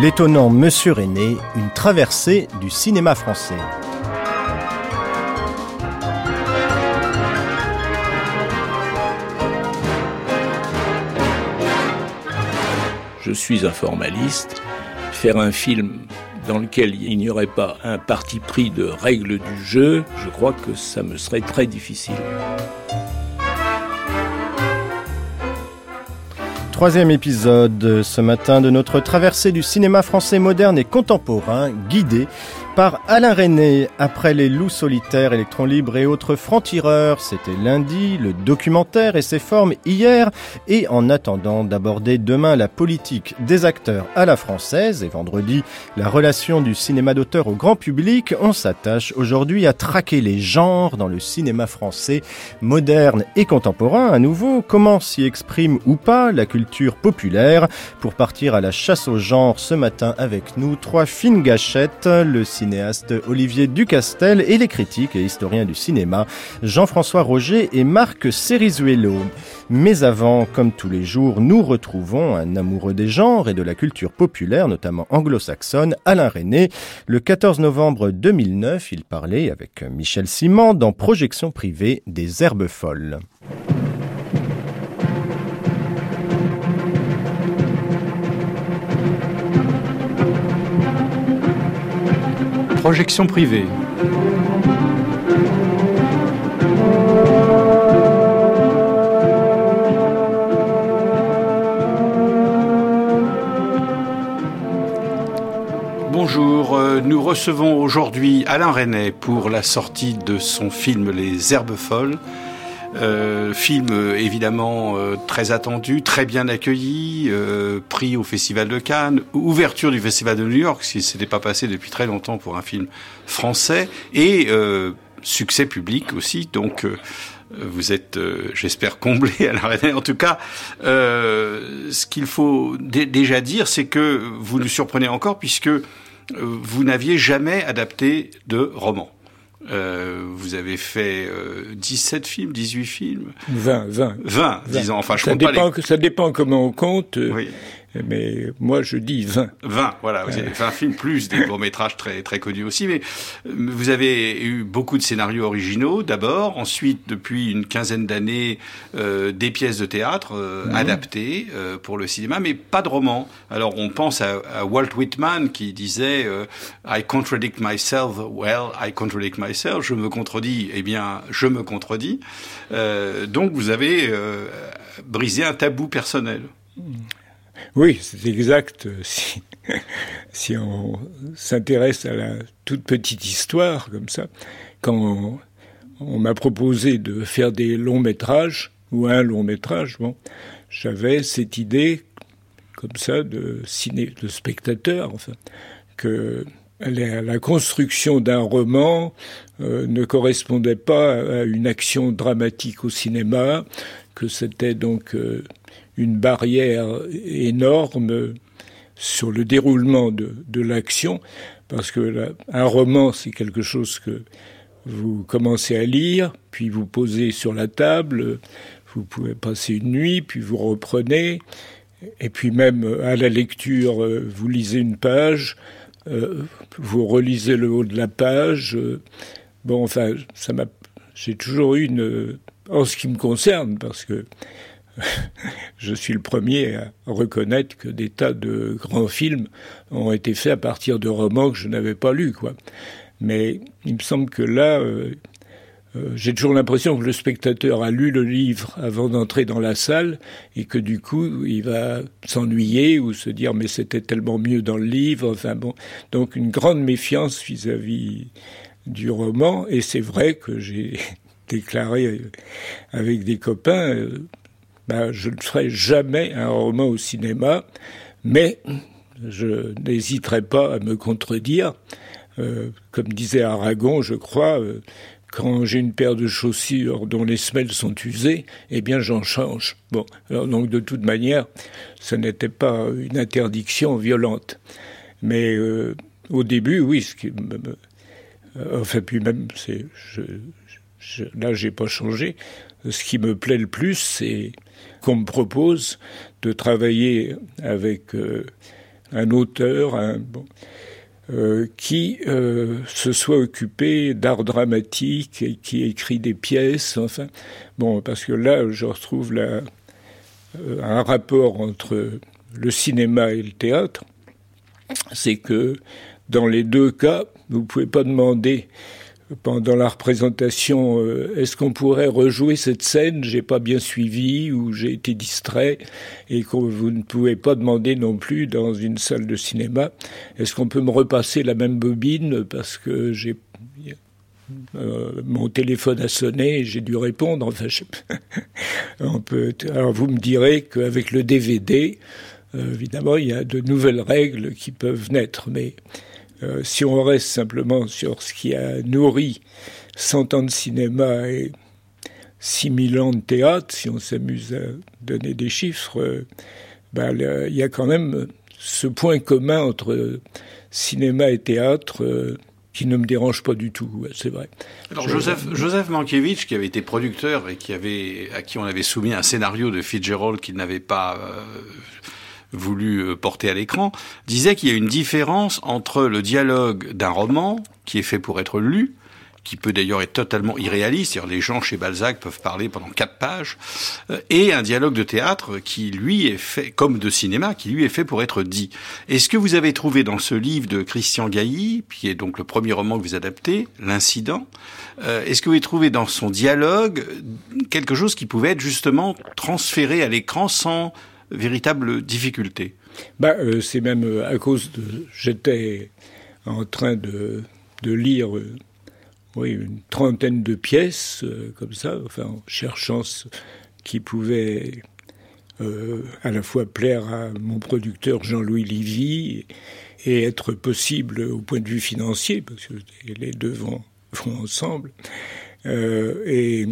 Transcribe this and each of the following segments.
L'étonnant Monsieur René, une traversée du cinéma français. Je suis un formaliste. Faire un film dans lequel il n'y aurait pas un parti pris de règles du jeu, je crois que ça me serait très difficile. Troisième épisode ce matin de notre traversée du cinéma français moderne et contemporain, guidé par Alain René. Après les loups solitaires, électrons libres et autres francs-tireurs, c'était lundi, le documentaire et ses formes hier, et en attendant d'aborder demain la politique des acteurs à la française et vendredi la relation du cinéma d'auteur au grand public, on s'attache aujourd'hui à traquer les genres dans le cinéma français moderne et contemporain. À nouveau, comment s'y exprime ou pas la culture populaire? Pour partir à la chasse aux genres ce matin avec nous, trois fines gâchettes, le Olivier Ducastel et les critiques et historiens du cinéma Jean-François Roger et Marc Cerizuelo. Mais avant, comme tous les jours, nous retrouvons un amoureux des genres et de la culture populaire, notamment anglo-saxonne, Alain René. Le 14 novembre 2009, il parlait avec Michel Simon dans Projection privée des herbes folles. Projection privée. Bonjour, euh, nous recevons aujourd'hui Alain René pour la sortie de son film Les Herbes Folles. Euh, film euh, évidemment euh, très attendu, très bien accueilli, euh, prix au Festival de Cannes, ouverture du Festival de New York, ce qui s'était pas passé depuis très longtemps pour un film français, et succès public aussi. Donc vous êtes, j'espère, comblé à. En tout cas, ce qu'il faut déjà dire, c'est que vous nous surprenez encore puisque vous n'aviez jamais adapté de roman. Euh, vous avez fait euh, 17 films, 18 films? 20, 20. 20, 20. disons. Enfin, je ça, compte dépend, pas les... ça dépend comment on compte. Oui. Mais moi, je dis 20. 20, voilà. Vous avez fait un film plus des courts-métrages très, très connus aussi. Mais vous avez eu beaucoup de scénarios originaux, d'abord. Ensuite, depuis une quinzaine d'années, euh, des pièces de théâtre euh, mmh. adaptées euh, pour le cinéma, mais pas de romans. Alors, on pense à, à Walt Whitman qui disait euh, I contradict myself. Well, I contradict myself. Je me contredis. Eh bien, je me contredis. Euh, donc, vous avez euh, brisé un tabou personnel. Oui, c'est exact. Si, si on s'intéresse à la toute petite histoire comme ça, quand on, m'a proposé de faire des longs métrages ou un long métrage, bon, j'avais cette idée comme ça de ciné, de spectateur, enfin, que la, la construction d'un roman euh, ne correspondait pas à une action dramatique au cinéma, que c'était donc euh, une barrière énorme sur le déroulement de, de l'action, parce que un roman, c'est quelque chose que vous commencez à lire, puis vous posez sur la table, vous pouvez passer une nuit, puis vous reprenez, et puis même à la lecture, vous lisez une page, euh, vous relisez le haut de la page. Euh, bon, enfin, ça m'a, j'ai toujours eu une, en ce qui me concerne, parce que je suis le premier à reconnaître que des tas de grands films ont été faits à partir de romans que je n'avais pas lus, quoi. Mais il me semble que là, euh, euh, j'ai toujours l'impression que le spectateur a lu le livre avant d'entrer dans la salle et que du coup, il va s'ennuyer ou se dire mais c'était tellement mieux dans le livre. Enfin bon, donc une grande méfiance vis-à-vis -vis du roman. Et c'est vrai que j'ai déclaré avec des copains. Euh, ben, je ne ferai jamais un roman au cinéma, mais je n'hésiterai pas à me contredire. Euh, comme disait Aragon, je crois, euh, quand j'ai une paire de chaussures dont les semelles sont usées, eh bien j'en change. Bon, alors donc de toute manière, ce n'était pas une interdiction violente. Mais euh, au début, oui, ce qui me, enfin puis même, c'est, je, je, là j'ai pas changé. Ce qui me plaît le plus, c'est qu'on me propose de travailler avec euh, un auteur, qui se soit occupé d'art dramatique et qui écrit des pièces. Enfin, bon, parce que là, je retrouve un rapport entre le cinéma et le théâtre. C'est que dans les deux cas, vous ne pouvez pas demander pendant la représentation, euh, est-ce qu'on pourrait rejouer cette scène? J'ai pas bien suivi ou j'ai été distrait et que vous ne pouvez pas demander non plus dans une salle de cinéma, est-ce qu'on peut me repasser la même bobine parce que j'ai euh, mon téléphone a sonné j'ai dû répondre? Enfin, on peut. Alors vous me direz qu'avec le DVD, euh, évidemment, il y a de nouvelles règles qui peuvent naître, mais euh, si on reste simplement sur ce qui a nourri 100 ans de cinéma et 6000 ans de théâtre, si on s'amuse à donner des chiffres, euh, ben, il y a quand même ce point commun entre cinéma et théâtre euh, qui ne me dérange pas du tout, c'est vrai. Alors Joseph, Joseph Mankiewicz, qui avait été producteur et qui avait, à qui on avait soumis un scénario de Fitzgerald qu'il n'avait pas voulu euh, porter à l'écran, disait qu'il y a une différence entre le dialogue d'un roman, qui est fait pour être lu, qui peut d'ailleurs être totalement irréaliste, c'est-à-dire les gens chez Balzac peuvent parler pendant quatre pages, euh, et un dialogue de théâtre qui lui est fait, comme de cinéma, qui lui est fait pour être dit. Est-ce que vous avez trouvé dans ce livre de Christian Gailly, qui est donc le premier roman que vous adaptez, L'incident, euh, est-ce que vous avez trouvé dans son dialogue quelque chose qui pouvait être justement transféré à l'écran sans véritable difficulté bah, euh, C'est même euh, à cause de... J'étais en train de, de lire euh, oui, une trentaine de pièces, comme ça, enfin, en cherchant ce qui pouvait à la fois plaire à mon producteur Jean-Louis Livy et être possible au point de vue financier, parce que les deux vont, vont ensemble. et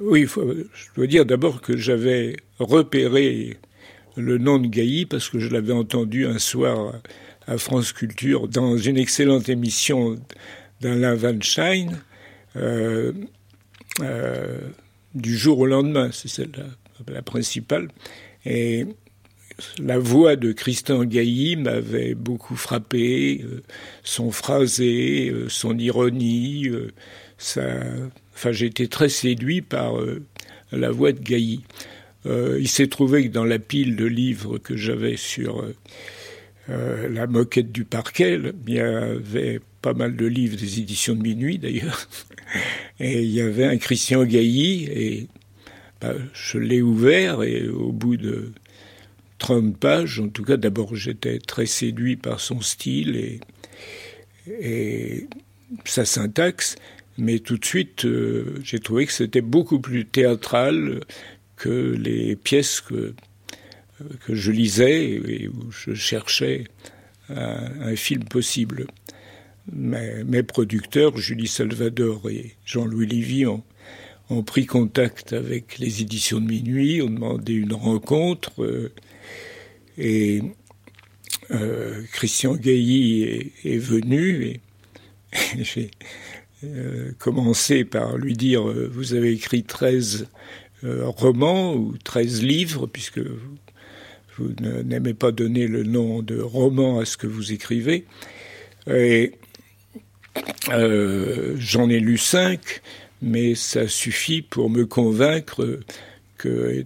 oui, je dois dire d'abord que j'avais repéré le nom de Gailly parce que je l'avais entendu un soir à France Culture dans une excellente émission d'Alain Weinstein euh, euh, du jour au lendemain, c'est celle-là, la principale. Et la voix de Christian Gailly m'avait beaucoup frappé, euh, son phrasé, son ironie, été très séduit par la voix de Gailly. Euh, il s'est trouvé que dans la pile de livres que j'avais sur euh, euh, la moquette du parquet, il y avait pas mal de livres des éditions de minuit d'ailleurs, et il y avait un Christian Gailly, et bah, je l'ai ouvert, et au bout de 30 pages, en tout cas d'abord j'étais très séduit par son style et, et sa syntaxe, mais tout de suite j'ai trouvé que c'était beaucoup plus théâtral, que les pièces que, que je lisais et où je cherchais un, film possible. Mes, producteurs, Julie Salvador et Jean-Louis Livy, ont, pris contact avec les éditions de minuit, ont demandé une rencontre euh, et euh, Christian Gailly est, est venu et, j'ai euh, commencé par lui dire Vous avez écrit 13 euh, romans ou 13 livres, puisque vous, n'aimez pas donner le nom de roman à ce que vous écrivez. Et euh, j'en ai lu cinq, mais ça suffit pour me convaincre que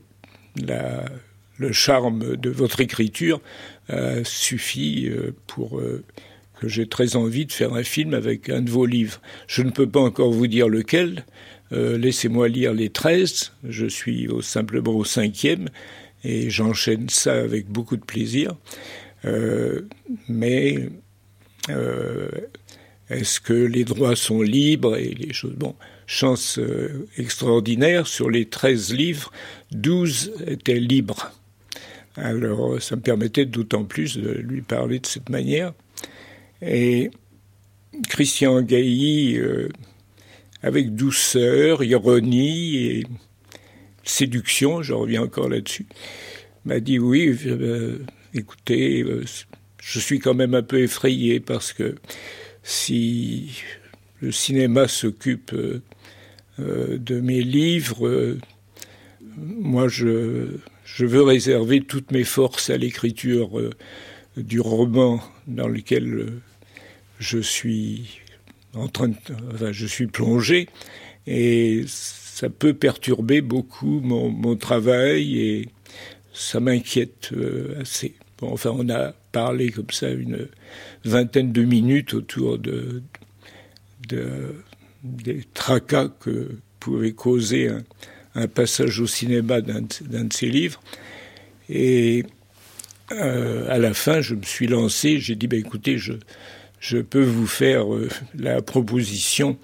le charme de votre écriture suffit euh, pour que j'ai très envie de faire un film avec un de vos livres. Je ne peux pas encore vous dire lequel, euh, laissez-moi lire les 13, je suis simplement au cinquième, et j'enchaîne ça avec beaucoup de plaisir. Euh, mais euh, est-ce que les droits sont libres et les choses? Bon, chance extraordinaire, sur les 13 livres, 12 étaient libres. Alors ça me permettait d'autant plus de lui parler de cette manière. Et Christian Gailly avec douceur, ironie et séduction, je reviens encore là-dessus, m'a dit oui, euh, écoutez, euh, je suis quand même un peu effrayé parce que si le cinéma s'occupe euh, de mes livres, moi je, je veux réserver toutes mes forces à l'écriture du roman dans lequel je suis en train enfin, je suis plongé et ça peut perturber beaucoup mon, mon travail et ça m'inquiète assez. Bon, enfin, on a parlé comme ça une vingtaine de minutes autour de, de des tracas que pouvait causer un, un passage au cinéma d'un de ses livres. Et euh, à la fin, je me suis lancé, j'ai dit, bah, écoutez, je, je peux vous faire euh, la proposition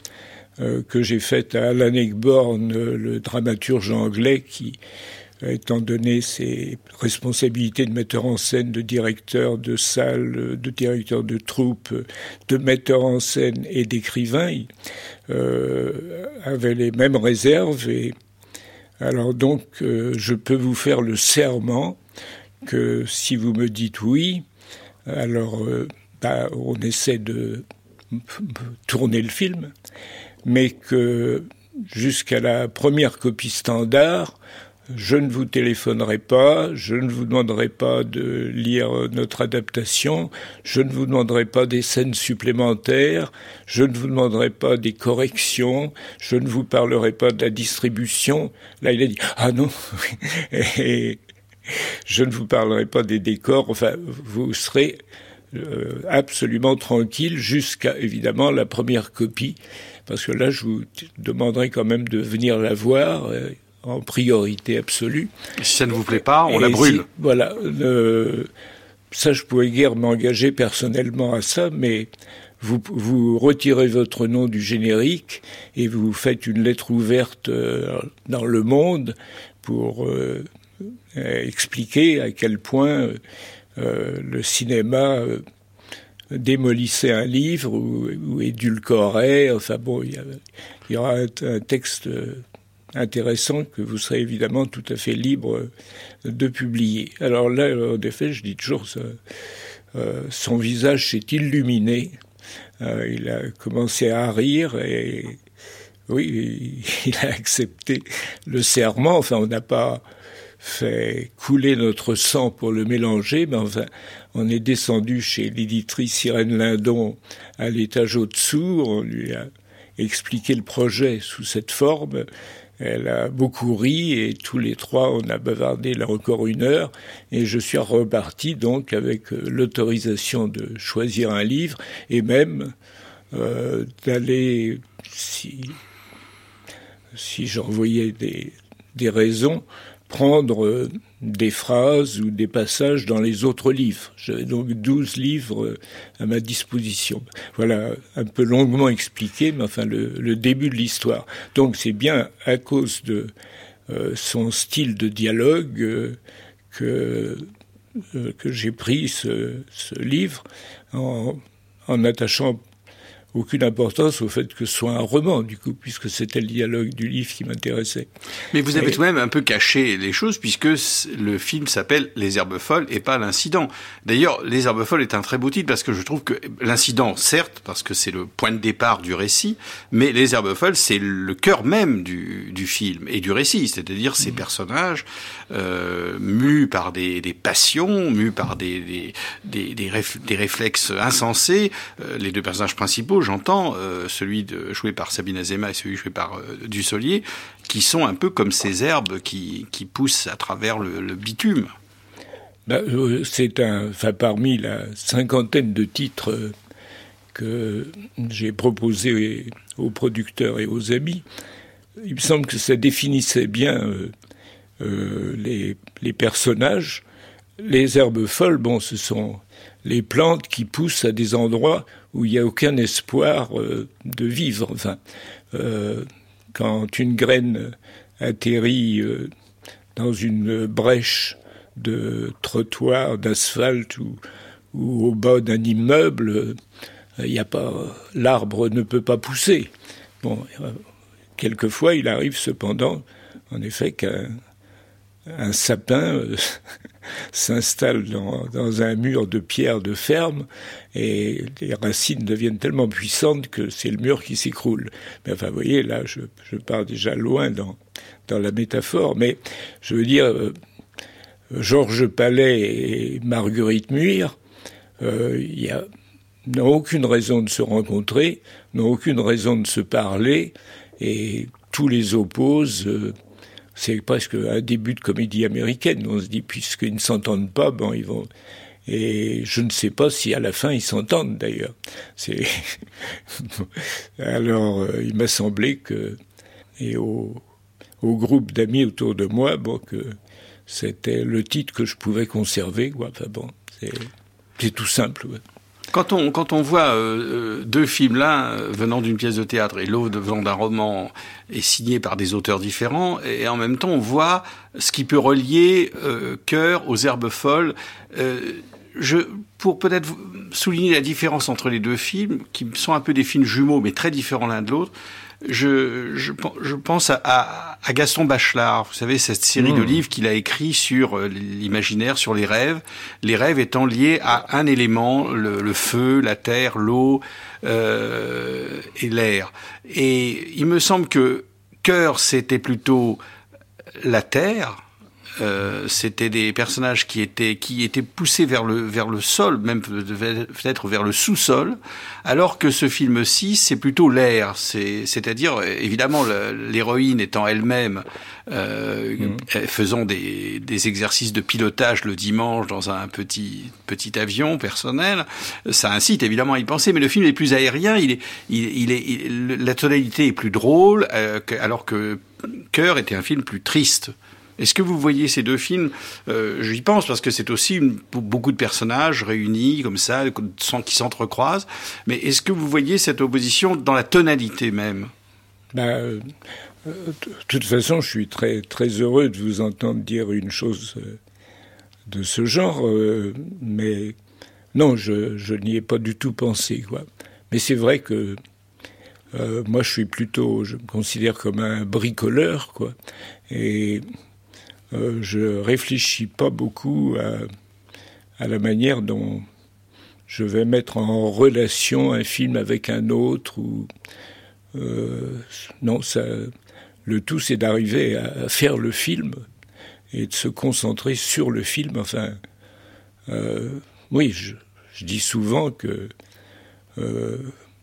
euh, que j'ai faite à Alan Ayckbourn, le dramaturge anglais, qui étant donné ses responsabilités de metteur en scène, de directeur de salle, de directeur de troupe, de metteur en scène et d'écrivain, euh, avait les mêmes réserves. Et alors donc, euh, je peux vous faire le serment que si vous me dites oui, alors euh, bah, on essaie de tourner le film, mais que jusqu'à la première copie standard, je ne vous téléphonerai pas, je ne vous demanderai pas de lire notre adaptation, je ne vous demanderai pas des scènes supplémentaires, je ne vous demanderai pas des corrections, je ne vous parlerai pas de la distribution. Là, il a dit ah non, je ne vous parlerai pas des décors. Enfin, vous serez euh, absolument tranquille jusqu'à évidemment la première copie, parce que là, je vous demanderai quand même de venir la voir. Euh, en priorité absolue. Si ça ne vous plaît pas, on la brûle. voilà. ça, je pourrais guère m'engager personnellement à ça, mais vous, vous retirez votre nom du générique et vous faites une lettre ouverte euh, dans le monde pour euh, expliquer à quel point euh, le cinéma démolissait un livre ou, édulcorait. Enfin bon, il y, aura un texte intéressant que vous serez évidemment tout à fait libre de publier. Alors là, en effet, je dis toujours, ça, euh, son visage s'est illuminé. Euh, il a commencé à rire et oui, il a accepté le serment. Enfin, on n'a pas fait couler notre sang pour le mélanger, mais enfin, on est descendu chez l'éditrice Irène Lindon à l'étage au-dessous, on lui a expliqué le projet sous cette forme, elle a beaucoup ri et tous les trois, on a bavardé là encore une heure. Et je suis reparti donc avec euh, l'autorisation de choisir un livre et même euh, d'aller, si, si j'en voyais des, des raisons, prendre euh, des phrases ou des passages dans les autres livres. J'avais donc 12 livres euh, à ma disposition. Voilà, un peu longuement expliqué, mais enfin le, début de l'histoire. Donc c'est bien à cause de euh, son style de dialogue que, que j'ai pris ce, ce livre en, en attachant aucune importance au fait que ce soit un roman, du coup, puisque c'était le dialogue du livre qui m'intéressait. Mais vous avez tout de même un peu caché les choses, puisque le film s'appelle Les Herbes Folles et pas L'Incident. D'ailleurs, Les Herbes Folles est un très beau titre, parce que je trouve que l'incident, certes, parce que c'est le point de départ du récit, mais Les Herbes Folles, c'est le cœur même du, du film et du récit, c'est-à-dire ces mmh. personnages euh, mus par des, des, passions, mus par des, des, des, réflexes insensés. Euh, les deux personnages principaux, j'entends, euh, celui joué par Sabine Azema et celui joué par euh, Dussolier, qui sont un peu comme ces herbes qui, poussent à travers le, bitume. Bah, euh, c'est parmi la cinquantaine de titres que j'ai proposés aux producteurs et aux amis, il me semble que ça définissait bien les, les, personnages. Les herbes folles, bon, ce sont les plantes qui poussent à des endroits où il n'y a aucun espoir euh, de vivre. Euh, quand une graine atterrit euh, dans une brèche de trottoir, d'asphalte ou, au bas d'un immeuble, l'arbre ne peut pas pousser. Bon, quelquefois, il arrive cependant, en effet, qu'un un sapin s'installe dans, un mur de pierre de ferme et les racines deviennent tellement puissantes que c'est le mur qui s'écroule. Mais enfin, vous voyez, là, je, pars déjà loin dans, la métaphore, mais je veux dire, euh, Georges Palais et Marguerite Muir euh, n'ont aucune raison de se rencontrer, n'ont aucune raison de se parler, et tous les opposent. C'est presque un début de comédie américaine. On se dit, puisqu'ils ne s'entendent pas, bon, ils vont. Et je ne sais pas si à la fin ils s'entendent d'ailleurs. C'est alors euh, il m'a semblé que et au, au groupe d'amis autour de moi, bon que c'était le titre que je pouvais conserver. Quoi. Enfin bon, c'est tout simple. Quand on, quand on voit euh, euh, deux films, l'un euh, venant d'une pièce de théâtre et l'autre venant d'un roman, et signé par des auteurs différents, et en même temps on voit ce qui peut relier euh, Cœur aux Herbes Folles. je, pour peut-être souligner la différence entre les deux films, qui sont un peu des films jumeaux, mais très différents l'un de l'autre, je, je, je pense à, à, Gaston Bachelard. Vous savez, cette série de hmm. livres qu'il a écrit sur euh, l'imaginaire, sur les rêves. Les rêves étant liés à un élément, le, le feu, la terre, l'eau euh, et l'air. Et il me semble que cœur, c'était plutôt la terre, euh, c'était des personnages qui étaient qui étaient poussés vers le vers le sol, même peut-être vers le sous-sol, alors que ce film-ci c'est plutôt l'air. C'est c'est-à-dire évidemment l'héroïne étant elle-même euh, mmh. faisant des, des exercices de pilotage le dimanche dans un petit petit avion personnel, ça incite évidemment à y penser. Mais le film est plus aérien, il est il, il est la tonalité est plus drôle, euh, alors que Cœur était un film plus triste. Est-ce que vous voyez ces deux films euh, J'y pense parce que c'est aussi beaucoup de personnages réunis comme ça, qui s'entrecroisent. Mais est-ce que vous voyez cette opposition dans la tonalité même? Ben, euh, De toute façon, je suis très, très heureux de vous entendre dire une chose euh, de ce genre. Mais non, je, je n'y ai pas du tout pensé. Quoi. Mais c'est vrai que moi, je suis plutôt, je me considère comme un bricoleur, quoi. Et euh, je réfléchis pas beaucoup à, la manière dont je vais mettre en relation un film avec un autre euh, non le tout c'est d'arriver à, faire le film et de se concentrer sur le film enfin euh, oui je, dis souvent que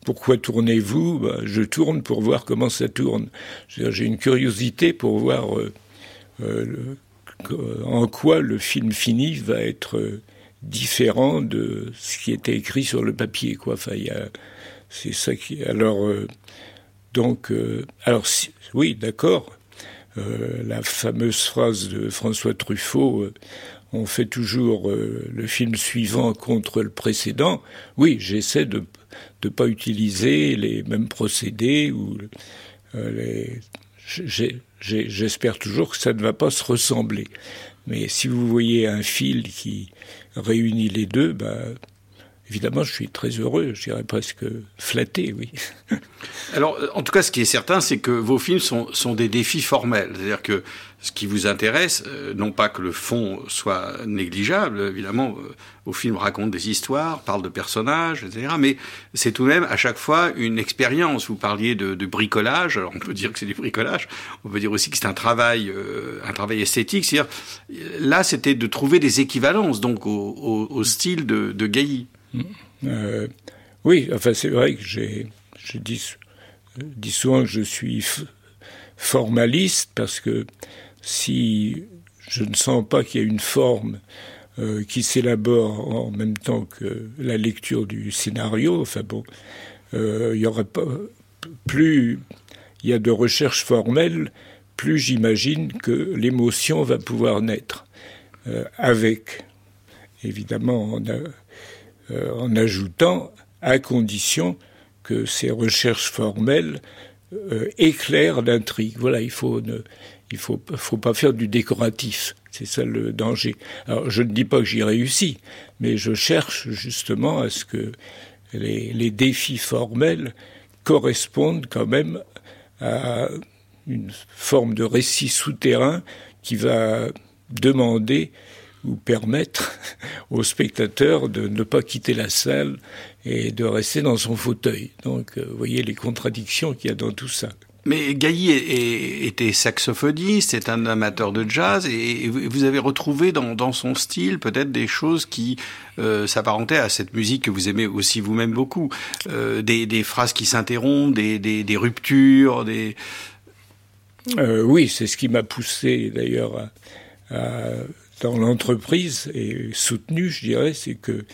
pourquoi tournez-vous? Bah, Je tourne pour voir comment ça tourne. J'ai une curiosité pour voir euh, en quoi le film fini va être euh, différent de ce qui était écrit sur le papier. Quoi. C'est ça qui. Alors, euh, donc, alors oui, d'accord. la fameuse phrase de François Truffaut on fait toujours le film suivant contre le précédent. Oui, j'essaie de ne pas utiliser les mêmes procédés ou les. J'ai j'espère toujours que ça ne va pas se ressembler. Mais si vous voyez un fil qui réunit les deux, bah, évidemment, je suis très heureux, je dirais presque flatté, oui. Alors, en tout cas, ce qui est certain, c'est que vos films sont, des défis formels. C'est-à-dire que ce qui vous intéresse, euh, non pas que le fond soit négligeable, évidemment, euh, vos films racontent des histoires, parlent de personnages, etc. Mais c'est tout de même à chaque fois une expérience. Vous parliez de, bricolage, alors on peut dire que c'est du bricolage, on peut dire aussi que c'est un travail, euh, un travail esthétique. C'est-à-dire, là, c'était de trouver des équivalences, donc au style de, de Gailly. Euh, oui, enfin c'est vrai que j'ai, je dis, dis souvent que je suis formaliste parce que si je ne sens pas qu'il y a une forme euh, qui s'élabore en même temps que la lecture du scénario, enfin bon, euh, il y aurait pas plus il y a de recherches formelles, plus j'imagine que l'émotion va pouvoir naître euh, avec évidemment en, euh, en ajoutant à condition que ces recherches formelles euh, éclairent l'intrigue. Voilà, il ne, faut, pas faire du décoratif. C'est ça le danger. Alors, je ne dis pas que j'y réussis, mais je cherche justement à ce que les défis formels correspondent quand même à une forme de récit souterrain qui va demander ou permettre au spectateur de ne pas quitter la salle et de rester dans son fauteuil. Donc, euh, vous voyez les contradictions qu'il y a dans tout ça. Mais Gailly était saxophoniste, c'est un amateur de jazz, et vous avez retrouvé dans, son style peut-être des choses qui euh, s'apparentaient à cette musique que vous aimez aussi vous-même beaucoup. Euh, des, phrases qui s'interrompent, des, ruptures, des... Euh, oui, c'est ce qui m'a poussé d'ailleurs dans l'entreprise et soutenu, je dirais, c'est que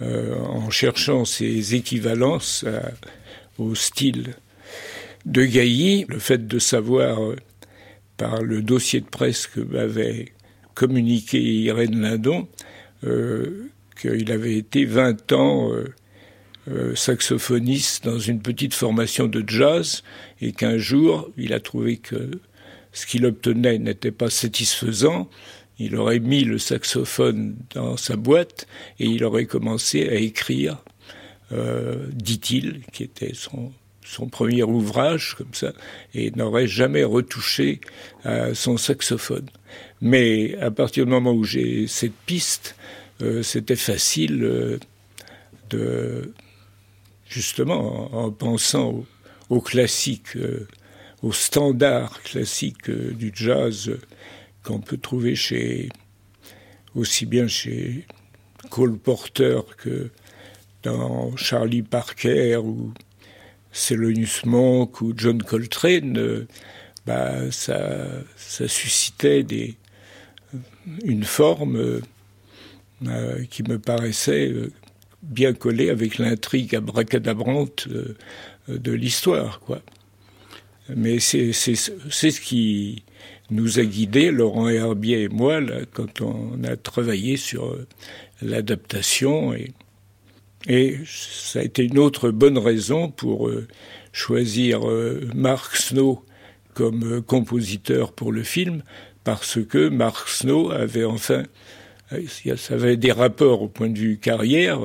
en cherchant ces équivalences au style de Gailly, le fait de savoir euh, par le dossier de presse que m'avait communiqué Irène Lindon euh, qu'il avait été 20 ans euh, saxophoniste dans une petite formation de jazz et qu'un jour il a trouvé que ce qu'il obtenait n'était pas satisfaisant. Il aurait mis le saxophone dans sa boîte et il aurait commencé à écrire, dit-il, qui était son premier ouvrage comme ça et n'aurait jamais retouché à son saxophone. Mais à partir du moment où j'ai cette piste, euh, c'était facile euh, de justement en, pensant aux au classiques, euh, aux standards classiques du jazz qu'on peut trouver chez aussi bien chez Cole Porter que dans Charlie Parker ou Thelonious Monk ou John Coltrane, euh, bah, ça, suscitait une forme euh, qui me paraissait euh, bien collée avec l'intrigue abracadabrante de l'histoire. Mais c'est ce qui nous a guidés, Laurent Herbier et moi, là, quand on a travaillé sur l'adaptation et ça a été une autre bonne raison pour euh, choisir euh, Mark Snow comme euh, compositeur pour le film, parce que Mark Snow avait enfin, ça avait des rapports au point de vue carrière.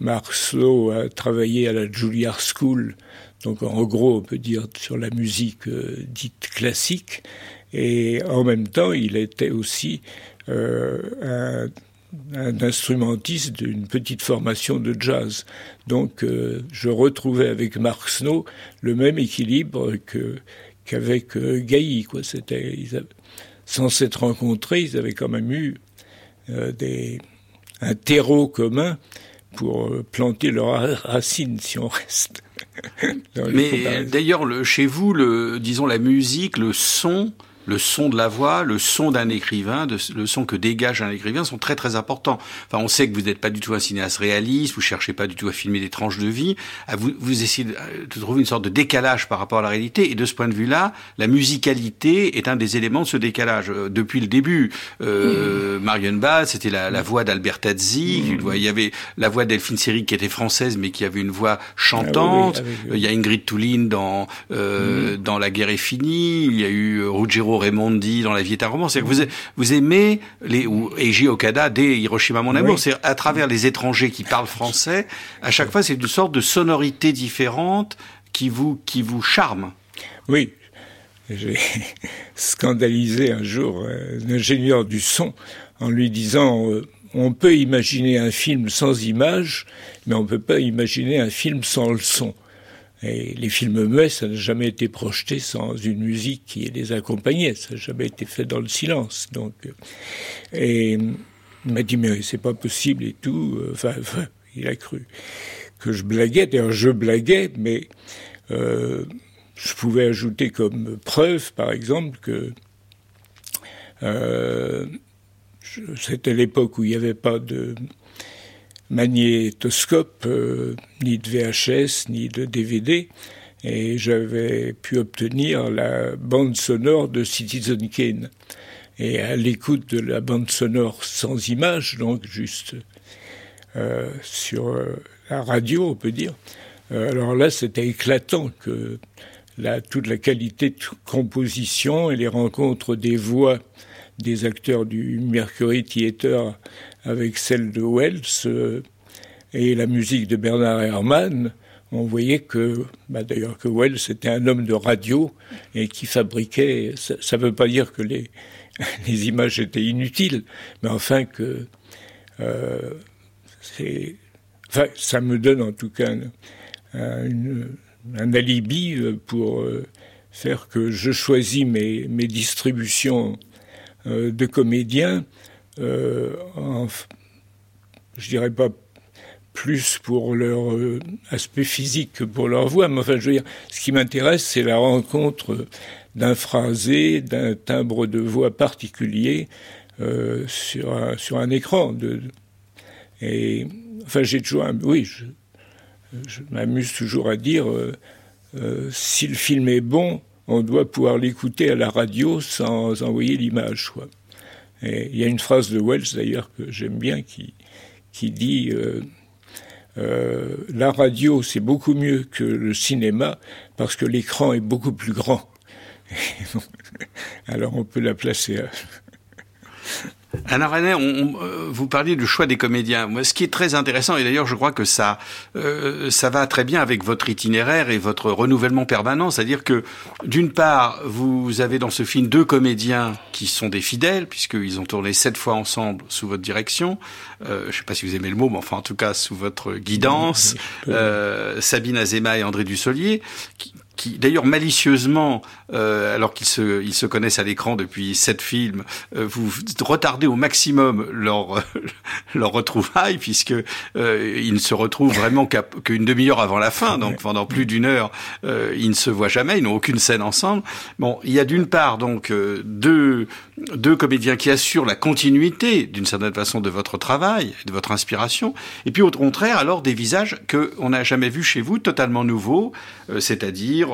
Mark Snow a travaillé à la Juilliard School, donc en gros on peut dire sur la musique dite classique, et en même temps il était aussi un un instrumentiste d'une petite formation de jazz. Donc euh, je retrouvais avec Mark Snow le même équilibre que qu'avec euh, Gailly. Quoi. C'était, sans s'être rencontrés, ils avaient quand même eu euh, des, un terreau commun pour planter leurs racines, si on reste. Mais d'ailleurs, chez vous, le, disons la musique, le son, le son de la voix, le son d'un écrivain, le son que dégage un écrivain sont très très importants. Enfin, on sait que vous n'êtes pas du tout un cinéaste réaliste, vous cherchez pas du tout à filmer des tranches de vie, vous, vous essayez de, trouver une sorte de décalage par rapport à la réalité. Et de ce point de vue-là, la musicalité est un des éléments de ce décalage. Euh, depuis le début, euh, mmh. Marion Ball, c'était la, la, voix d'Albert Tazzi, mmh. il y avait la voix d'Elphine Seyrig qui était française mais qui avait une voix chantante. Ah il y a Ingrid Touline dans euh, mmh. dans La guerre est finie. Il y a eu Ruggiero Raimondi dans La vie est un roman. C'est que vous, vous aimez les, ou Eiji Okada dès Hiroshima mon amour. C'est à travers les étrangers qui parlent français, à chaque fois c'est une sorte de sonorité différente qui vous, qui vous charme. Oui. J'ai scandalisé un jour un ingénieur du son en lui disant euh, on peut imaginer un film sans image, mais on ne peut pas imaginer un film sans le son. Et les films muets, ça n'a jamais été projeté sans une musique qui les accompagnait. Ça n'a jamais été fait dans le silence. Donc, euh, et il m'a dit mais c'est pas possible et tout. Enfin, il a cru que je blaguais. D'ailleurs, je blaguais, mais euh, je pouvais ajouter comme preuve, par exemple, que euh, c'était l'époque où il n'y avait pas de magnétoscope, euh, ni de VHS, ni de DVD, et j'avais pu obtenir la bande sonore de Citizen Kane. Et à l'écoute de la bande sonore sans image, donc juste euh, sur euh, la radio, on peut dire, alors là, c'était éclatant que toute la qualité de composition et les rencontres des voix des acteurs du Mercury Theatre avec celle de Wells euh, et la musique de Bernard Herrmann, on voyait que, bah d'ailleurs que Wells était un homme de radio et qui fabriquait, ça ne veut pas dire que les, images étaient inutiles, mais enfin que euh, enfin, ça me donne en tout cas un, alibi pour euh, faire que je choisis mes distributions de comédiens, en, je dirais pas plus pour leur aspect physique que pour leur voix, mais enfin, je veux dire, ce qui m'intéresse, c'est la rencontre d'un phrasé, d'un timbre de voix particulier euh, sur, un, écran. Et enfin, j'ai toujours, un, oui, je, m'amuse toujours à dire, euh, euh, si le film est bon, on doit pouvoir l'écouter à la radio sans envoyer l'image. Quoi. Il y a une phrase de Wells d'ailleurs que j'aime bien qui, qui dit euh, euh, la radio c'est beaucoup mieux que le cinéma parce que l'écran est beaucoup plus grand. Alors on peut la placer. À... Anna René, on, euh, vous parliez du choix des comédiens. Moi, ce qui est très intéressant, et d'ailleurs, je crois que ça, euh, ça va très bien avec votre itinéraire et votre renouvellement permanent. C'est-à-dire que, d'une part, vous avez dans ce film deux comédiens qui sont des fidèles, puisqu'ils ont tourné sept fois ensemble sous votre direction. Euh, je ne sais pas si vous aimez le mot, mais enfin, en tout cas, sous votre guidance. Euh, Sabine Azema et André Dussolier, qui, qui d'ailleurs malicieusement, euh, alors qu'ils se, connaissent à l'écran depuis sept films, euh, vous retardez au maximum leur leur retrouvaille puisque euh, ils ne se retrouvent vraiment qu'une demi-heure avant la fin, donc pendant plus d'une heure, ils ne se voient jamais, ils n'ont aucune scène ensemble. Bon, il y a d'une part donc deux deux comédiens qui assurent la continuité d'une certaine façon de votre travail, de votre inspiration, et puis au contraire alors des visages que on n'a jamais vus chez vous, totalement nouveaux, euh,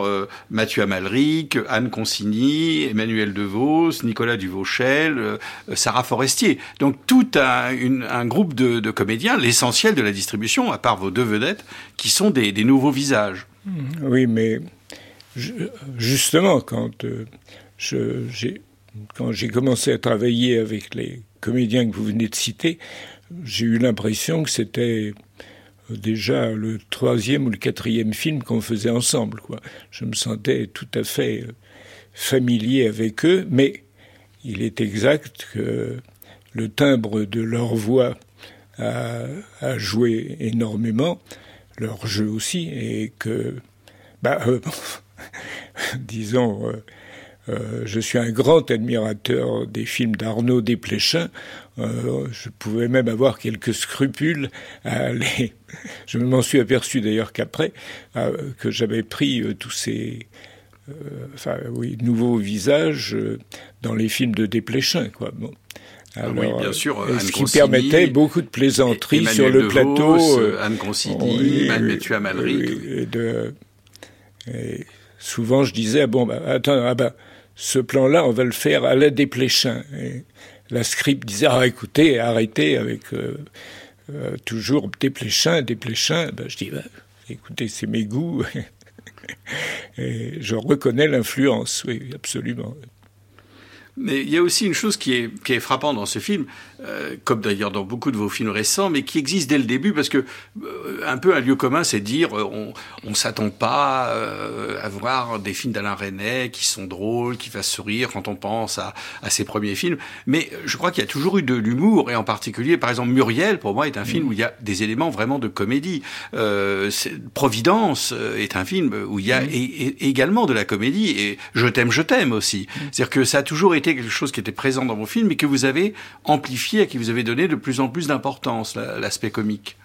euh, Mathieu Amalric, Anne Consigny, Emmanuel DeVos, Nicolas Duvauchel, euh, Sarah Forestier. Donc tout un, groupe de, comédiens, l'essentiel de la distribution, à part vos deux vedettes, qui sont des, nouveaux visages. Mmh. Oui, mais justement, euh, quand j'ai commencé à travailler avec les comédiens que vous venez de citer, j'ai eu l'impression que c'était déjà le troisième ou le quatrième film qu'on faisait ensemble. Quoi. Je me sentais tout à fait euh, familier avec eux, mais il est exact que le timbre de leur voix a, joué énormément, leur jeu aussi, et que, bah, euh, disons, euh, je suis un grand admirateur des films d'Arnaud Desplechin. Je pouvais même avoir quelques scrupules à les. Je m'en suis aperçu d'ailleurs qu'après euh, que j'avais pris euh, tous ces euh, enfin, oui, nouveaux visages dans les films de Desplechin, quoi. Bon. Alors, oui, bien sûr, Anne ce qui permettait beaucoup de plaisanteries sur le plateau. Anne Consigny, oui, Mathieu de, et souvent, je disais, ah bon, bah, attends, ah bah, ce plan-là, on va le faire à la dépléchin. Et la script disait, ah, écoutez, arrêtez avec euh, euh, toujours dépléchin, dépléchin. Ben, je dis, ben, écoutez, c'est mes goûts. et je reconnais l'influence, oui, absolument. Mais il y a aussi une chose qui est, qui est frappante dans ce film, euh, comme d'ailleurs dans beaucoup de vos films récents, mais qui existe dès le début, parce que euh, un peu un lieu commun, c'est dire euh, on on s'attend pas euh, à voir des films d'Alain Resnais qui sont drôles, qui fassent sourire quand on pense à, à ses premiers films. Mais je crois qu'il y a toujours eu de l'humour, et en particulier, par exemple, Muriel, pour moi, est un film où il y a des éléments vraiment de comédie. Providence est un film où il y a également de la comédie, et Je t'aime, je t'aime aussi. C'est-à-dire que ça a toujours été quelque chose qui était présent dans vos films et que vous avez amplifié, à qui vous avez donné de plus en plus d'importance, l'aspect comique.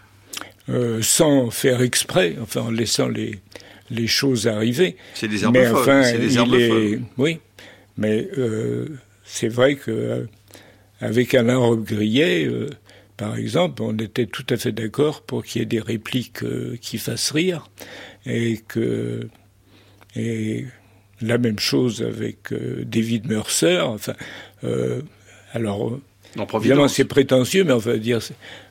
Euh, sans faire exprès, enfin en laissant les, les choses arriver. C'est des herbes. Enfin, c'est des herbes folles. Oui, mais euh, c'est vrai que euh, avec Alain Robbe-Grillet, euh, par exemple, on était tout à fait d'accord pour qu'il y ait des répliques euh, qui fassent rire et que et la même chose avec David Mercer. Enfin, euh, alors, évidemment, c'est prétentieux, mais on va dire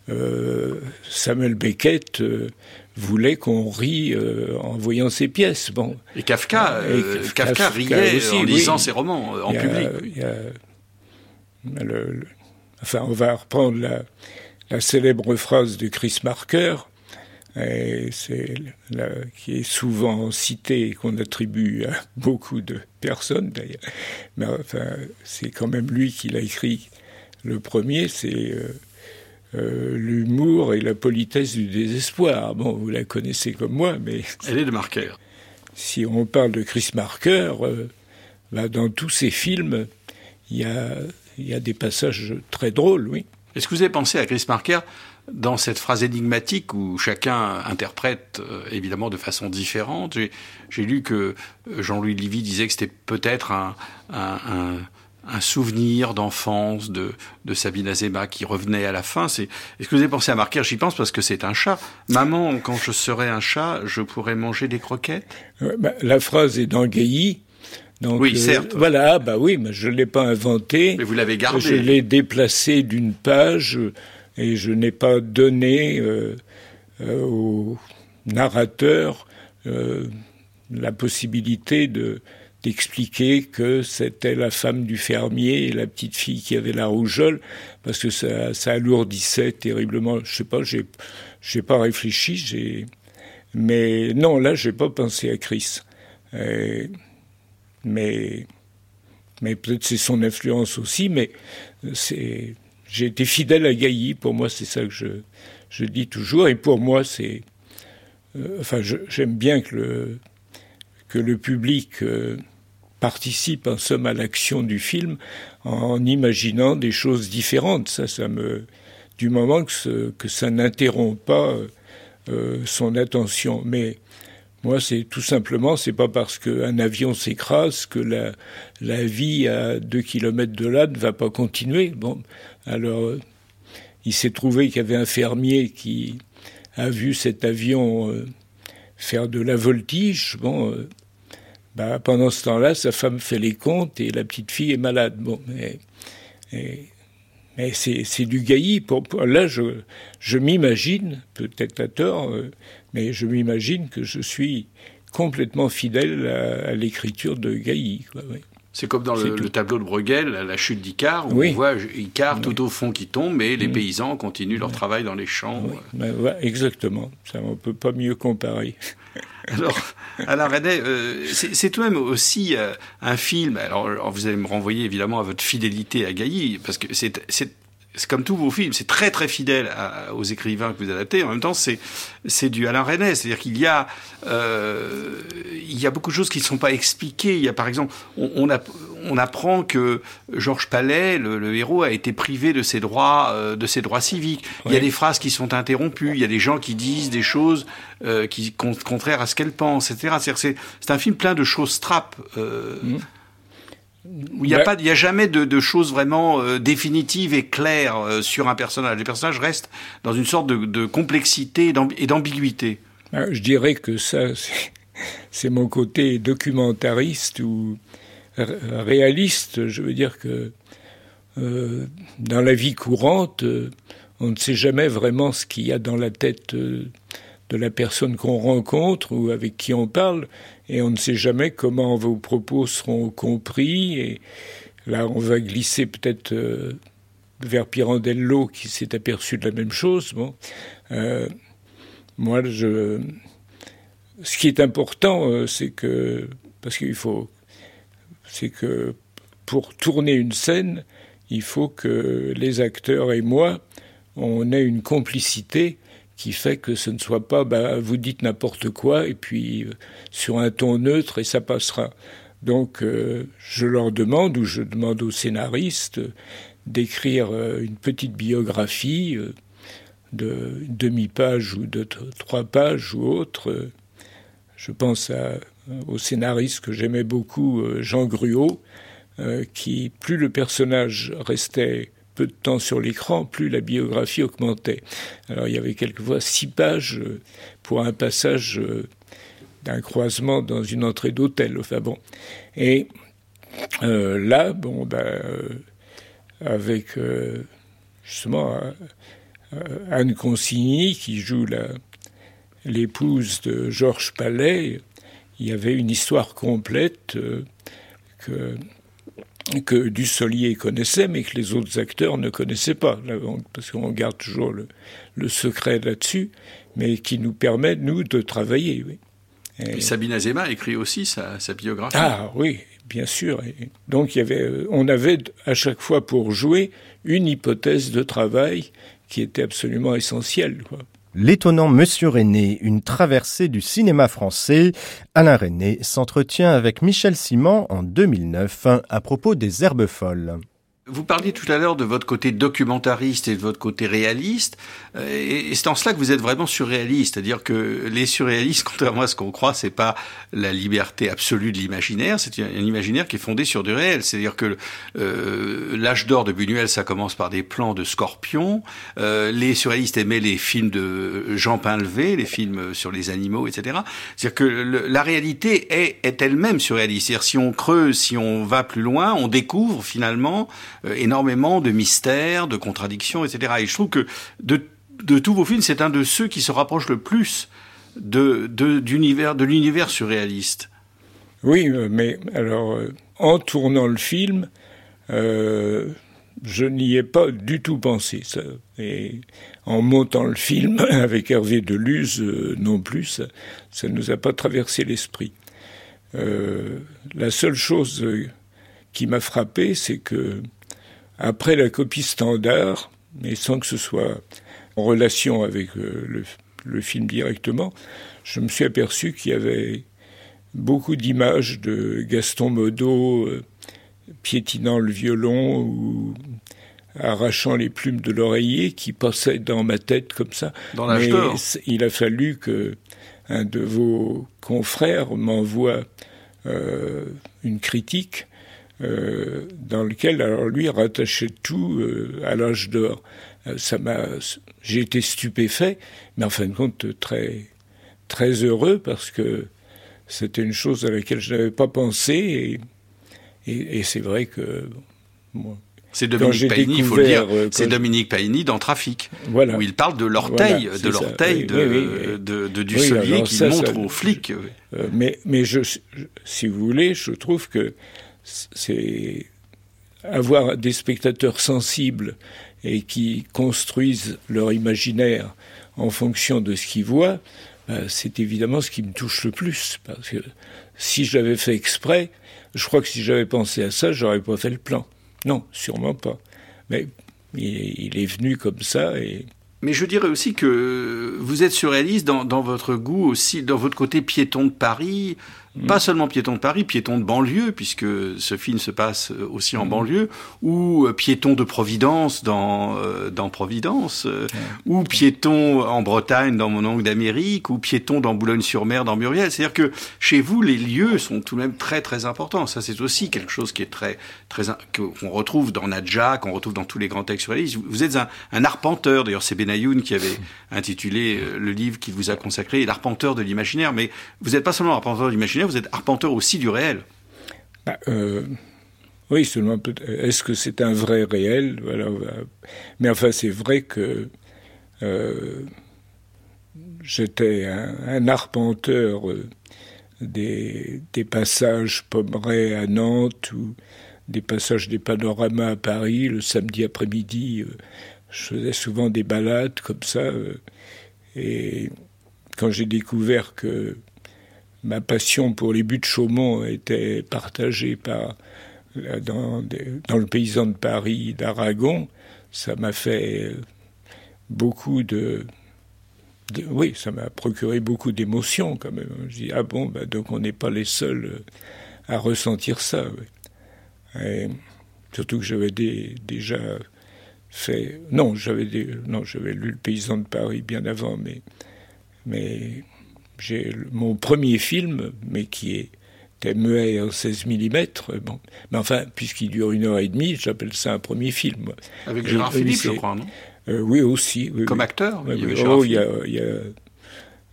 euh, Samuel Beckett euh, voulait qu'on rie euh, en voyant ses pièces. Bon. Et Kafka, et Kafka, Kafka riait aussi, en lisant oui. ses romans en a, public. A, le, le, enfin, on va reprendre la, la célèbre phrase de Chris Marker et c'est qui est souvent cité et qu'on attribue à beaucoup de personnes d'ailleurs. Mais enfin, c'est quand même lui qui l'a écrit. Le premier, c'est euh, euh, l'humour et la politesse du désespoir. Bon, vous la connaissez comme moi, mais elle est de Marker. si on parle de Chris Marker, bah, dans tous ces films, il y a, y a des passages très drôles, oui. Est-ce que vous avez pensé à Chris Marker dans cette phrase énigmatique où chacun interprète euh, évidemment de façon différente? J'ai lu que Jean-Louis Livy disait que c'était peut-être un, un, un, souvenir d'enfance de, de Sabine Azema qui revenait à la fin. Est-ce que vous avez pensé à Marker J'y pense parce que c'est un chat. Maman, quand je serai un chat, je pourrais manger des croquettes? Bah, La phrase est dans donc, oui, euh, certes. voilà, bah oui, mais je l'ai pas inventé. Mais vous l'avez gardé. Je l'ai déplacé d'une page et je n'ai pas donné euh, euh, au narrateur la possibilité de d'expliquer que c'était la femme du fermier et la petite fille qui avait la rougeole parce que ça, ça alourdissait terriblement. Je sais pas, j'ai j'ai pas réfléchi, j'ai mais non là j'ai pas pensé à Chris. mais mais peut-être c'est son influence aussi, mais c'est j'ai été fidèle à Gailly. Pour moi, c'est ça que je, je dis toujours. Et pour moi, c'est. Euh, enfin, j'aime bien que le, que le public euh, participe en somme à l'action du film en, imaginant des choses différentes. Ça, ça me. Du moment que, que ça n'interrompt pas euh, son attention. Mais moi, c'est tout simplement, c'est pas parce qu'un avion s'écrase que la, la vie à deux kilomètres de là ne va pas continuer. Bon, alors, il s'est trouvé qu'il y avait un fermier qui a vu cet avion euh, faire de la voltige. Bon, euh, bah, pendant ce temps-là, sa femme fait les comptes et la petite fille est malade. Bon, mais, c'est du gaillis. Là, je, m'imagine, peut-être à tort, euh, mais je m'imagine que je suis complètement fidèle à, l'écriture de Gailly. C'est comme dans le, tableau de Bruegel, la chute d'Icare, où on voit Icare tout au fond qui tombe, et les paysans continuent leur travail dans les champs. Ben, exactement, ça on peut pas mieux comparer. Alors, Alain René, euh, c'est tout de même aussi euh, un film. Alors, vous allez me renvoyer évidemment à votre fidélité à Gailly, parce que c'est c'est comme tous vos films, c'est très très fidèle aux écrivains que vous adaptez. En même temps, c'est c'est du Alain Resnais, c'est-à-dire qu'il y a euh, il y a beaucoup de choses qui ne sont pas expliquées. Il y a par exemple, on, on, a, on apprend que Georges Palais, le, héros, a été privé de ses droits euh, de ses droits civiques. Il y a des phrases qui sont interrompues. Il y a des gens qui disent des choses euh, qui contraires à ce qu'elles pensent, etc. C'est c'est un film plein de choses trappes. Euh, mmh. Il n'y a, pas, il y a jamais de, de choses vraiment euh, définitives et claires euh, sur un personnage. Les personnages restent dans une sorte de, de complexité et d'ambiguïté. Ah, je dirais que ça, c'est mon côté documentariste ou réaliste. Je veux dire que euh, dans la vie courante, on ne sait jamais vraiment ce qu'il y a dans la tête de la personne qu'on rencontre ou avec qui on parle et on ne sait jamais comment vos propos seront compris. Et là, on va glisser peut-être euh, vers Pirandello qui s'est aperçu de la même chose. Euh, moi, ce qui est important, euh, c'est que parce qu'il faut, c'est que pour tourner une scène, il faut que les acteurs et moi, on ait une complicité qui fait que ce ne soit pas bah, vous dites n'importe quoi et puis euh, sur un ton neutre et ça passera. Donc euh, je leur demande ou je demande aux scénaristes d'écrire euh, une petite biographie de demi-page ou de trois pages ou autre. Je pense à, au scénariste que j'aimais beaucoup, Jean Gruot, qui, plus le personnage restait peu de temps sur l'écran, plus la biographie augmentait. Alors il y avait quelquefois six pages euh, pour un passage euh, d'un croisement dans une entrée d'hôtel. Enfin bon. Et euh, là, ben, avec justement Anne Consigny qui joue l'épouse de Georges Palais, il y avait une histoire complète que que Dussolier connaissait, mais que les autres acteurs ne connaissaient pas, parce qu'on garde toujours le, secret là-dessus, mais qui nous permet, nous, de travailler. Oui. Et, Sabine Azema écrit aussi sa, biographie. Ah oui, bien sûr. donc il y avait, euh, on avait à chaque fois pour jouer une hypothèse de travail qui était absolument essentielle. L'étonnant Monsieur René, une traversée du cinéma français. Alain René s'entretient avec Michel Simon en 2009 à propos des herbes folles. Vous parliez tout à l'heure de votre côté documentariste et de votre côté réaliste, euh, et c'est en cela que vous êtes vraiment surréaliste, c'est-à-dire que les surréalistes, contrairement à ce qu'on croit, c'est pas la liberté absolue de l'imaginaire, c'est un imaginaire qui est fondé sur du réel, c'est-à-dire que euh, l'âge d'or de Buñuel, ça commence par des plans de scorpions, euh, les surréalistes aimaient les films de Jean Pinlevé, les films sur les animaux, etc. C'est-à-dire que la réalité est, est elle-même surréaliste, c'est-à-dire si on creuse, si on va plus loin, on découvre finalement énormément de mystères, de contradictions, etc. Et je trouve que de, de tous vos films, c'est un de ceux qui se rapproche le plus de, de, l'univers surréaliste. Oui, euh, mais alors, euh, en tournant le film, euh, je n'y ai pas du tout pensé. Ça. Et en montant le film avec Hervé euh, non plus, ça ne nous a pas traversé l'esprit. Euh, la seule chose qui m'a frappé, c'est que après la copie standard, mais sans que ce soit en relation avec euh, le, le, film directement, je me suis aperçu qu'il y avait beaucoup d'images de Gaston Modo euh, piétinant le violon ou arrachant les plumes de l'oreiller qui passaient dans ma tête comme ça. Dans mais il a fallu que un de vos confrères m'envoie euh, une critique euh, dans lequel, alors lui, rattachait tout euh, à l'âge d'or. Euh, ça m'a, j'ai été stupéfait, mais en fin de compte très, très heureux parce que c'était une chose à laquelle je n'avais pas pensé et, et, et c'est vrai que moi, c'est Dominique Paini, il faut le dire. C'est Dominique Paini dans Trafic, voilà. où il parle de l'orteil, voilà, de l'orteil de, oui, oui, de, de, du oui, qui ça, montre ça, aux flics. Euh, mais, mais je, si vous voulez, je trouve que c'est avoir des spectateurs sensibles et qui construisent leur imaginaire en fonction de ce qu'ils voient, ben, c'est évidemment ce qui me touche le plus. Parce que si je l'avais fait exprès, je crois que si j'avais pensé à ça, j'aurais pas fait le plan. Non, sûrement pas. Mais il est venu comme ça et. Mais je dirais aussi que vous êtes surréaliste dans, votre goût aussi, dans votre côté piéton de Paris. Pas seulement piéton de Paris, piéton de banlieue, puisque ce film se passe aussi en mmh. banlieue, ou euh, piéton de Providence dans, euh, dans Providence, euh, mmh. ou piéton en Bretagne dans Mon oncle d'Amérique, ou piéton dans Boulogne-sur-Mer dans Muriel. C'est-à-dire que chez vous, les lieux sont tout de même très très importants. Ça, c'est aussi quelque chose qui est très très qu'on retrouve dans Nadja, qu'on retrouve dans tous les grands textes surréalistes. Vous êtes un, un arpenteur. D'ailleurs, c'est Benayoun qui avait intitulé le livre qu'il vous a consacré, l'arpenteur de l'imaginaire. Mais vous n'êtes pas seulement arpenteur de l'imaginaire vous êtes arpenteur aussi du réel. Bah, euh, oui, seulement est-ce que c'est un vrai réel? Voilà. Mais enfin, c'est vrai que euh, j'étais un, arpenteur euh, des, passages Pommeret à Nantes ou des passages des panoramas à Paris le samedi après-midi. Euh, je faisais souvent des balades comme ça. Et quand j'ai découvert que ma passion pour les buts de Chaumont était partagée par dans, le paysan de Paris d'Aragon, ça m'a fait beaucoup de, oui, ça m'a procuré beaucoup d'émotions quand même. Je dis ah bon, bah, donc on n'est pas les seuls à ressentir ça. Et, surtout que j'avais déjà fait, non, j'avais non, j'avais lu le paysan de Paris bien avant, mais mais j'ai mon premier film, mais qui est était muet en 16 mm. Bon. Mais enfin, puisqu'il dure une heure et demie, j'appelle ça un premier film. Avec Gérard Philippe, je crois, non euh, Oui, aussi. Oui, Comme oui. acteur il y, avait oh, il, y a, il y a.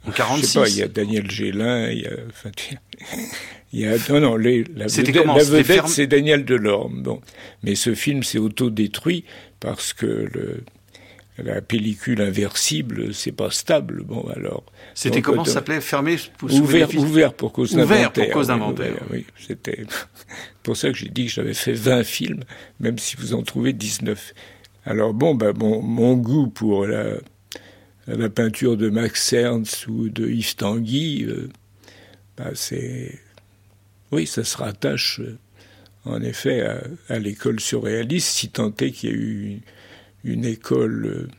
En 46 Je sais pas, il y a Daniel Gélin, il y a. Enfin, il y a non, non, les, la vedette, comment, la vedette ferme... c'est Daniel Delorme. Bon. Mais ce film s'est autodétruit parce que le, la pellicule inversible, c'est pas stable. Bon, alors. C'était comment ça s'appelait Fermé ouvert, ouvert pour cause d'inventaire. Ouvert pour cause d'inventaire. Oui, oui c'était pour ça que j'ai dit que j'avais fait 20 films, même si vous en trouvez 19. Alors bon, bah, mon, mon goût pour la, la peinture de Max Ernst ou de Yves Tanguy, euh, bah, c'est. Oui, ça se rattache, euh, en effet, à, à l'école surréaliste, si tant est qu'il y a eu une école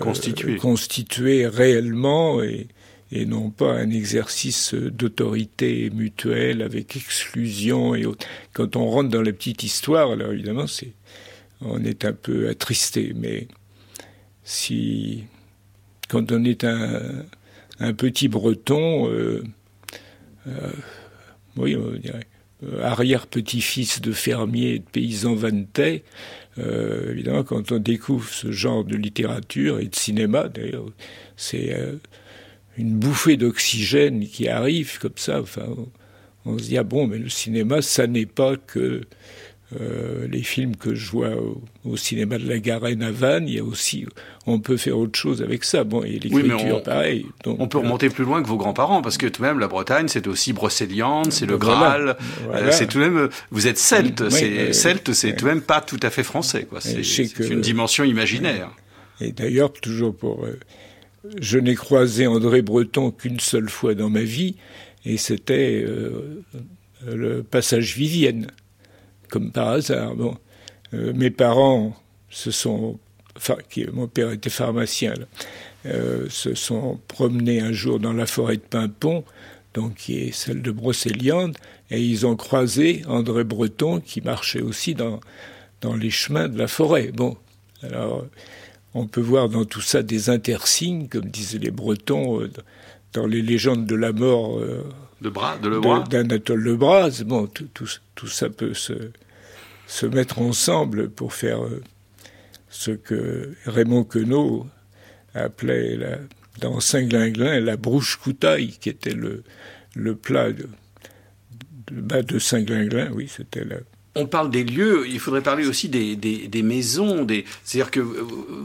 constitué. constitué réellement et, et non pas un exercice d'autorité mutuelle avec exclusion et autres. Quand on rentre dans la petite histoire, alors évidemment, c'est, on est un peu attristé, mais si, quand on est un, un petit breton, euh, euh, oui, on dirait, euh, arrière-petit-fils de fermier et de paysan vannetais, euh, évidemment, quand on découvre ce genre de littérature et de cinéma, d'ailleurs, c'est euh, une bouffée d'oxygène qui arrive comme ça. Enfin, on, on, se dit ah bon, mais le cinéma, ça n'est pas que euh, les films que je vois au, au, cinéma de la Garenne à Vannes, il y a aussi, on peut faire autre chose avec ça. Bon, et l'écriture, oui, pareil. Donc, on peut remonter plus loin que vos grands-parents, parce que tout de même, la Bretagne, c'est aussi Brocéliande, c'est le Graal, voilà. euh, c'est tout de même, vous êtes celte, oui, c'est, celte, c'est tout de même pas tout à fait français, quoi. C'est, une dimension imaginaire. Et d'ailleurs, toujours pour, euh, je n'ai croisé André Breton qu'une seule fois dans ma vie, et c'était euh, le passage Vivienne comme par hasard. Bon, euh, mes parents se sont, enfin, qui, mon père était pharmacien, là, euh, se sont promenés un jour dans la forêt de Pimpon, donc qui est celle de Brocéliande, et ils ont croisé André Breton qui marchait aussi dans dans les chemins de la forêt. Bon, alors on peut voir dans tout ça des intersignes, comme disaient les Bretons, euh, dans les légendes de la mort. Euh, de bras, de Lebras D'Anatole Lebras. Bon, tout, tout, tout, ça peut se, se mettre ensemble pour faire euh, ce que Raymond Queneau appelait la, dans Saint-Glinglin la brouche coutaille, qui était le, le plat de, de, de Saint-Glinglin, oui, c'était la, on parle des lieux, il faudrait parler aussi des, des, des maisons. Des... C'est-à-dire que euh,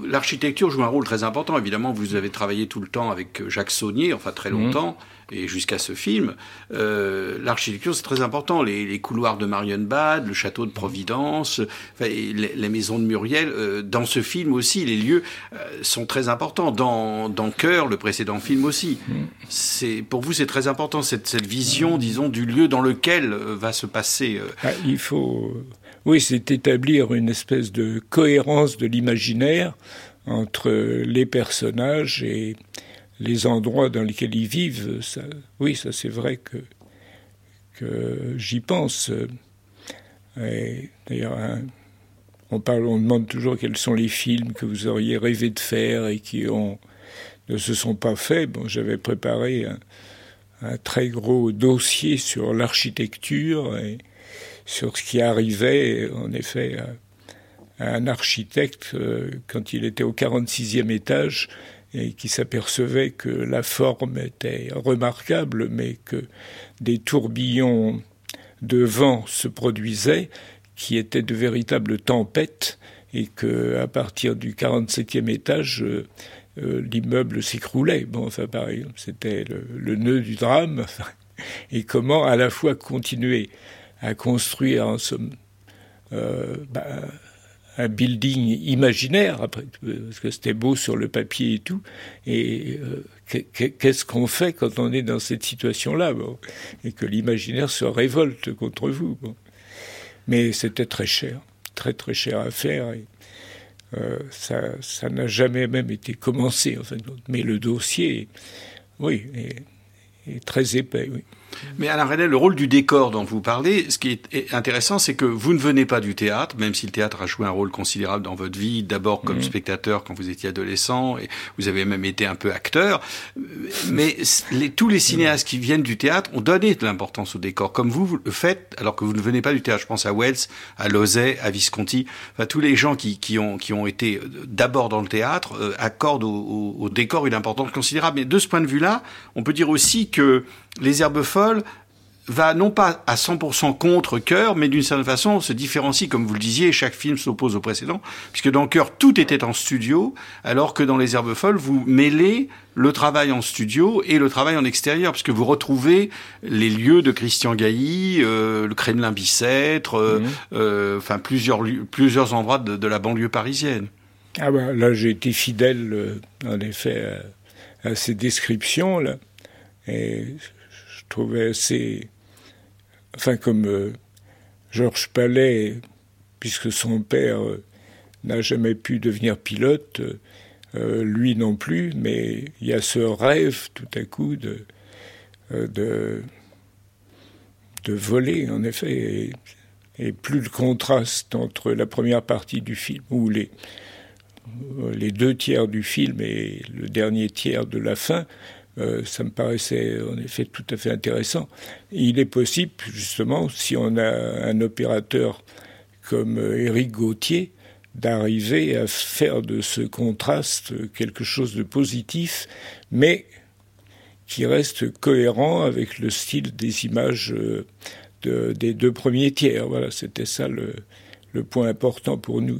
l'architecture joue un rôle très important. Évidemment, vous avez travaillé tout le temps avec Jacques Saunier, enfin très longtemps, mmh. Et jusqu'à ce film. Euh, l'architecture, c'est très important. Les, couloirs de Marienbad, le château de Providence, enfin, les, maisons de Muriel. Euh, dans ce film aussi, les lieux euh, sont très importants. Dans, dans Cœur, le précédent film aussi. C'est Pour vous, c'est très important, cette, cette vision, disons, du lieu dans lequel va se passer. Ah, il faut oui, c'est établir une espèce de cohérence de l'imaginaire entre les personnages et les endroits dans lesquels ils vivent. Ça, oui, ça c'est vrai que, que j'y pense. D'ailleurs, hein, on, parle, on demande toujours quels sont les films que vous auriez rêvé de faire et qui ont, ne se sont pas faits. Bon, j'avais préparé un, très gros dossier sur l'architecture et sur ce qui arrivait, en effet, à, à un architecte euh, quand il était au 46e étage et qui s'apercevait que la forme était remarquable, mais que des tourbillons de vent se produisaient, qui étaient de véritables tempêtes, et que partir du 47e étage, euh, euh, l'immeuble s'écroulait. Bon, enfin, pareil, c'était le, le, nœud du drame. et comment à la fois continuer à construire en somme euh, bah, un building imaginaire parce que c'était beau sur le papier et tout. Et euh, qu'est-ce qu'on fait quand on est dans cette situation là bon, et que l'imaginaire se révolte contre vous mais c'était très cher très très cher à faire euh, ça ça n'a jamais même été commencé en compte mais le dossier oui est, est très épais oui mais Alain René, le rôle du décor dont vous parlez, ce qui est intéressant, c'est que vous ne venez pas du théâtre, même si le théâtre a joué un rôle considérable dans votre vie, d'abord comme mmh. spectateur quand vous étiez adolescent, et vous avez même été un peu acteur. Mais les, tous les cinéastes qui viennent du théâtre ont donné de l'importance au décor, comme vous, vous le faites, alors que vous ne venez pas du théâtre. Je pense à Wells, à Lozay, à Visconti, enfin tous les gens qui, qui, ont, qui ont été d'abord dans le théâtre euh, accordent au, au, au décor une importance considérable. Mais de ce point de vue-là, on peut dire aussi que les herbes folles va non pas à 100% contre Cœur, mais d'une certaine façon se différencie, comme vous le disiez, chaque film s'oppose au précédent, puisque dans Cœur, tout était en studio, alors que dans Les Herbes Folles, vous mêlez le travail en studio et le travail en extérieur, puisque vous retrouvez les lieux de Christian Gailly, euh, le Kremlin Bicêtre, euh, mmh. euh, enfin plusieurs, plusieurs endroits de, de, la banlieue parisienne. Ah ben, là, j'ai été fidèle, en effet, à, à ces descriptions-là. Et je trouvais assez enfin comme euh, Georges Palais, puisque son père euh, n'a jamais pu devenir pilote, euh, lui non plus, mais il y a ce rêve tout à coup de, de, voler, en effet. Et, plus le contraste entre la première partie du film, ou les deux tiers du film et le dernier tiers de la fin, euh, ça me paraissait en effet tout à fait intéressant. Il est possible, justement, si on a un opérateur comme euh, Éric Gauthier, d'arriver à faire de ce contraste quelque chose de positif, mais qui reste cohérent avec le style des images euh, des deux premiers tiers. Voilà, c'était ça le, le point important pour nous.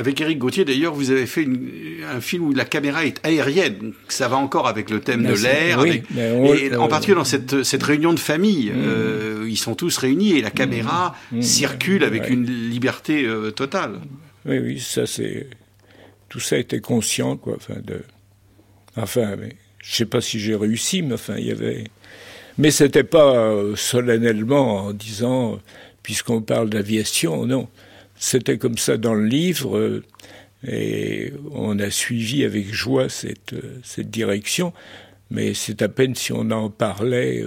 Avec Eric Gauthier, d'ailleurs, vous avez fait un film où la caméra est aérienne. Ça va encore avec le thème de l'air. et en particulier dans cette, cette réunion de famille, mm. euh, ils sont tous réunis et la caméra mm. Mm. circule avec une liberté euh, totale. Oui, oui, ça c'est tout ça était conscient, quoi. Enfin, de, enfin, mais je sais pas si j'ai réussi, mais enfin, il y avait. Mais c'était pas euh, solennellement en disant, puisqu'on parle d'aviation, non. C'était comme ça dans le livre, euh, et on a suivi avec joie cette, euh, cette direction, mais c'est à peine si on en parlait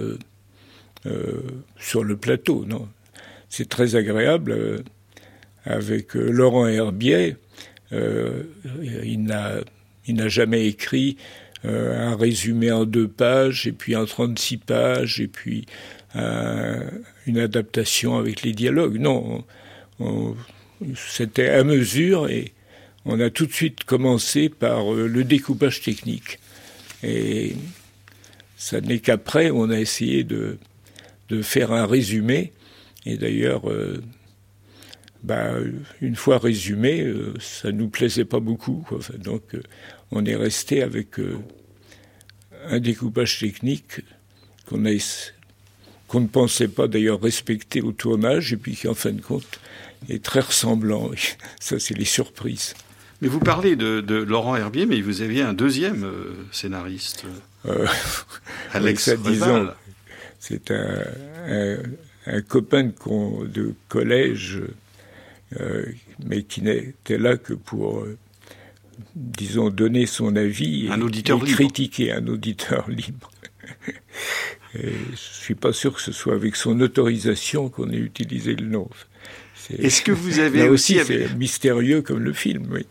euh, sur le plateau, non? C'est très agréable. avec Laurent Herbier, il n'a jamais écrit un résumé en deux pages, et puis en 36 pages, et puis une adaptation avec les dialogues. Non, on, c'était à mesure et on a tout de suite commencé par euh, le découpage technique. Et ça n'est qu'après on a essayé de, de faire un résumé. Et d'ailleurs, euh, bah, une fois résumé, euh, ça nous plaisait pas beaucoup. donc on est resté avec un découpage technique qu'on qu'on ne pensait pas d'ailleurs respecter au tournage et puis qui en fin de compte est très ressemblant. Ça, c'est les surprises. Mais vous parlez de, Laurent Herbier, mais vous aviez un deuxième euh, scénariste, euh, Alex disons, C'est un, un, copain de, collège, euh, mais qui n'était là que pour, disons, donner son avis un auditeur et critiquer un auditeur libre. je ne suis pas sûr que ce soit avec son autorisation qu'on ait utilisé le nom. Est-ce que vous avez aussi, c'est mystérieux comme le film, oui.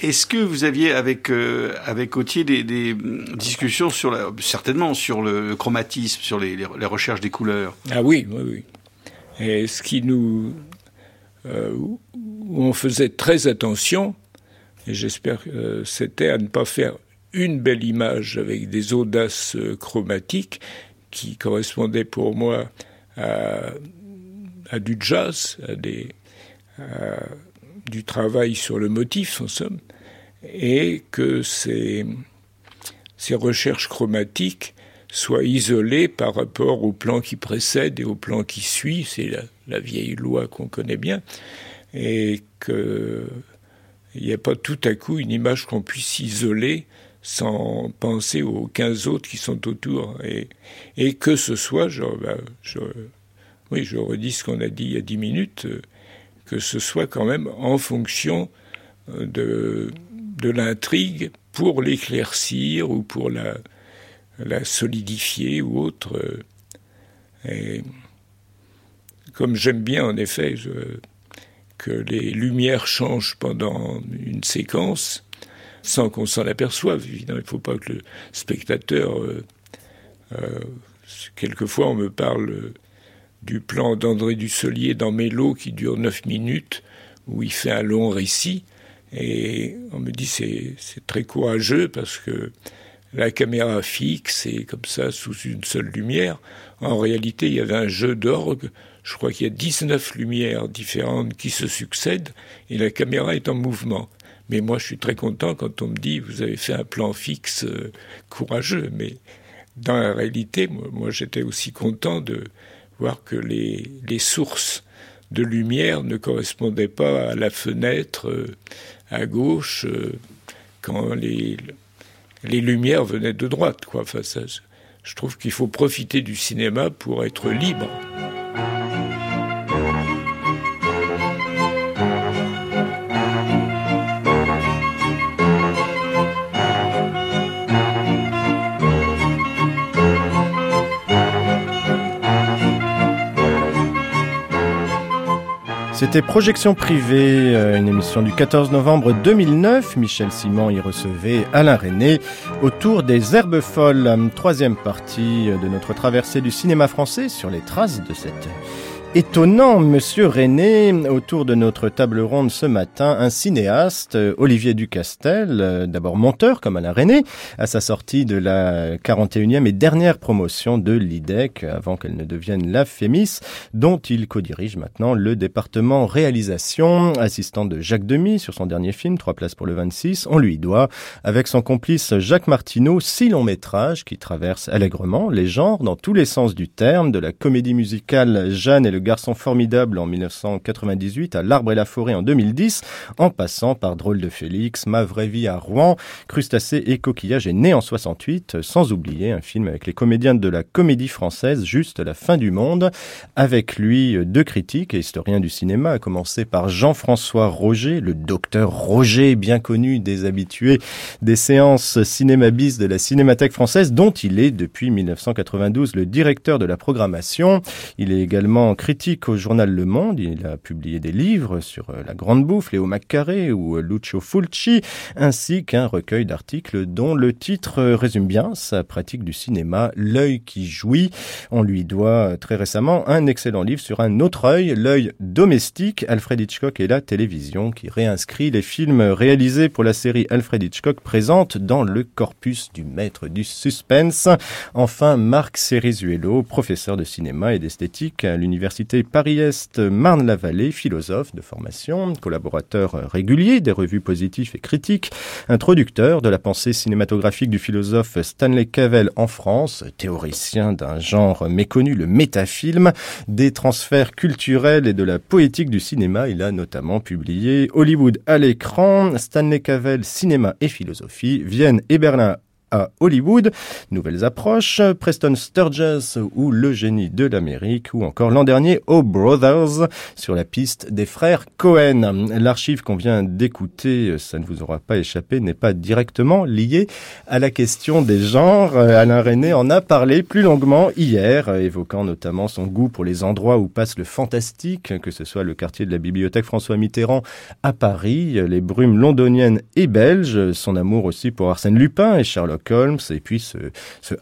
Est-ce que vous aviez avec euh, avec Autier des, discussions sur la, certainement sur le chromatisme, sur les, les, recherches des couleurs? Ah oui, oui, oui. Et ce qui nous euh, où on faisait très attention, et j'espère que c'était à ne pas faire une belle image avec des audaces chromatiques qui correspondaient pour moi à à du jazz, à, des, du travail sur le motif, en somme, et que ces, ces recherches chromatiques soient isolées par rapport au plan qui précède et au plan qui suit, c'est la, vieille loi qu'on connaît bien, et qu'il n'y a pas tout à coup une image qu'on puisse isoler sans penser aux 15 autres qui sont autour. Et, et que ce soit, genre, bah, je, oui, je redis ce qu'on a dit il y a dix minutes, euh, que ce soit quand même en fonction euh, de, de l'intrigue pour l'éclaircir ou pour la, la solidifier ou autre. Euh, et comme j'aime bien en effet que les lumières changent pendant une séquence, sans qu'on s'en aperçoive, évidemment, il ne faut pas que le spectateur... quelquefois on me parle du plan d'André Dusselier dans Mélo qui dure neuf minutes, où il fait un long récit. Et on me dit c'est c'est très courageux parce que la caméra fixe et comme ça sous une seule lumière. En réalité, il y avait un jeu d'orgue. Je crois qu'il y a 19 lumières différentes qui se succèdent et la caméra est en mouvement. Mais moi, je suis très content quand on me dit vous avez fait un plan fixe euh, courageux. Mais dans la réalité, moi j'étais aussi content de, que les, les sources de lumière ne correspondaient pas à la fenêtre euh, à gauche euh, quand les, les lumières venaient de droite. Quoi. Enfin, ça, je trouve qu'il faut profiter du cinéma pour être libre. C'était Projection privée, euh, une émission du 14 novembre 2009. Michel Simon y recevait Alain René autour des herbes folles. Troisième partie de notre traversée du cinéma français sur les traces de cette étonnant, monsieur René, autour de notre table ronde ce matin, un cinéaste, Olivier Ducastel, euh, d'abord monteur comme Alain René, à sa sortie de la 41e et dernière promotion de l'IDEC, avant qu'elle ne devienne la FEMIS, dont il co-dirige maintenant le département réalisation, assistant de Jacques Demy sur son dernier film, Trois places pour le 26. On lui doit, avec son complice Jacques Martineau, six longs métrages qui traversent allègrement les genres dans tous les sens du terme, de la comédie musicale Jeanne et le garçon formidable en 1998 à L'Arbre et la Forêt en 2010, en passant par Drôle de Félix, Ma vraie vie à Rouen, Crustacés et coquillages est né en 68, sans oublier un film avec les comédiens de la comédie française, Juste la fin du monde. Avec lui, deux critiques et historiens du cinéma, à commencer par Jean-François Roger, le docteur Roger, bien connu des habitués des séances cinéma de la Cinémathèque française, dont il est depuis 1992 le directeur de la programmation. Il est également critique au journal Le Monde. Il a publié des livres sur euh, la Grande Bouffe, Léo Maccaré ou euh, Lucio Fulci, ainsi qu'un recueil d'articles dont le titre euh, résume bien sa pratique du cinéma, L'œil qui jouit. On lui doit très récemment un excellent livre sur un autre œil, l'œil domestique, Alfred Hitchcock et la télévision, qui réinscrit les films réalisés pour la série Alfred Hitchcock présente dans le corpus du maître du suspense. Enfin, Marc Cerizuelo, professeur de cinéma et d'esthétique à l'université Paris-Est Marne-la-Vallée, philosophe de formation, collaborateur régulier des revues positives et critiques, introducteur de la pensée cinématographique du philosophe Stanley Cavell en France, théoricien d'un genre méconnu, le métafilm, des transferts culturels et de la poétique du cinéma. Il a notamment publié Hollywood à l'écran, Stanley Cavell, cinéma et philosophie, Vienne et Berlin à Hollywood, nouvelles approches, Preston Sturges ou Le génie de l'Amérique, ou encore l'an dernier O Brothers sur la piste des frères Cohen. L'archive qu'on vient d'écouter, ça ne vous aura pas échappé, n'est pas directement liée à la question des genres. Alain René en a parlé plus longuement hier, évoquant notamment son goût pour les endroits où passe le fantastique, que ce soit le quartier de la bibliothèque François Mitterrand à Paris, les brumes londoniennes et belges, son amour aussi pour Arsène Lupin et Sherlock Holmes, et puis ce,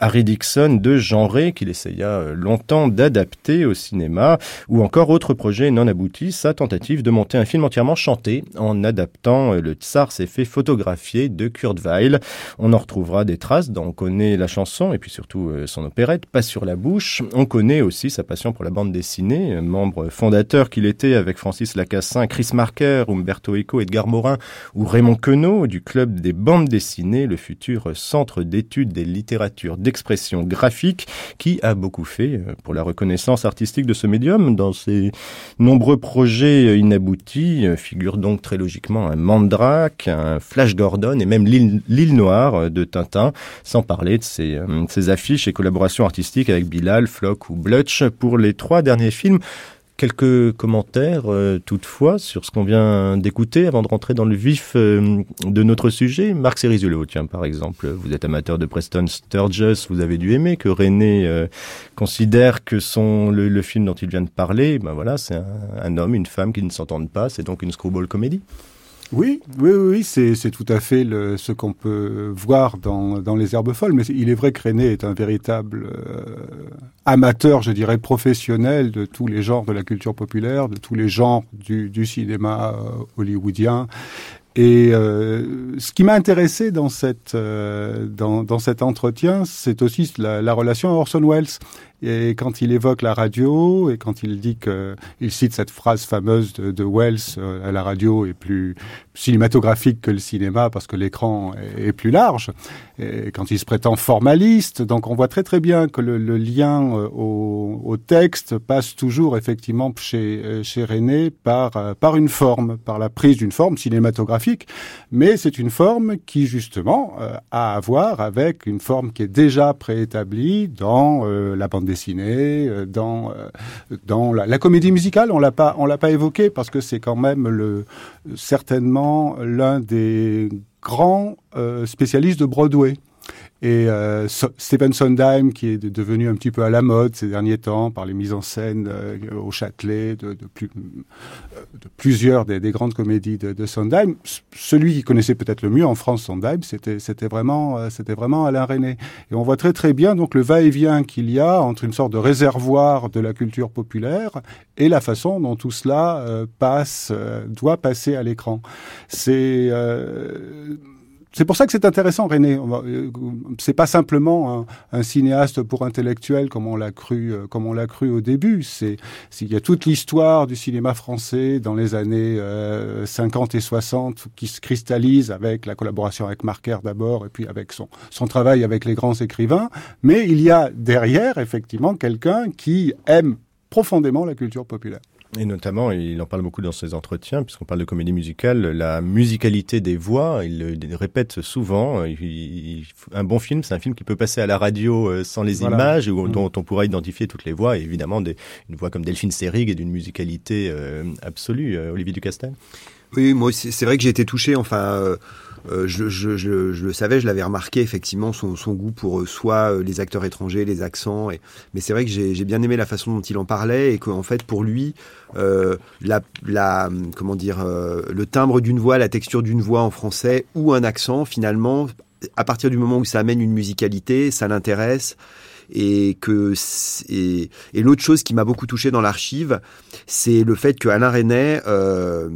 Harry Dixon de genré qu'il essaya euh, longtemps d'adapter au cinéma, ou encore autre projet non abouti, sa tentative de monter un film entièrement chanté en adaptant euh, le Tsar s'est fait photographier de Kurt Weill. On en retrouvera des traces dont on connaît la chanson et puis surtout euh, son opérette, Pas sur la bouche. On connaît aussi sa passion pour la bande dessinée, membre fondateur qu'il était avec Francis Lacassin, Chris Marker, Umberto Eco, Edgar Morin ou Raymond Queneau du club des bandes dessinées, le futur centre d'études des littératures d'expression graphique qui a beaucoup fait euh, pour la reconnaissance artistique de ce médium. Dans ses nombreux projets euh, inaboutis euh, figure donc très logiquement un Mandrake, un Flash Gordon et même l'île Noire de Tintin, sans parler de ses, affiches et collaborations artistiques avec Bilal, Flock ou Blutch pour les trois derniers films Quelques commentaires euh, toutefois sur ce qu'on vient d'écouter avant de rentrer dans le vif euh, de notre sujet. Marc Cerizulo, tiens par exemple, vous êtes amateur de Preston Sturges, vous avez dû aimer que René euh, considère que son le, film dont il vient de parler, ben voilà, c'est un, un, homme, une femme qui ne s'entendent pas, c'est donc une screwball comédie. Oui, oui, oui, c'est tout à fait ce qu'on peut voir dans, les herbes folles. Mais il est vrai que René est un véritable euh, amateur, je dirais, professionnel de tous les genres de la culture populaire, de tous les genres du, cinéma euh, hollywoodien. Et euh, ce qui m'a intéressé dans, cette, dans, dans, cet entretien, c'est aussi la, la, relation à Orson Welles. Et quand il évoque la radio et quand il dit que il cite cette phrase fameuse de, Wells euh, la radio est plus cinématographique que le cinéma parce que l'écran est, plus large. Quand il se prétend formaliste, donc on voit très très bien que le, le lien euh, au, au, texte passe toujours effectivement chez euh, chez René par par une forme, par la prise d'une forme cinématographique, mais c'est une forme qui justement a à voir avec une forme qui est déjà préétablie dans la bande dessinée, euh, dans euh, dans la, comédie musicale. On l'a pas on l'a pas évoqué parce que c'est quand même le certainement l'un des grands euh, spécialistes de Broadway. Et euh, Stephen Sondheim, qui est devenu un petit peu à la mode ces derniers temps par les mises en scène euh, au Châtelet de, plus, de plusieurs des, des, grandes comédies de, de, Sondheim. Celui qui connaissait peut-être le mieux en France Sondheim, c'était vraiment euh, c'était vraiment Alain René. Et on voit très très bien donc le va-et-vient qu'il y a entre une sorte de réservoir de la culture populaire et la façon dont tout cela euh, passe euh, doit passer à l'écran. C'est c'est pour ça que c'est intéressant, René. Euh, c'est pas simplement un, cinéaste pour intellectuels comme on l'a cru, euh, comme on l'a cru au début. C'est il y a toute l'histoire du cinéma français dans les années euh, 50 et 60 qui se cristallise avec la collaboration avec Marker d'abord et puis avec son son travail avec les grands écrivains. Mais il y a derrière effectivement quelqu'un qui aime profondément la culture populaire. Et notamment, il en parle beaucoup dans ses entretiens, puisqu'on parle de comédie musicale, la musicalité des voix, il le répète souvent. Il, un bon film, c'est un film qui peut passer à la radio euh, sans les voilà. images, ou, mmh. dont on pourra identifier toutes les voix, et évidemment des, une voix comme Delphine Seyrig est d'une musicalité euh, absolue. Euh, Olivier Ducastel Oui, moi c'est vrai que j'ai été touché, enfin... Euh euh, je, le savais, je l'avais remarqué effectivement son, goût pour euh, soit euh, les acteurs étrangers, les accents. Mais c'est vrai que j'ai bien aimé la façon dont il en parlait et qu'en fait pour lui, euh, comment dire, le timbre d'une voix, la texture d'une voix en français ou un accent, finalement, à partir du moment où ça amène une musicalité, ça l'intéresse et l'autre chose qui m'a beaucoup touché dans l'archive, c'est le fait que Alain euh,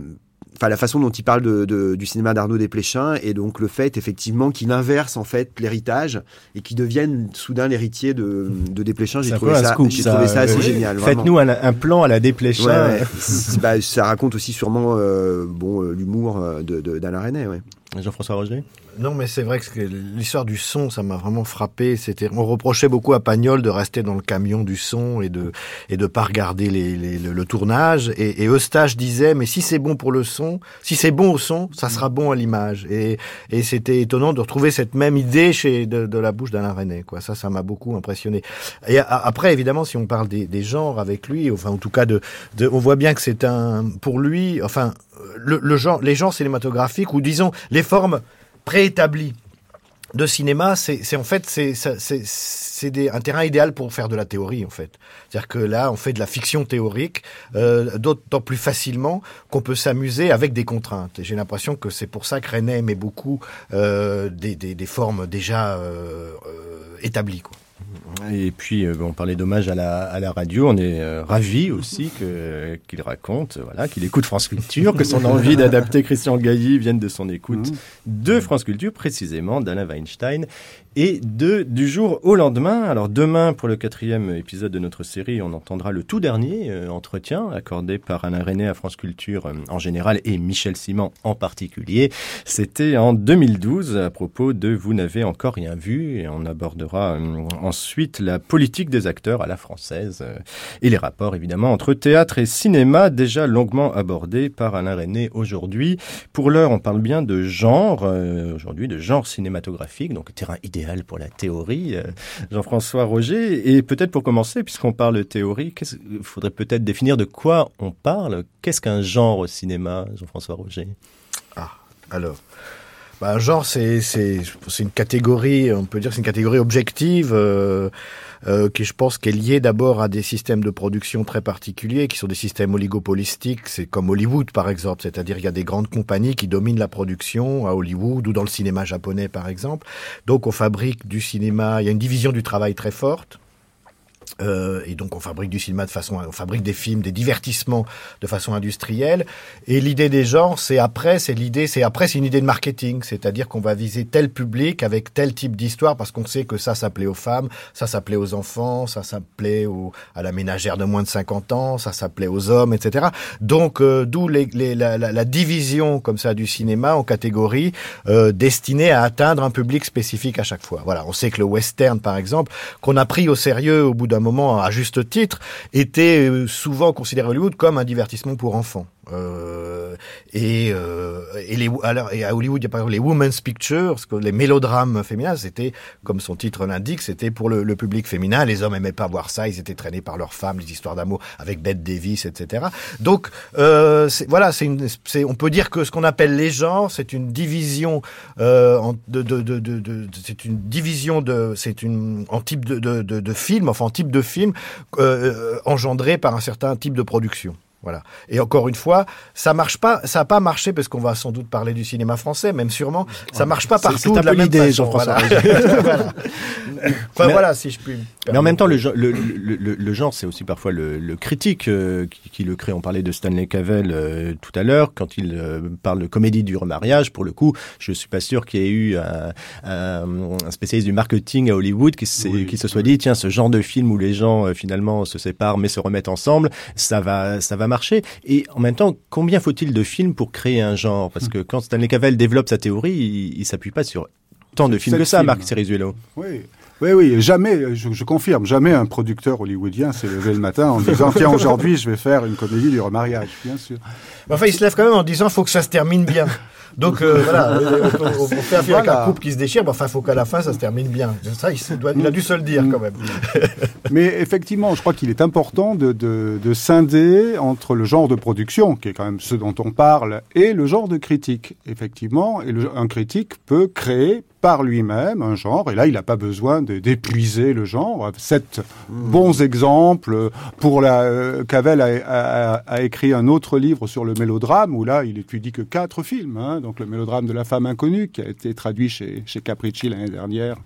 enfin la façon dont il parle de, de, du cinéma d'Arnaud Desplechin et donc le fait effectivement qu'il inverse en fait l'héritage et qu'il devienne soudain l'héritier de, de Desplechin. J'ai trouvé, ça, scoop, ça, trouvé ça assez oui. génial. Faites-nous un, un, plan à la Desplechin. Ouais, ouais. bah, ça raconte aussi sûrement euh, bon euh, l'humour euh, d'Alain René. Ouais. Jean-François Roger non, mais c'est vrai que l'histoire du son, ça m'a vraiment frappé. C'était, on reprochait beaucoup à Pagnol de rester dans le camion du son et de et de pas regarder les, les, le, tournage. Et, et Eustache disait, mais si c'est bon pour le son, si c'est bon au son, ça sera bon à l'image. Et, et c'était étonnant de retrouver cette même idée chez de, de la bouche d'Alain René. Quoi, ça, ça m'a beaucoup impressionné. Et après, évidemment, si on parle des, des genres avec lui, enfin, en tout cas, de, de on voit bien que c'est un, pour lui, enfin, le, le genre, les genres cinématographiques ou disons les formes préétabli de cinéma, c'est en fait c'est un terrain idéal pour faire de la théorie en fait. C'est-à-dire que là, on fait de la fiction théorique euh, d'autant plus facilement qu'on peut s'amuser avec des contraintes. Et j'ai l'impression que c'est pour ça que René aimait beaucoup euh, des, des, des, formes déjà euh, établies. Quoi. Et puis, euh, on parlait d'hommage à la, à la radio. On est euh, ravis aussi que, qu'il raconte, voilà, qu'il écoute France Culture, que son envie d'adapter Christian Gailly vienne de son écoute mmh. de France Culture, précisément d'Alain Weinstein et de du jour au lendemain. Alors demain, pour le quatrième épisode de notre série, on entendra le tout dernier euh, entretien accordé par Alain René à France Culture euh, en général et Michel Simon en particulier. C'était en 2012 à propos de Vous n'avez encore rien vu et on abordera euh, ensuite la politique des acteurs à la française euh, et les rapports évidemment entre théâtre et cinéma déjà longuement abordés par Alain René aujourd'hui. Pour l'heure, on parle bien de genre euh, aujourd'hui, de genre cinématographique, donc terrain idéal pour la théorie, euh, Jean-François Roger. Et peut-être pour commencer, puisqu'on parle de théorie, il faudrait peut-être définir de quoi on parle. Qu'est-ce qu'un genre au cinéma, Jean-François Roger? Ah, alors. Bah, un genre, c'est une catégorie, on peut dire c'est une catégorie objective. Euh, euh, qui je pense qu'est liée d'abord à des systèmes de production très particuliers, qui sont des systèmes oligopolistiques, c'est comme Hollywood par exemple, c'est-à-dire il y a des grandes compagnies qui dominent la production à Hollywood ou dans le cinéma japonais par exemple. Donc on fabrique du cinéma, il y a une division du travail très forte. Euh, et donc on fabrique du cinéma de façon, on fabrique des films, des divertissements de façon industrielle. Et l'idée des genres, c'est après, c'est l'idée, c'est après, c'est une idée de marketing, c'est-à-dire qu'on va viser tel public avec tel type d'histoire parce qu'on sait que ça, ça plaît aux femmes, ça, ça plaît aux enfants, ça, ça plaît aux, à la ménagère de moins de 50 ans, ça, ça plaît aux hommes, etc. Donc euh, d'où les, les, la, la, division comme ça du cinéma en catégories euh, destinées à atteindre un public spécifique à chaque fois. Voilà, on sait que le western, par exemple, qu'on a pris au sérieux au bout d'un moment, à juste titre, était euh, souvent considéré Hollywood comme un divertissement pour enfants. Euh, et, euh, et, à Hollywood, il y a par exemple les women's pictures, les mélodrames féminins, c'était, comme son titre l'indique, c'était pour le, public féminin. Les hommes aimaient pas voir ça, ils étaient traînés par leurs femmes, les histoires d'amour avec Bette Davis, etc. Donc euh, voilà, c'est on peut dire que ce qu'on appelle les genres, c'est une division c'est une division de, c'est une en type de, de, en type de film engendré par un certain type de production. Voilà. Et encore une fois, ça marche pas, ça a pas marché parce qu'on va sans doute parler du cinéma français, même sûrement. Ça marche pas partout de la même idée, Jean-François. Voilà. enfin, voilà, si je puis. Mais en même temps, le, le, le, le genre, c'est aussi parfois le, critique euh, qui, qui, le crée. On parlait de Stanley Cavell euh, tout à l'heure quand il euh, parle de comédie du remariage. Pour le coup, je suis pas sûr qu'il y ait eu un, un, spécialiste du marketing à Hollywood qui, qui se soit dit tiens, ce genre de film où les gens finalement se séparent mais se remettent ensemble, ça va, ça va Et en même temps, combien faut-il de films pour créer un genre? Parce que quand Stanley Cavell développe sa théorie, il, il s'appuie pas sur tant de films que ça, Marc Cerizuelo. Oui. Oui, oui, jamais, je, je, confirme, jamais un producteur hollywoodien s'est levé le matin en disant tiens aujourd'hui je vais faire une comédie du remariage, bien sûr. Enfin, il se lève quand même en disant faut que ça se termine bien. Donc euh, voilà, on, fait affaire un couple qui se déchire, mais enfin, il faut qu'à la fin, ça se termine bien. Ça, il, doit, il a dû se le dire quand même. mais effectivement, je crois qu'il est important de, de, de, scinder entre le genre de production, qui est quand même ce dont on parle, et le genre de critique. Effectivement, et le, un critique peut créer par lui-même un genre, et là, il n'a pas besoin d'épuiser le genre. Sept mmh. bons exemples. Pour la, euh, Cavell a, a, a, écrit un autre livre sur le mélodrame, où là, il étudie que quatre films. Hein, donc le mélodrame de la femme inconnue, qui a été traduit chez, chez Capricci l'année dernière.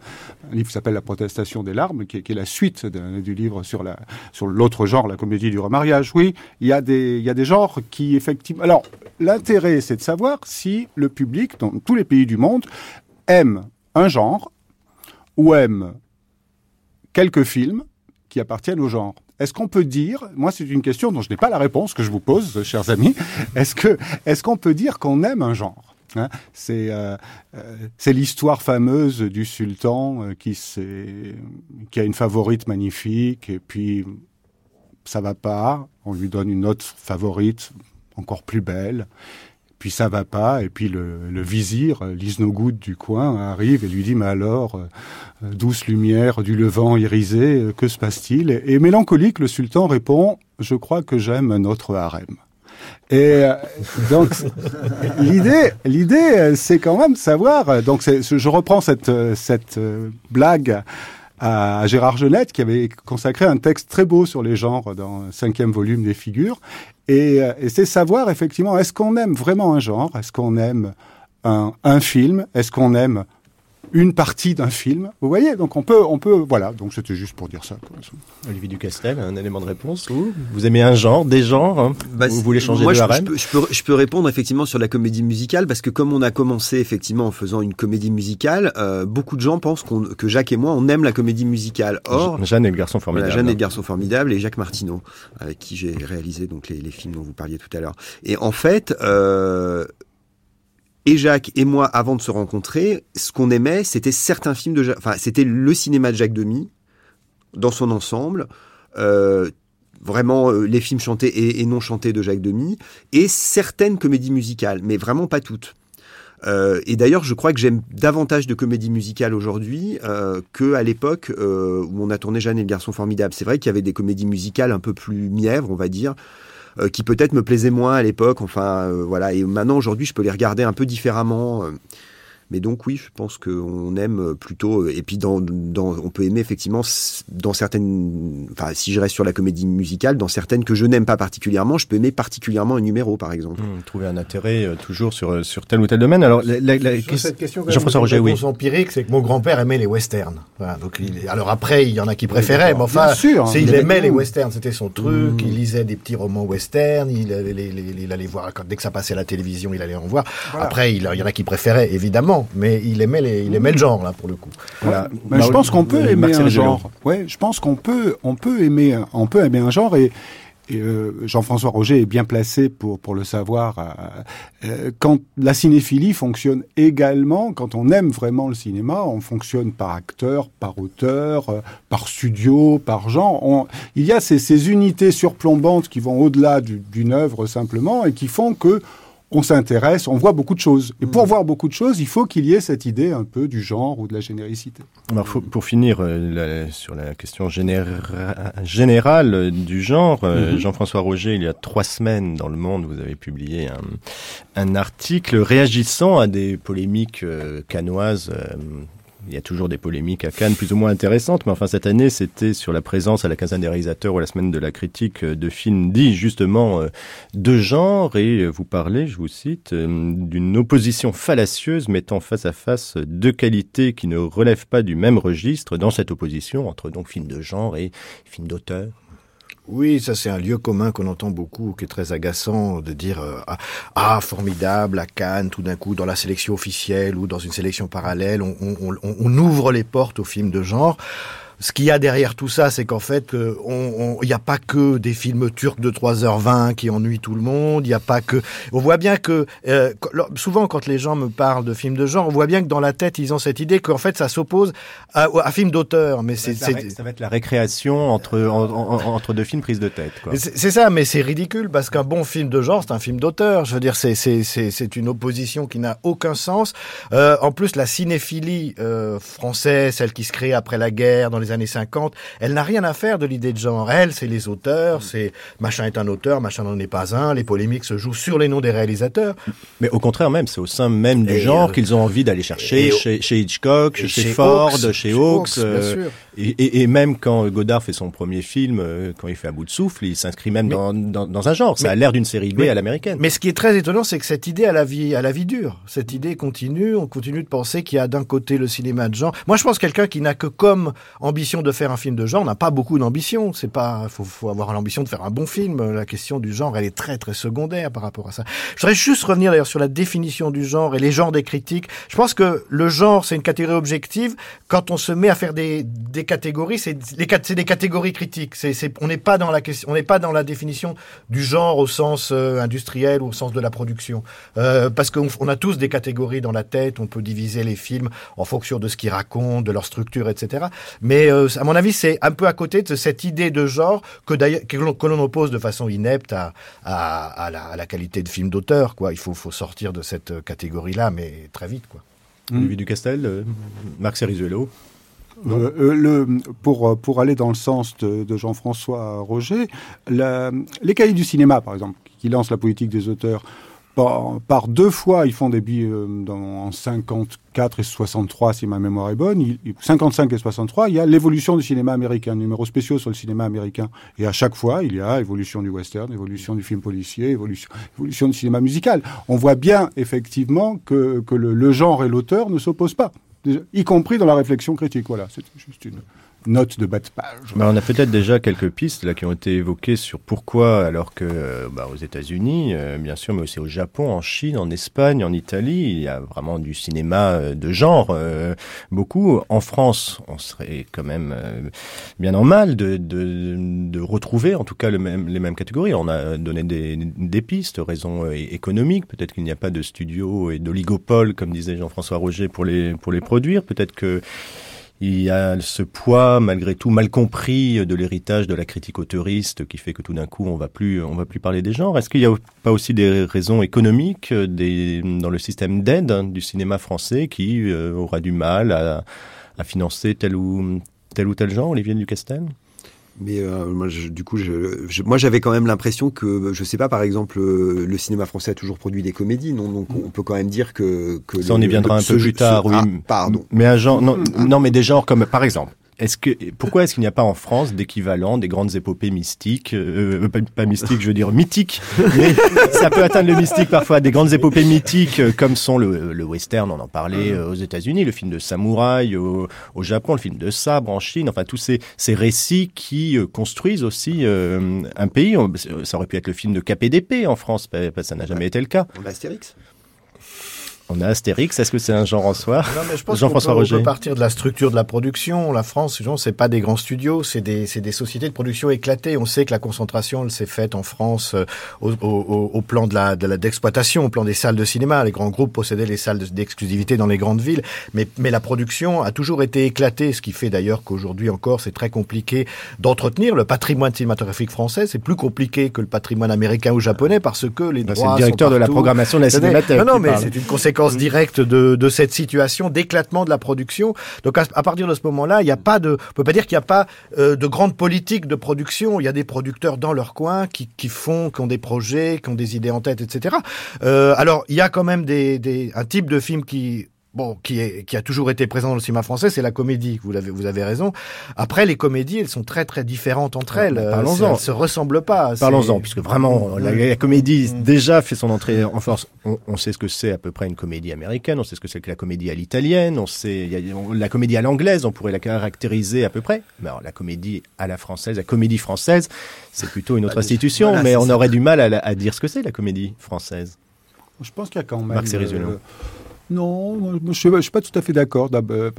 Un livre qui s'appelle La protestation des larmes, qui est, la suite du livre sur la sur l'autre genre, la comédie du remariage. Oui, il y il y a des genres qui effectivement. Alors l'intérêt, c'est de savoir si le public dans tous les pays du monde aime un genre ou aime quelques films qui appartiennent au genre. Est-ce qu'on peut dire, moi c'est une question dont je n'ai pas la réponse que je vous pose, chers amis, est-ce qu'on peut dire qu'on aime un genre hein? C'est euh, euh, c'est l'histoire fameuse du sultan euh, qui qui a une favorite magnifique et puis ça va pas, on lui donne une autre favorite encore plus belle puis ça va pas, et puis le, le vizir, euh, l'isnogoud du coin, arrive et lui dit, mais alors, euh, euh, douce lumière du levant irisé, que se passe-t-il? Et, mélancolique, le sultan répond, je crois que j'aime notre harem. Et donc l'idée, l'idée, c'est quand même de savoir. Donc je reprends cette cette blague à Gérard Genette, qui avait consacré un texte très beau sur les genres dans le cinquième volume des figures. Et, euh, et c'est savoir effectivement, est-ce qu'on aime vraiment un genre? Est-ce qu'on aime un, un film? Est-ce qu'on aime une partie d'un film. Vous voyez, donc on peut, on peut, voilà. Donc c'était juste pour dire ça. Olivier Ducastel, un élément de réponse. Vous, vous aimez un genre, des genres hein bah, Vous voulez changer moi, de je, je, peux, je, peux, je peux répondre effectivement sur la comédie musicale parce que comme on a commencé effectivement en faisant une comédie musicale, euh, beaucoup de gens pensent qu'on, que Jacques et moi on aime la comédie musicale. Or, Jeanne et le garçon formidable. Jeanne et le garçon formidable et Jacques Martineau avec qui j'ai réalisé donc les, les, films dont vous parliez tout à l'heure. Et en fait. Euh, et Jacques et moi, avant de se rencontrer, ce qu'on aimait, c'était certains films de enfin, c'était le cinéma de Jacques Demy, dans son ensemble, euh, vraiment euh, les films chantés et, non chantés de Jacques Demy, et certaines comédies musicales, mais vraiment pas toutes. Euh, et d'ailleurs, je crois que j'aime davantage de comédies musicales aujourd'hui euh, que à l'époque où on a tourné Jeanne et le garçon formidable. C'est vrai qu'il y avait des comédies musicales un peu plus mièvres, on va dire, euh, qui peut-être me plaisaient moins à l'époque. Enfin, euh, voilà. Et maintenant, aujourd'hui, je peux les regarder un peu différemment. Euh. Mais donc oui, je pense qu'on aime plutôt. Et puis dans, dans, on peut aimer effectivement dans certaines. Enfin, si je reste sur la comédie musicale, dans certaines que je n'aime pas particulièrement, je peux aimer particulièrement un numéro, par exemple. Mmh, trouver un intérêt euh, toujours sur sur tel ou tel domaine. Alors la, la, la sur cette question, Jean-François Roger, oui. empirique, c'est que mon grand-père aimait les westerns. Voilà, donc il, alors après, il y en a qui préféraient, mais enfin, sûr, hein, il aimait les westerns, c'était son truc. Mmh. Il lisait des petits romans westerns. Il, il, il allait voir dès que ça passait à la télévision, il allait en voir. Voilà. Après, il, il y en a qui préféraient, évidemment mais il aimait, les, il aimait le genre là pour le coup. Voilà. Mais je pense qu'on peut aimer un genre. Ouais, je pense qu'on peut, on peut aimer, on peut aimer un genre et euh, Jean-François Roger est bien placé pour, pour le savoir. Euh, euh, quand la cinéphilie fonctionne également, quand on aime vraiment le cinéma, on fonctionne par acteur, par auteur, par studio, par genre. il y a ces, ces unités surplombantes qui vont au-delà d'une œuvre simplement et qui font que on s'intéresse, on voit beaucoup de choses. Et pour mm. voir beaucoup de choses, il faut qu'il y ait cette idée un peu du genre ou de la généricité. Alors, pour finir euh, sur la question générale du genre, euh, mm-hmm. Jean-François Roger, il y a trois semaines dans Le Monde, vous avez publié un, un article réagissant à des polémiques euh, canoises il y a toujours des polémiques à Cannes plus ou moins intéressantes, mais enfin cette année c'était sur la présence à la quinzaine des réalisateurs ou la semaine de la critique euh, de films dits justement euh, de genre et euh, vous parlez, je vous cite, d'une opposition fallacieuse mettant face à face deux qualités qui ne relèvent pas du même registre dans cette opposition entre donc films de genre et films d'auteur. Oui, ça c'est un lieu commun qu'on entend beaucoup, qui est très agaçant de dire euh, ah, ah, formidable à Cannes, tout d'un coup dans la sélection officielle ou dans une sélection parallèle, on, ouvre les portes aux films de genre ce qu'il y a derrière tout ça, c'est qu'en fait, il on, n'y a pas que des films turcs de 3h20 qui ennuient tout le monde. Il n'y a pas que. On voit bien que euh, souvent, quand les gens me parlent de films de genre, on voit bien que dans la tête, ils ont cette idée qu'en fait, ça s'oppose à, à films d'auteur. Mais c'est ça, ça, va être la récréation entre entre deux films prises de tête. C'est ça, mais c'est ridicule parce qu'un bon film de genre, c'est un film d'auteur. Je veux dire, c'est c'est c'est une opposition qui n'a aucun sens. Euh, en plus, la cinéphilie euh, française, celle qui se crée après la guerre dans les années 50, elle n'a rien à faire de l'idée de genre. Elle, c'est les auteurs, c'est machin est un auteur, machin n'en est pas un. Les polémiques se jouent sur les noms des réalisateurs. Mais au contraire même, c'est au sein même du genre euh, qu'ils ont envie d'aller chercher chez, chez, Hitchcock, chez, Ford, chez Hawks. Euh, et, et, même quand Godard fait son premier film, euh, quand il fait à bout de souffle, il s'inscrit même dans, dans, dans, un genre. Ça a l'air d'une série B à l'américaine. Mais ce qui est très étonnant, c'est que cette idée à la vie, à la vie dure, cette idée continue. On continue de penser qu'il y a d'un côté le cinéma de genre. Moi, je pense quelqu'un qui n'a que comme ambition de faire un film de genre n'a pas beaucoup d'ambition. C'est pas, faut, faut avoir l'ambition de faire un bon film. La question du genre, elle est très très secondaire par rapport à ça. Je voudrais juste revenir d'ailleurs sur la définition du genre et les genres des critiques. Je pense que le genre, c'est une catégorie objective. Quand on se met à faire des, des catégories, c'est des catégories critiques. On n'est pas dans la définition du genre au sens euh, industriel ou au sens de la production, euh, parce qu'on on a tous des catégories dans la tête. On peut diviser les films en fonction de ce qu'ils racontent, de leur structure, etc. Mais euh, à mon avis, c'est un peu à côté de cette idée de genre que d'ailleurs que l'on oppose de façon inepte à, la, qualité de film d'auteur. Il faut, sortir de cette catégorie-là, mais très vite, quoi. Olivier Ducastel, Marc Cerizuelo. Euh, euh, le, pour, pour aller dans le sens de, de Jean-François Roger, la, les cahiers du cinéma, par exemple, qui lancent la politique des auteurs, par, par deux fois, ils font des euh, dans, en 54 et 63, si ma mémoire est bonne. Il, 55 et 63, il y a l'évolution du cinéma américain, numéro spéciaux sur le cinéma américain. Et à chaque fois, il y a évolution du western, évolution du film policier, évolution, évolution du cinéma musical. On voit bien, effectivement, que, que le, le genre et l'auteur ne s'opposent pas y compris dans la réflexion critique. Voilà, c'est juste une note de bas de page. Bah, on a peut-être déjà quelques pistes là qui ont été évoquées sur pourquoi, alors que bah, aux États-Unis, euh, bien sûr, mais aussi au Japon, en Chine, en Espagne, en Italie, il y a vraiment du cinéma euh, de genre euh, beaucoup. En France, on serait quand même bien en mal de, de, de, retrouver, en tout cas, le même, les mêmes catégories. On a donné des, des pistes, raisons économiques. Peut-être qu'il n'y a pas de studio et d'oligopole, comme disait Jean-François Roger, pour les pour les produire. Peut-être que il y a ce poids, malgré tout, mal compris de l'héritage de la critique autoriste qui fait que tout d'un coup, on va plus, on va plus parler des genres. Est-ce qu'il n'y a pas aussi des raisons économiques dans le système d'aide hein, du cinéma français qui euh, aura du mal à, à financer tel ou tel ou tel genre, Olivier Ducastel mais euh, moi, du coup, je, moi, j'avais quand même l'impression que, je sais pas, par exemple, euh, le cinéma français a toujours produit des comédies, non? Donc, on peut quand même dire que. que Ça, on y viendra un peu plus tard, oui. Ah, pardon. Mais un genre, non, non, mais des genres comme, par exemple, est-ce que pourquoi est-ce qu'il n'y a pas en France d'équivalent des grandes épopées mystiques, euh, euh pas, mystiques, je veux dire mythiques, mais ça peut atteindre le mystique parfois, des grandes épopées mythiques euh, comme sont le, le western, on en parlait euh, aux États-Unis, le film de samouraï au, au, Japon, le film de sabre en Chine, enfin tous ces, ces récits qui construisent aussi un pays. Ça aurait pu être le film de KPDP en France, ça n'a jamais été le cas. Astérix On a Astérix, est-ce que c'est un genre en soi? Non, mais je pense Jean-François peut, on peut partir de la structure de la production. La France, c'est pas des grands studios, c'est des, des sociétés de production éclatées. On sait que la concentration, elle s'est faite en France euh, au, au- au plan de la, de la d'exploitation, au plan des salles de cinéma. Les grands groupes possédaient les salles de- d'exclusivité dans les grandes villes, mais, mais la production a toujours été éclatée, ce qui fait d'ailleurs qu'aujourd'hui encore, c'est très compliqué d'entretenir le patrimoine cinématographique français. C'est plus compliqué que le patrimoine américain ou japonais parce que les droits C'est le directeur sont de la programmation de la Cinémathèque. Non, non, mais c'est une conséquence directe de, de cette situation d'éclatement de la production. Donc à, à partir de ce moment-là, il n'y a pas de, on peut pas dire qu'il n'y a pas euh, de grande politique de production. Il y a des producteurs dans leur coin qui, qui font, qui ont des projets, qui ont des idées en tête, etc. Euh, alors il y a quand même des, des, un type de film qui Bon, qui, est, qui a toujours été présent dans le cinéma français, c'est la comédie. Vous avez, vous avez raison. Après, les comédies, elles sont très très différentes entre elles. bah, Euh, parlons-en. Elles se ressemblent pas. Parlons-en, puisque vraiment, la, la comédie Mm. déjà fait son entrée en force. On, on sait ce que c'est à peu près une comédie américaine, on sait ce que c'est que la comédie à l'italienne, on sait il y a- on- la comédie à l'anglaise, on pourrait la caractériser à peu près. Mais alors, la comédie à la française, la comédie française, c'est plutôt une autre Bah, institution, voilà, mais on ça. aurait du mal à, dire ce que c'est la comédie française. Je pense qu'il y a quand même. Marc Cérizulot. Non, je ne suis, pas tout à fait d'accord. Euh,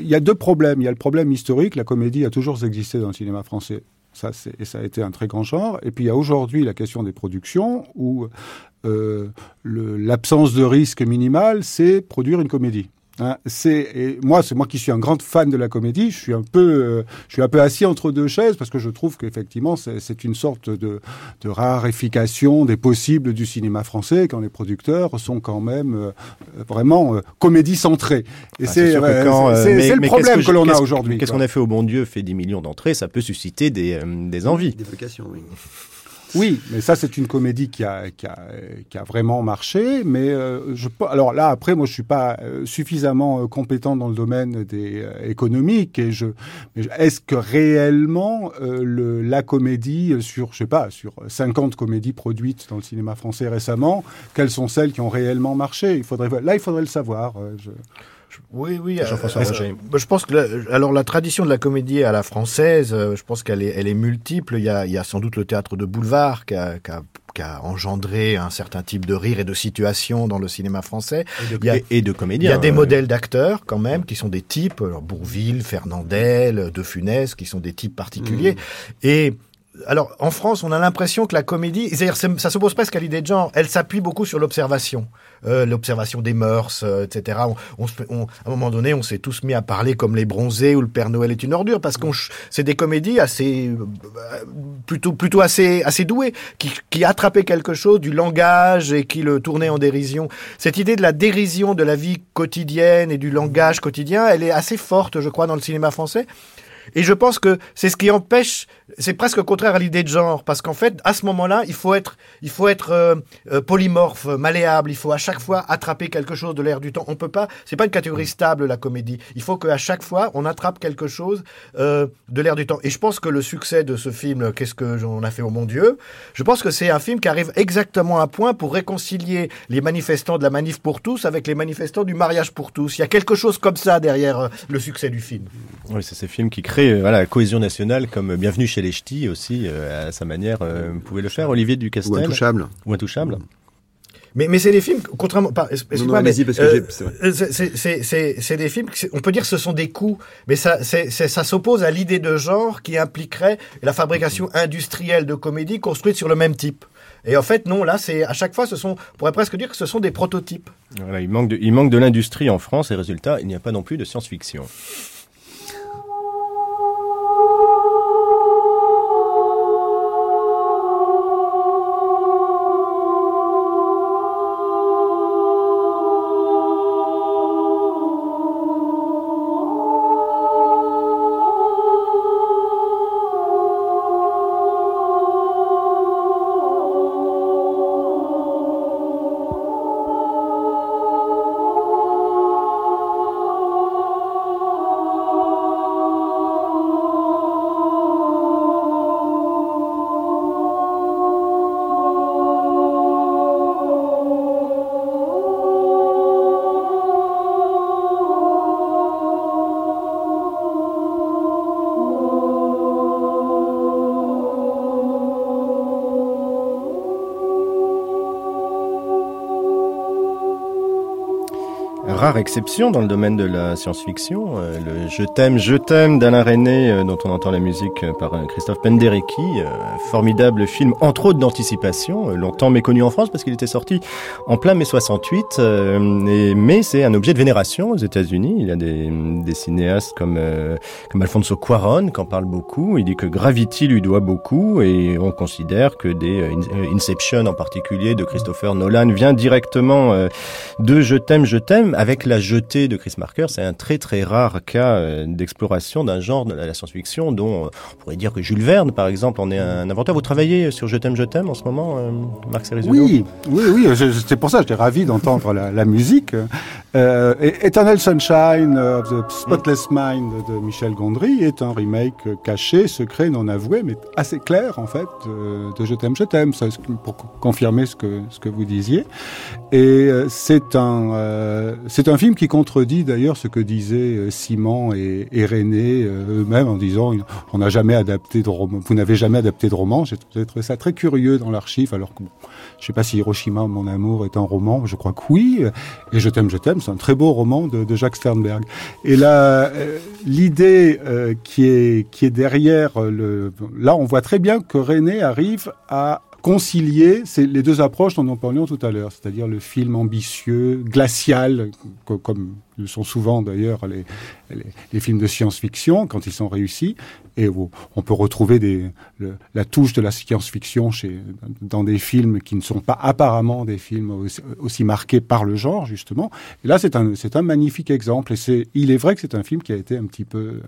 Il y a deux problèmes. Il y a le problème historique. La comédie a toujours existé dans le cinéma français. Ça, et ça a été un très grand genre. Et puis il y a aujourd'hui la question des productions où euh, l'absence de risque minimal, c'est produire une comédie. Hein, c'est moi, c'est moi qui suis un grand fan de la comédie. Je suis un peu, euh, je suis un peu assis entre deux chaises parce que je trouve qu'effectivement, c'est une sorte de, de raréfication des possibles du cinéma français quand les producteurs sont quand même euh, vraiment euh, comédie centrés. Et Ah, c'est le mais problème que, l'on a aujourd'hui. Qu'est-ce qu'on a fait au bon Dieu fait 10 millions d'entrées, ça peut susciter des, euh, des envies. Des vocations, oui. Oui, mais ça c'est une comédie qui a, qui a, qui a vraiment marché. Mais euh, je, alors là après, moi je suis pas euh, suffisamment euh, compétent dans le domaine des euh, économiques. Et je, est-ce que réellement euh, le, la comédie euh, sur, je sais pas, sur 50 comédies produites dans le cinéma français récemment, quelles sont celles qui ont réellement marché? Il faudrait, là il faudrait le savoir. je- Oui, oui. Jean-François euh, Roger. bah, je pense que la- alors la tradition de la comédie à la française, euh, je pense qu'elle est, elle est multiple. Il y a, il y a sans doute le théâtre de boulevard qui a, qui a- qui a engendré un certain type de rire et de situation dans le cinéma français. Il y a- Et, et de Il y a des euh, modèles d'acteurs quand même qui sont des types, alors Bourville, Fernandel, De Funès, qui sont des types particuliers. Et alors en France, on a l'impression que la comédie, c'est-à-dire c'est- ça s'oppose presque à l'idée de genre, elle s'appuie beaucoup sur l'observation, euh, l'observation des mœurs, euh, etc. On, on à un moment donné, on s'est tous mis à parler comme les bronzés ou le Père Noël est une ordure parce qu'on c'est des comédies assez euh, plutôt plutôt assez assez douées qui qui attrapaient quelque chose du langage et qui le tournaient en dérision. Cette idée de la dérision de la vie quotidienne et du langage quotidien, elle est assez forte, je crois, dans le cinéma français. Et je pense que c'est ce qui empêche, c'est presque contraire à l'idée de genre, parce qu'en fait, à ce moment-là, il faut être, il faut être euh, euh, polymorphe, malléable. Il faut à chaque fois attraper quelque chose de l'air du temps. On peut pas, c'est pas une catégorie stable la comédie. Il faut qu'à chaque fois, on attrape quelque chose euh, de l'air du temps. Et je pense que le succès de ce film, qu'est-ce que j'en a fait au mon Dieu, je pense que c'est un film qui arrive exactement à point pour réconcilier les manifestants de la manif pour tous avec les manifestants du mariage pour tous. Il y a quelque chose comme ça derrière le succès du film. Oui, c'est ces films qui créent euh, voilà, la cohésion nationale, comme Bienvenue chez les Ch'tis aussi, euh, à sa manière. euh, vous pouvez le faire, Olivier Ou Ducastel intouchable. Ou Intouchable. Mais, mais c'est des films, contrairement, pas, excuse-moi, non, mais, allez-y, parce que euh, j'ai- c'est vrai. euh, c'est- des films, on peut dire que ce sont des coups, mais ça, c'est- c'est- ça s'oppose à l'idée de genre qui impliquerait la fabrication industrielle de comédies construites sur le même type. Et en fait, non, là, c'est à chaque fois, ce sont, on pourrait presque dire que ce sont des prototypes. Voilà, il manque de, il manque de l'industrie en France et résultat, il n'y a pas non plus de science-fiction. Rare exception dans le domaine de la science-fiction, euh, le Je t'aime, je t'aime d'Alain René, euh, dont on entend la musique euh, par Christophe Penderecki, formidable film entre autres d'anticipation, longtemps méconnu en France parce qu'il était sorti en plein mai 68, et, mais c'est un objet de vénération aux États-Unis. Il y a des, des cinéastes comme, comme Alfonso Cuaron qui en parle beaucoup. Il dit que Gravity lui doit beaucoup et on considère que des Inception en particulier de Christopher Nolan vient directement de Je t'aime, je t'aime avec la jetée de Chris Marker, c'est un très très rare cas euh, d'exploration d'un genre de la science-fiction dont euh, on pourrait dire que Jules Verne, par exemple, en est un inventeur. Vous travaillez sur Je t'aime, je t'aime en ce moment, euh, Marc Cérizulio Oui, oui, oui. C'est pour ça que j'étais ravi d'entendre la, la, musique. Euh, Eternal Sunshine of the Spotless Mind de Michel Gondry est un remake caché, secret, non avoué, mais assez clair en fait de, de Je t'aime, je t'aime, pour confirmer ce que ce que vous disiez. Et c'est un c'est un film qui contredit d'ailleurs ce que disaient euh, Simon et, René euh, eux-mêmes en disant on n'a jamais adapté de roman, vous n'avez jamais adapté de roman. J'ai trouvé ça très curieux dans l'archive, alors que bon, je sais pas si Hiroshima, mon amour, est un roman, je crois que oui. Et Je t'aime, je t'aime, c'est un très beau roman de, de Jacques Sternberg. Et là, euh, l'idée qui est qui est derrière le, là, on voit très bien que René arrive à concilier les deux approches dont nous parlions tout à l'heure, c'est-à-dire le film ambitieux, glacial, comme le sont souvent d'ailleurs les, les, films de science-fiction quand ils sont réussis, et on peut retrouver des, la touche de la science-fiction dans des films qui ne sont pas apparemment des films aussi, marqués par le genre justement. Et là, c'est un un magnifique exemple, et c'est il est vrai que c'est un film qui a été un petit peu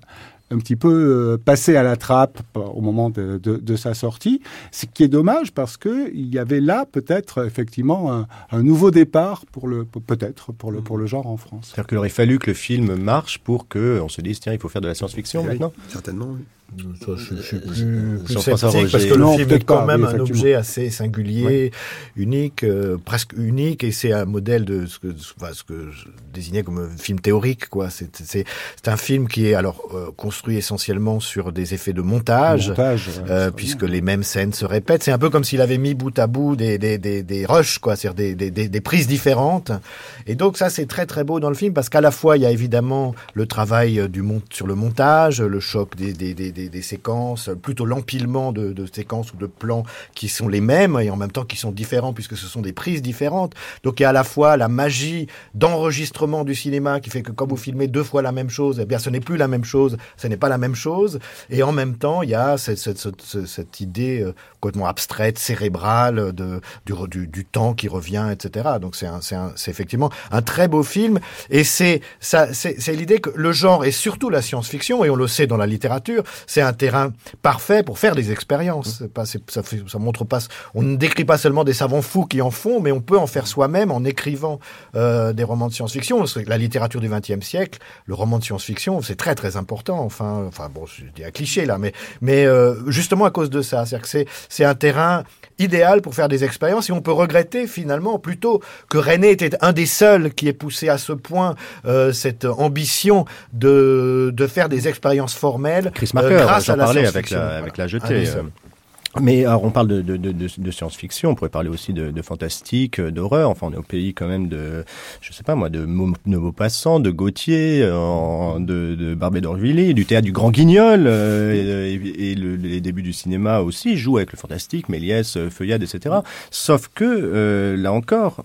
un petit peu euh, passé à la trappe au moment de, de, de, sa sortie, ce qui est dommage parce que il y avait là peut-être effectivement un, un, nouveau départ pour le peut-être pour le pour le genre en France. C'est-à-dire qu'il aurait fallu que le film marche pour que on se dise tiens il faut faire de la science-fiction oui, maintenant. Certainement. Oui. Ça, je, je, suis plus, plus sceptique parce que le film est quand même un objet assez singulier, oui. unique, euh, presque unique, et c'est un modèle de ce que, enfin, ce que je désignais comme un film théorique. quoi. C'est un film qui est alors euh, construit essentiellement sur des effets de montage, montage euh, puisque les mêmes scènes se répètent. C'est un peu comme s'il avait mis bout à bout des, des, des, des rushs, quoi, c'est-à-dire des, des, des, prises différentes. Et donc ça, c'est très très beau dans le film parce qu'à la fois il y a évidemment le travail du mont sur le montage, le choc des, des, des des, des, séquences, plutôt l'empilement de, de, séquences ou de plans qui sont les mêmes et en même temps qui sont différents puisque ce sont des prises différentes. Donc il y a à la fois la magie d'enregistrement du cinéma qui fait que quand vous filmez deux fois la même chose, eh bien ce n'est plus la même chose, ce n'est pas la même chose. Et en même temps, il y a cette, cette, cette, cette idée euh, complètement abstraite, cérébrale de, du, du, temps qui revient, etc. Donc c'est c'est effectivement un très beau film et c'est ça c'est l'idée que le genre et surtout la science-fiction et on le sait dans la littérature c'est un terrain parfait pour faire des expériences. Mmh. Pas, ça, ça montre pas, on ne décrit pas seulement des savants fous qui en font, mais on peut en faire soi-même en écrivant euh, des romans de science-fiction. La littérature du XXe siècle, le roman de science-fiction, c'est très très important. Enfin, enfin bon, je dis un cliché là, mais mais euh, justement à cause de ça, c'est-à-dire que c'est c'est un terrain idéal pour faire des expériences et on peut regretter finalement plutôt que René était un des seuls qui ait poussé à ce point euh, cette ambition de de faire des expériences formelles. Chris Marker, grâce à la avec la, avec la jetée. Euh. Mais alors on parle de, de, de, de science-fiction, on pourrait parler aussi de, de fantastique, euh, d'horreur. Enfin, on est au pays quand même de, je sais pas moi, de Maupassant, de Gauthier, euh, de, de Barbet d'Orvilliers, du théâtre du Grand Guignol euh, et, et le, les débuts du cinéma aussi jouent avec le fantastique, Méliès, Feuillade, etc. Sauf que euh, là encore,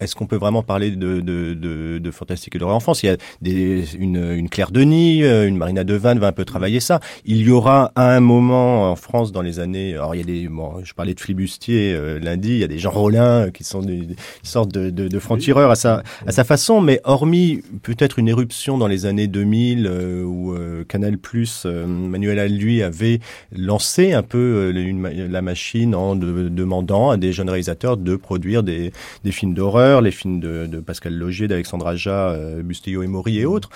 est-ce qu'on peut vraiment parler de, de, de, de fantastique et d'horreur en France Il y a des, une, une Claire Denis, euh, une Marina Devanne va un peu travailler ça. Il y aura à un moment en France dans les années, alors il y a des, bon, je parlais de Flibustier euh, lundi, il y a des Jean Rollin qui sont des, des sortes de, de, de francs-tireurs à sa, à sa façon, mais hormis peut-être une éruption dans les années 2000 euh, où euh, Canal Plus, euh, Manuel Alluy avait lancé un peu une, la machine en de, demandant à des jeunes réalisateurs de produire des, des films d'horreur les films de, de Pascal Logier, d'Alexandre Aja, euh, Bustillo et Maury et autres.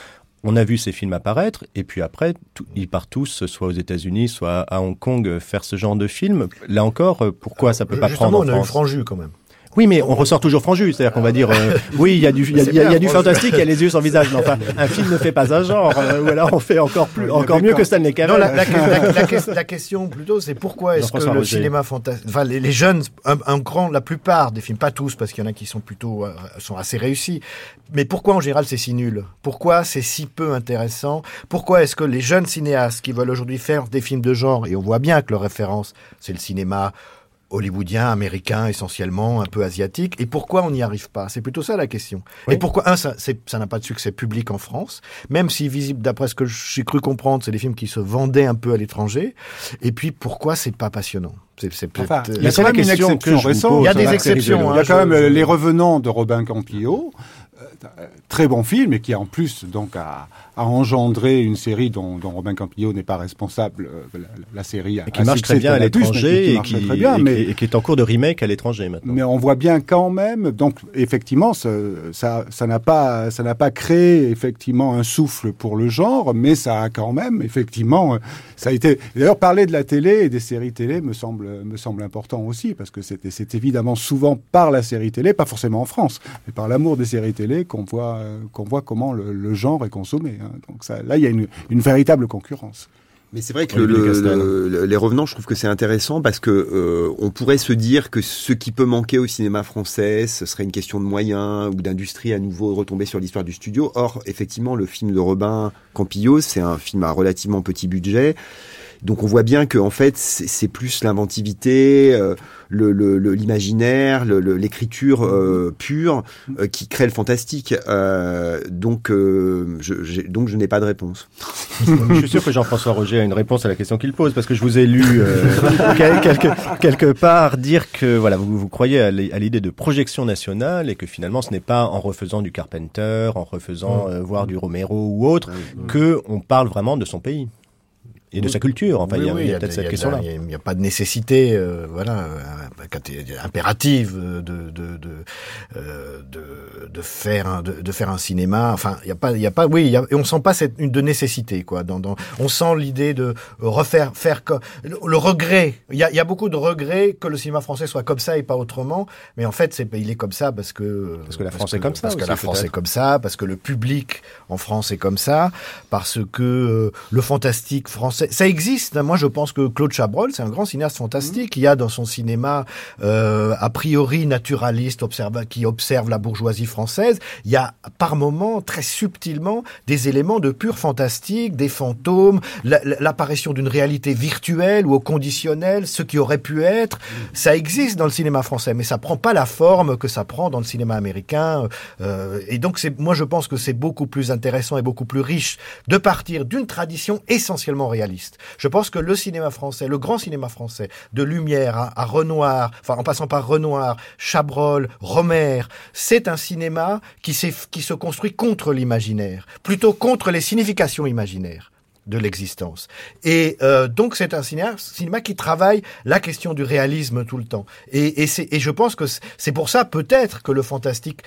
On a vu ces films apparaître, et puis après, tout, ils partent tous, soit aux États-Unis, soit à Hong Kong, faire ce genre de films. Là encore, euh, pourquoi ça peut pas Justement, prendre en on France a eu Franju quand même. Oui, mais on ressort toujours franju, c'est-à-dire qu'on va dire, euh, oui, il y a du, il y a, il y a- il y a du fantastique, il y a les yeux sur le visage, mais enfin, un film ne fait pas un genre, euh, ou alors on fait encore plus, encore mieux que Stanley Non, Cavell. la, la- la- la ques- la question plutôt, c'est pourquoi est-ce que le Roger. cinéma fantastique, enfin les, les jeunes, un, un grand, la plupart des films, pas tous, parce qu'il y en a qui sont plutôt euh, sont assez réussis, mais pourquoi en général c'est si nul? Pourquoi c'est si peu intéressant? Pourquoi est-ce que les jeunes cinéastes qui veulent aujourd'hui faire des films de genre, et on voit bien que leur référence c'est le cinéma hollywoodien, américain essentiellement, un peu asiatique, et pourquoi on n'y arrive pas? C'est plutôt ça la question. Oui. Et pourquoi, un, ça n'a pas de succès public en France, même si visible, d'après ce que j'ai cru comprendre, c'est des films qui se vendaient un peu à l'étranger, et puis pourquoi c'est pas passionnant? Enfin, il y a quand la même une question que exception je vous récente. pose. Il y a des exceptions, hein. Il y a quand je- même je- Les Revenants de Robin Campillo, euh, très bon film et qui en plus donc a, a engendré une série dont, dont Robin Campillo n'est pas responsable. euh, La, la série a Et qui marche très bien à l'étranger et qui, très bien, et mais qui- et qui est en cours de remake à l'étranger maintenant. mais on voit bien quand même, donc effectivement, ça, ça n'a pas, ça n'a pas créé effectivement un souffle pour le genre, mais ça a quand même effectivement, euh, ça a été. D'ailleurs, parler de la télé et des séries télé me semble, me semble important aussi, parce que c'est évidemment souvent par la série télé, pas forcément en France, mais par l'amour des séries télé qu'on voit, euh, qu'on voit comment le, le genre est consommé. Hein. Donc ça, là, il y a une, une véritable concurrence. Mais c'est vrai que Olivier le- Castel. le- le- les revenants, je trouve que c'est intéressant parce que euh, on pourrait se dire que ce qui peut manquer au cinéma français, ce serait une question de moyens ou d'industrie à nouveau retomber sur l'histoire du studio. Or, effectivement, le film de Robin Campillo, c'est un film à relativement petit budget. Donc on voit bien que en fait c'est plus l'inventivité, euh, le- le- le- l'imaginaire, le- le- l'écriture euh, pure euh, qui crée le fantastique. Euh, donc euh, je, j'ai- donc je n'ai pas de réponse. je suis sûr que Jean-François Roger a une réponse à la question qu'il pose, parce que je vous ai lu euh, quel- quelque, quelque part dire que voilà, vous, vous croyez à l'i- à l'idée de projection nationale et que finalement ce n'est pas en refaisant du Carpenter, en refaisant euh, voir du Romero ou autre, que on parle vraiment de son pays et de sa culture. Enfin, il y a, Oui, il y a peut-être cette question-là. Il n'y a, pas de nécessité, euh, voilà, euh, impérative euh, de de de, euh, de de faire un de, de faire un cinéma. Enfin, il y a pas, il y a pas, oui, y a, et on sent pas cette une de nécessité quoi. Dans, dans on sent l'idée de refaire faire le, le regret. Il y a, y a beaucoup de regrets que le cinéma français soit comme ça et pas autrement. Mais en fait, c'est il est comme ça parce que Parce que la France est comme ça parce que la France est comme ça, parce que le public en France est comme ça, parce que euh, le fantastique français, ça existe. Moi, je pense que Claude Chabrol, c'est un grand cinéaste fantastique. Il y a dans son cinéma, euh, a priori naturaliste, observa- qui observe la bourgeoisie française, il y a par moments, très subtilement, des éléments de pur fantastique, des fantômes, la- la- l'apparition d'une réalité virtuelle ou au conditionnel, ce qui aurait pu être. Ça existe dans le cinéma français, mais ça prend pas la forme que ça prend dans le cinéma américain. Euh, et donc, moi, je pense que c'est beaucoup plus intéressant et beaucoup plus riche de partir d'une tradition essentiellement réaliste. Je pense que le cinéma français, le grand cinéma français, de Lumière à, Renoir, enfin, en passant par Renoir, Chabrol, Romer, c'est un cinéma qui se construit contre l'imaginaire, plutôt contre les significations imaginaires de l'existence. Et euh, donc c'est un cinéma, cinéma qui travaille la question du réalisme tout le temps. Et, et, c'est- et je pense que c'est- pour ça peut-être que le fantastique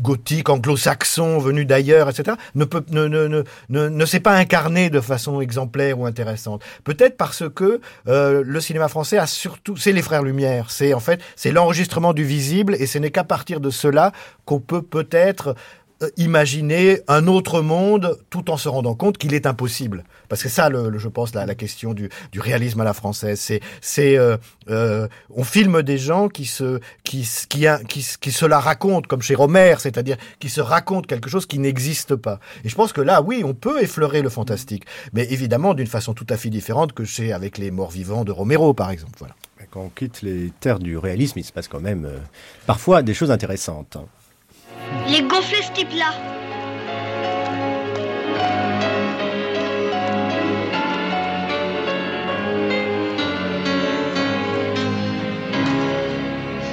gothique, anglo-saxon, venu d'ailleurs, etc., ne, peut, ne, ne, ne, ne, ne s'est pas incarné de façon exemplaire ou intéressante. Peut-être parce que euh, le cinéma français a surtout, c'est les frères Lumière, c'est en fait, c'est l'enregistrement du visible, et ce n'est qu'à partir de cela qu'on peut peut-être imaginer un autre monde tout en se rendant compte qu'il est impossible. Parce que ça, le, le- je pense, la, la question du, du réalisme à la française, c'est, c'est, euh, euh, on filme des gens qui se, qui, qui, qui, qui se la racontent, comme chez Romer, c'est-à-dire qui se racontent quelque chose qui n'existe pas. Et je pense que là, oui, on peut effleurer le fantastique, mais évidemment d'une façon tout à fait différente que chez avec les morts vivants de Romero, par exemple. Voilà. Quand on quitte les terres du réalisme, il se passe quand même euh, parfois des choses intéressantes. Les gonfler ce type-là.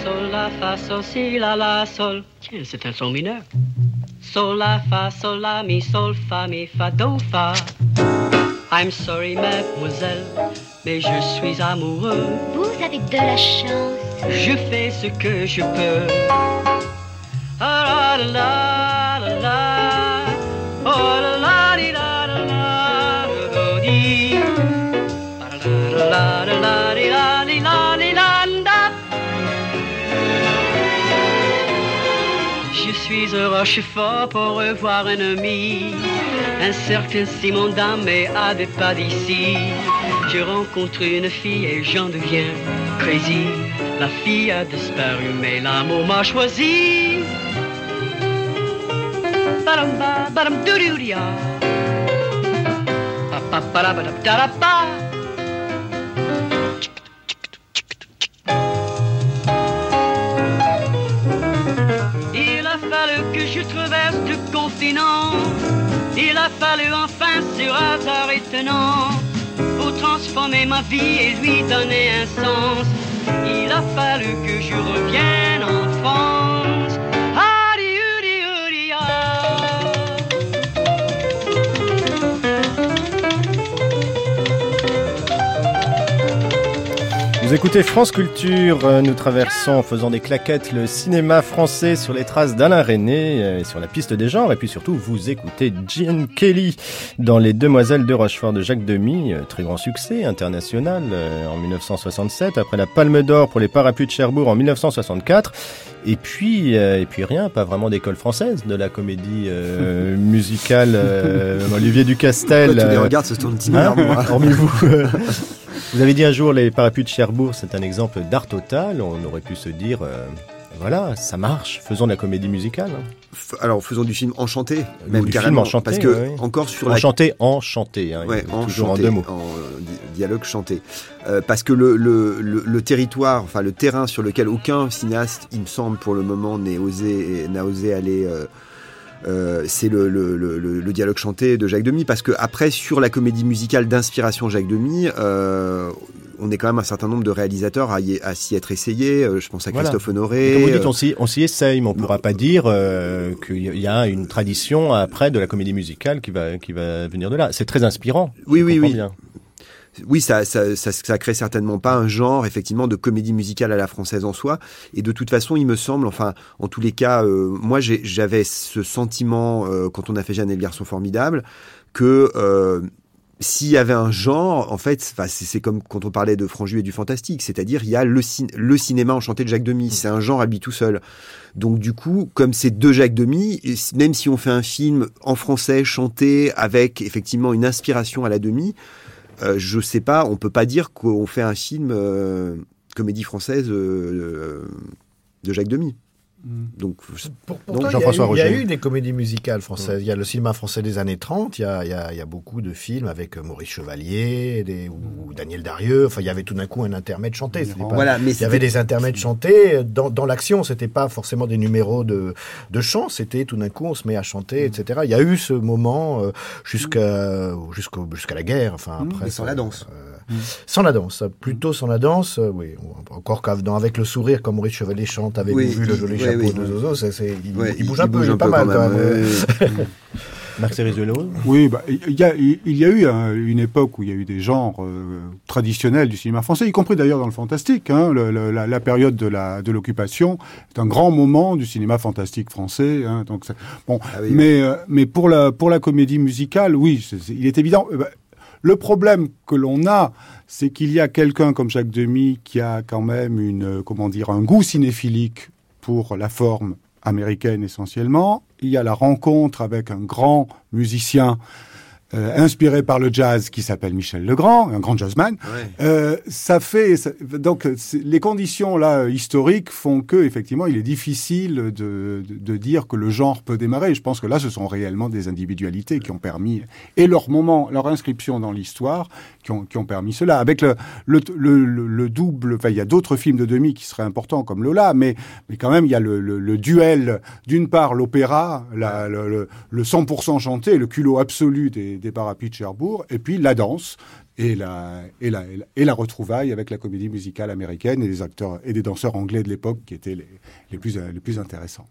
Sol, la, fa, sol, si, la, la, sol. Tiens, c'est un son mineur. Sol, la, fa, sol, la, mi, sol, fa, mi, fa, do, fa. I'm sorry, mademoiselle, mais je suis amoureux. Vous avez de la chance. Je fais ce que je peux je suis fort pour revoir un ami. Un cercle Simon d'âme mais à des pas d'ici. Je rencontre une fille et j'en deviens crazy. La fille a disparu, mais l'amour m'a choisi. Il a fallu que je traverse le continent. Il a fallu enfin sur hasard étonnant pour transformer ma vie et lui donner un sens. Il a fallu que je revienne en France. Vous écoutez France Culture, euh, nous traversons en faisant des claquettes le cinéma français sur les traces d'Alain René, euh, sur la piste des genres, et puis surtout vous écoutez Jean Kelly dans Les Demoiselles de Rochefort de Jacques Demy, euh, très grand succès international en 1967, après la Palme d'Or pour les Parapluies de Cherbourg en 1964, et puis euh, et puis rien, pas vraiment d'école française de la comédie euh, musicale euh, Olivier Ducastel. Pourquoi tu les regardes, se tourne Hein Hormis vous. vous avez dit un jour les parapluies de Cherbourg, c'est un exemple d'art total. On aurait pu se dire, euh, voilà, ça marche. Faisons de la comédie musicale. hein. Alors, faisons du film enchanté, Ou même du carrément. film enchanté, parce que, ouais, ouais. encore sur la Enchanté, enchanté. Hein, Ouais, toujours en enchanté, deux mots. en, euh, di- dialogue chanté. Euh, parce que le, le, le, le territoire, enfin le terrain sur lequel aucun cinéaste, il me semble, pour le moment, n'a osé, n'a osé aller, euh, euh, c'est le, le, le, le- le dialogue chanté de Jacques Demy. Parce que après, sur la comédie musicale d'inspiration Jacques Demy, euh, on est quand même un certain nombre de réalisateurs à, s'y être essayés. Euh, Je pense à Voilà. Christophe Honoré. Comme vous dites, on s'y, essaye, mais on ne pourra pas dire euh, qu'il y a une tradition après de la comédie musicale qui va, qui va venir de là. C'est très inspirant. Oui, oui, oui. bien. Oui, ça, ça, ça, ça crée certainement pas un genre effectivement de comédie musicale à la française en soi. Et de toute façon, il me semble, enfin, en tous les cas, euh, moi, j'avais ce sentiment euh, quand on a fait Jeanne et le garçon formidable que euh, s'il y avait un genre, en fait, c'est comme quand on parlait de Franju et du fantastique, c'est-à-dire il y a le, cin- le cinéma enchanté de Jacques Demy, c'est un genre à lui tout seul. Donc du coup, comme c'est deux Jacques Demy, même si on fait un film en français chanté avec effectivement une inspiration à la demi, euh, je sais pas, on peut pas dire qu'on fait un film euh, comédie française euh, de Jacques Demy. Donc Pour- Donc, pourtant, il y a Jean-François eu- il y, a Roger. eu des comédies musicales françaises. Il y a le cinéma français des années 30, il y a, il y a- il y a beaucoup de films avec euh, Maurice Chevalier des, ou, ou Daniel Darieux. Enfin, il y avait tout d'un coup un intermède chanté. Pas- voilà, mais il y avait des intermèdes chantés dans, dans l'action. C'était pas forcément des numéros de, de chant. C'était tout d'un coup on se met à chanter, etc. Il y a eu ce moment euh, jusqu'à jusqu'à la guerre. Enfin après mais sans ça- la danse. euh, Sans la danse, plutôt sans la danse, euh, oui. Encore qu'avec avec le sourire, comme Maurice Chevalier chante, avec Oui, vu le joli oui, de Zozo, il, Ouais, il bouge un peu, il est pas quand mal quand même. Marc Oui, bah, il y, a, il y a eu un- une époque où il y a eu des genres euh, traditionnels du cinéma français, y compris d'ailleurs dans le fantastique. Hein, le- le- la, la période de la de l'occupation est un grand moment du cinéma fantastique français. Hein, donc c'est- bon, Ah oui, mais euh, mais pour la pour la comédie musicale, oui, c'est- c'est- il est évident. euh, bah, le problème que l'on a, c'est qu'il y a quelqu'un comme Jacques Demy qui a quand même une euh, comment dire un goût cinéphilique pour la forme américaine essentiellement. Il y a la rencontre avec un grand musicien euh, inspiré par le jazz qui s'appelle Michel Legrand, un grand jazzman. Ouais. Euh, ça fait ça- donc les conditions là historiques font que effectivement il est difficile de, de, de dire que le genre peut démarrer. Je pense que là ce sont réellement des individualités qui ont permis et leur moment, leur inscription dans l'histoire qui ont, qui ont permis cela. Avec le le, le, le- le double, enfin il y a d'autres films de demi qui seraient importants comme Lola, mais mais quand même il y a le, le, duel d'une part l'opéra, le, le, le 100% chanté, le culot absolu des, des parapluies de Cherbourg, et puis la danse et la, et la, et la, et la retrouvaille avec la comédie musicale américaine et des acteurs et des danseurs anglais de l'époque qui étaient les, plus, intéressants.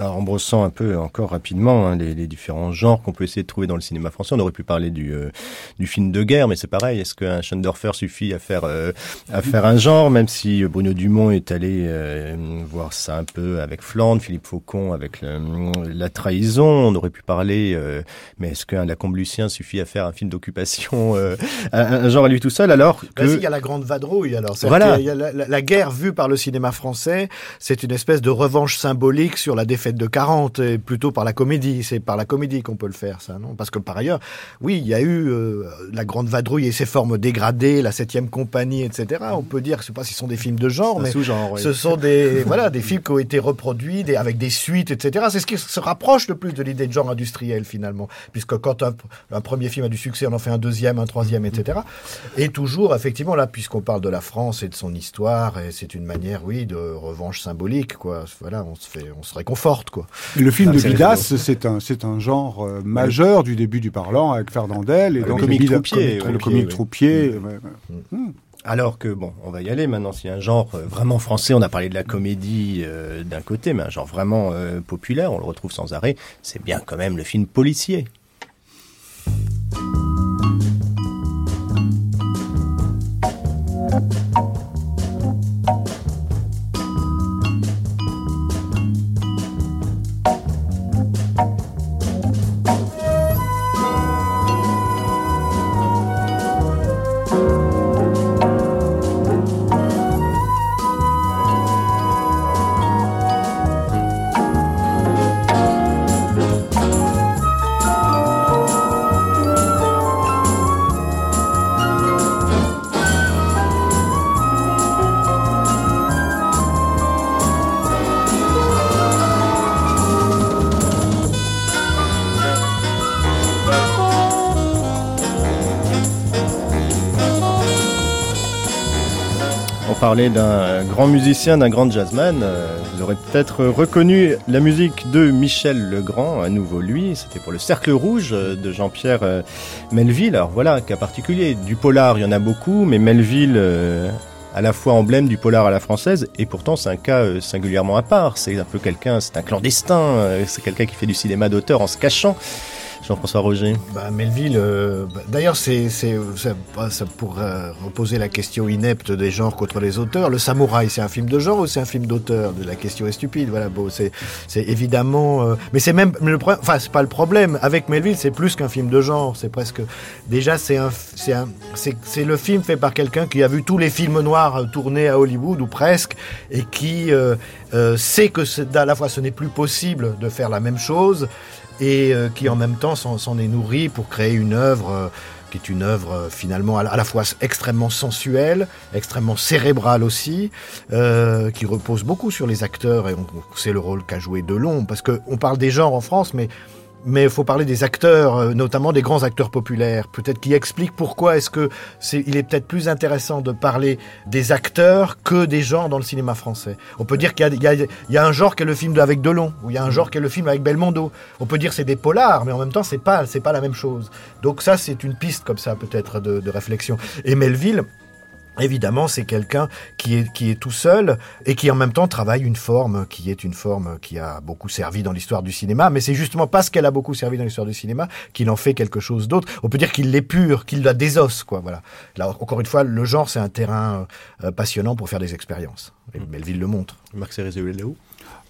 Alors, en brossant un peu encore rapidement hein, les, les différents genres qu'on peut essayer de trouver dans le cinéma français, on aurait pu parler du, euh, du film de guerre, mais c'est pareil. Est-ce qu'un Schoendorfer suffit à faire euh, à faire un genre, même si Bruno Dumont est allé euh, voir ça un peu avec Flandre, Philippe Faucon avec le- la trahison, on aurait pu parler. euh, mais est-ce qu'un Lacombe Lucien suffit à faire un film d'occupation, euh, un, un genre à lui tout seul, alors que il y a la grande vadrouille alors. Voilà. qu'il y a la, la- guerre vue par le cinéma français, c'est une espèce de revanche symbolique sur la défaite fêtes de 40, et plutôt par la comédie. C'est par la comédie qu'on peut le faire, ça, non? Parce que par ailleurs, oui, il y a eu euh, la Grande Vadrouille et ses formes dégradées, la Septième Compagnie, etc. On peut dire, je sais pas si ce sont des films de genre, mais ce sont des voilà des films qui ont été reproduits des, avec des suites, etc. C'est ce qui se rapproche le plus de l'idée de genre industriel finalement, puisque quand un, un, premier film a du succès, on en fait un deuxième, un troisième, etc. Et toujours, effectivement, là, puisqu'on parle de la France et de son histoire, et c'est une manière, oui, de revanche symbolique, quoi. Voilà, on se fait, on se réconforte, quoi. le film de Bidas, c'est un, c'est un genre euh, majeur du début du parlant avec Fernandel et le donc comique troupier, le comique troupier. Alors que, bon, on va y aller maintenant. S'il y a un genre euh, vraiment français, on a parlé de la comédie euh, d'un côté, mais un genre vraiment populaire, on le retrouve sans arrêt, c'est bien quand même le film policier. D'un grand musicien, d'un grand jazzman. Euh, vous aurez peut-être reconnu la musique de Michel Legrand, à nouveau lui. C'était pour le Cercle Rouge de Jean-Pierre euh, Melville. Alors voilà, cas particulier. Du polar, il y en a beaucoup, mais Melville, euh, à la fois emblème du polar à la française, et pourtant c'est un cas singulièrement à part. C'est un peu quelqu'un, c'est un clandestin, c'est quelqu'un qui fait du cinéma d'auteur en se cachant. Jean-François Roger bah, Melville, euh, bah, d'ailleurs, c'est, ça, ça pourrait reposer la question inepte des genres contre les auteurs. Le Samouraï, c'est un film de genre ou c'est un film d'auteur La question est stupide? Voilà, bon, c'est, évidemment, euh, mais c'est même le. Enfin, c'est pas le problème. Avec Melville, c'est plus qu'un film de genre. C'est presque, déjà, c'est un, c'est un, c'est, le film fait par quelqu'un qui a vu tous les films noirs tournés à Hollywood ou presque, et qui euh, sait que à la fois ce n'est plus possible de faire la même chose et euh, qui en même temps s'en est nourri pour créer une œuvre euh, qui est une œuvre euh, finalement à la fois extrêmement sensuelle, extrêmement cérébrale aussi, qui repose beaucoup sur les acteurs et c'est le rôle qu'a joué Delon parce que on parle des genres en France, mais mais il faut parler des acteurs, euh, notamment des grands acteurs populaires, peut-être qui expliquent pourquoi est-ce que il est peut-être plus intéressant de parler des acteurs que des genres dans le cinéma français. On peut dire qu'il y a, un genre qui est le film avec Delon, ou il y a un genre qui est le film avec Belmondo. On peut dire c'est des polars, mais en même temps c'est pas, c'est pas la même chose. Donc ça c'est une piste comme ça peut-être de réflexion. Et Melville, Évidemment, c'est quelqu'un qui est, qui est tout seul et qui en même temps travaille une forme qui est une forme qui a beaucoup servi dans l'histoire du cinéma, mais c'est justement parce qu'elle a beaucoup servi dans l'histoire du cinéma qu'il en fait quelque chose d'autre. On peut dire qu'il l'épure, qu'il la désosse, quoi. Voilà. Là, encore une fois, le genre, c'est un terrain euh, passionnant pour faire des expériences. Et Melville le montre. Marc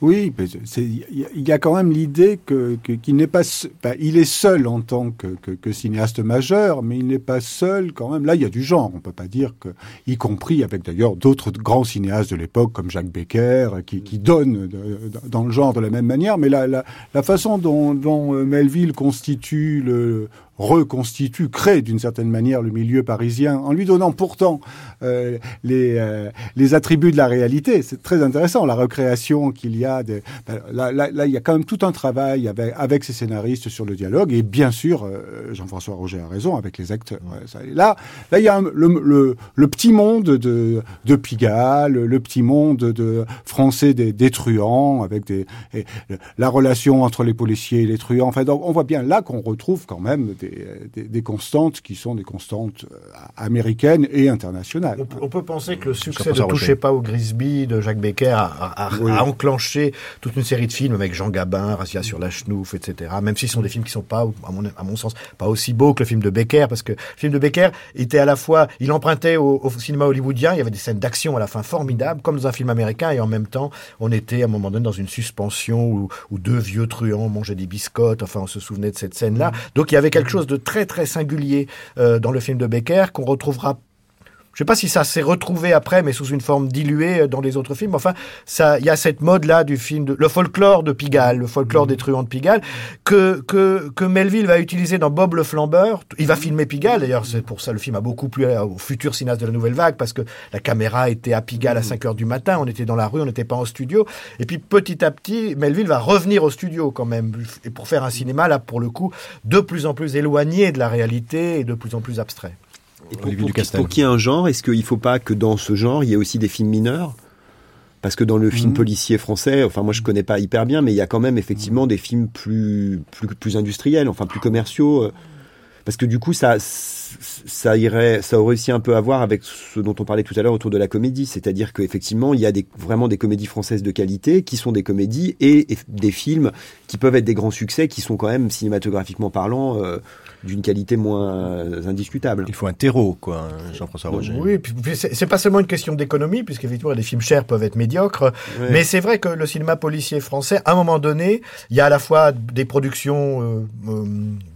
oui, il y a quand même l'idée qu'il n'est pas, il est seul en tant que, cinéaste majeur, mais il n'est pas seul quand même. Là, il y a du genre. On peut pas dire que, y compris avec d'ailleurs d'autres grands cinéastes de l'époque comme Jacques Becker, qui, qui donnent dans le genre de la même manière. Mais la, la, façon dont, dont Melville constitue le reconstitue, crée d'une certaine manière le milieu parisien en lui donnant pourtant euh, euh, les attributs de la réalité. C'est très intéressant, la recréation qu'il y a. Ben, là, là, là, il y a quand même tout un travail avec, avec ces scénaristes sur le dialogue et bien sûr, euh, Jean-François Roger a raison, avec les acteurs. là, là, il y a le, le, le, petit monde de, de Pigalle, le, petit monde de français des, des truands, avec des, la relation entre les policiers et les truands. Enfin, donc, on voit bien là qu'on retrouve quand même des des, constantes qui sont des constantes euh, américaines et internationales. On, peut penser que le succès de Touchez pas au Grisby de Jacques Becker a, enclenché toute une série de films avec Jean Gabin, Racia sur la chenouf, etc. Même s'ils sont des films qui sont pas, à mon, à mon sens, pas aussi beaux que le film de Becker, parce que le film de Becker était à la fois, il empruntait au, cinéma hollywoodien, il y avait des scènes d'action à la fin formidables, comme dans un film américain, et en même temps, on était à un moment donné dans une suspension où, où deux vieux truands mangeaient des biscottes, enfin on se souvenait de cette scène-là. Donc il y avait quelque chose de très très singulier euh, dans le film de Becker qu'on retrouvera je sais pas si ça s'est retrouvé après, mais sous une forme diluée euh, dans les autres films. Enfin, ça, il y a cette mode-là du film, de, le folklore de Pigalle, le folklore des truands de Pigalle, que, que, que Melville va utiliser dans Bob le Flambeur. Il va filmer Pigalle, d'ailleurs, c'est pour ça le film a beaucoup plu au futur cinéaste de la Nouvelle Vague, parce que la caméra était à Pigalle à 5 heures du matin, on était dans la rue, on n'était pas en studio. Et puis petit à petit, Melville va revenir au studio quand même, et pour faire un cinéma, là, pour le coup, de plus en plus éloigné de la réalité et de plus en plus abstrait. Et pour, pour, pour qu'il y ait un genre, est-ce qu'il ne faut pas que dans ce genre, il y ait aussi des films mineurs? Parce que dans le film Mhm. policier français, enfin moi je connais pas hyper bien, mais il y a quand même effectivement des films plus plus plus industriels, enfin plus commerciaux, euh, parce que du coup ça ça irait, ça aurait aussi un peu à voir avec ce dont on parlait tout à l'heure autour de la comédie, c'est-à-dire qu'effectivement il y a des vraiment des comédies françaises de qualité qui sont des comédies et, et des films qui peuvent être des grands succès qui sont quand même cinématographiquement parlant euh, d'une qualité moins euh, indiscutable. Il faut un terreau, quoi, hein, Jean-François Roger. Oui, puis, puis c'est pas seulement une question d'économie, puisqu'effectivement, des films chers peuvent être médiocres. Mais c'est vrai que le cinéma policier français, à un moment donné, il y a à la fois des productions, euh, euh,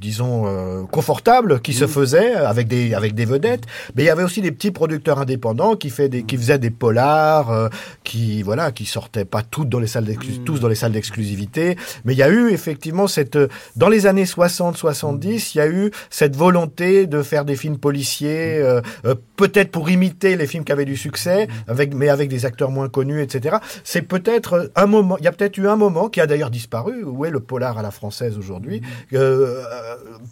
disons, euh, confortables qui se faisaient avec des, avec des vedettes, mais il y avait aussi des petits producteurs indépendants qui, fait des, qui faisaient des polars, euh, qui, voilà, qui sortaient pas toutes dans les salles d'exclu- tous dans les salles d'exclusivité. Mais il y a eu effectivement cette, dans les années 60-70, il y a eu cette volonté de faire des films policiers, euh, euh, peut-être pour imiter les films qui avaient du succès, avec, mais avec des acteurs moins connus, etc. C'est peut-être un moment, il y a peut-être eu un moment qui a d'ailleurs disparu, où est le polar à la française aujourd'hui, euh,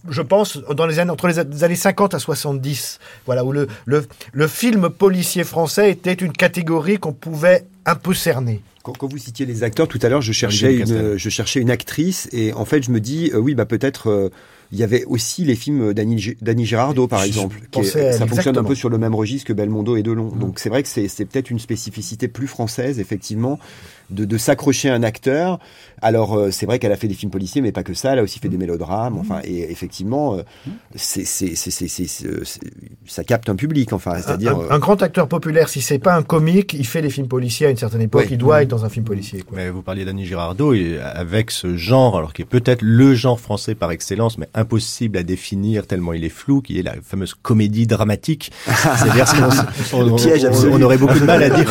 je pense, dans les années, entre les années 50 à 70, voilà, où le, le, le film policier français était une catégorie qu'on pouvait un peu cerner. Quand, vous citiez les acteurs tout à l'heure, je cherchais une, je cherchais une actrice et en fait je me dis euh, oui bah peut-être euh, il y avait aussi les films d'Annie Girardot par exemple. qui est- ça fonctionne un peu sur le même registre que Belmondo et Delon. Donc c'est vrai que c'est c'est peut-être une spécificité plus française effectivement de, de s'accrocher à un acteur. Alors euh, c'est vrai qu'elle a fait des films policiers mais pas que ça. Elle a aussi fait des mélodrames. Enfin et effectivement c'est c'est c'est c'est c'est- c'est- ça capte un public. Enfin c'est-à-dire un, euh, un grand acteur populaire, si c'est pas un comique, il fait des films policiers à une certaine époque, Oui. il doit être dans un film policier. Quoi. Mais vous parliez d'Annie Girardot et avec ce genre, alors qui est peut-être le genre français par excellence, mais impossible à définir tellement il est flou, qui est la fameuse comédie dramatique. C'est-à-dire qu'on on, Le piège on- absolu. on aurait beaucoup de mal à dire.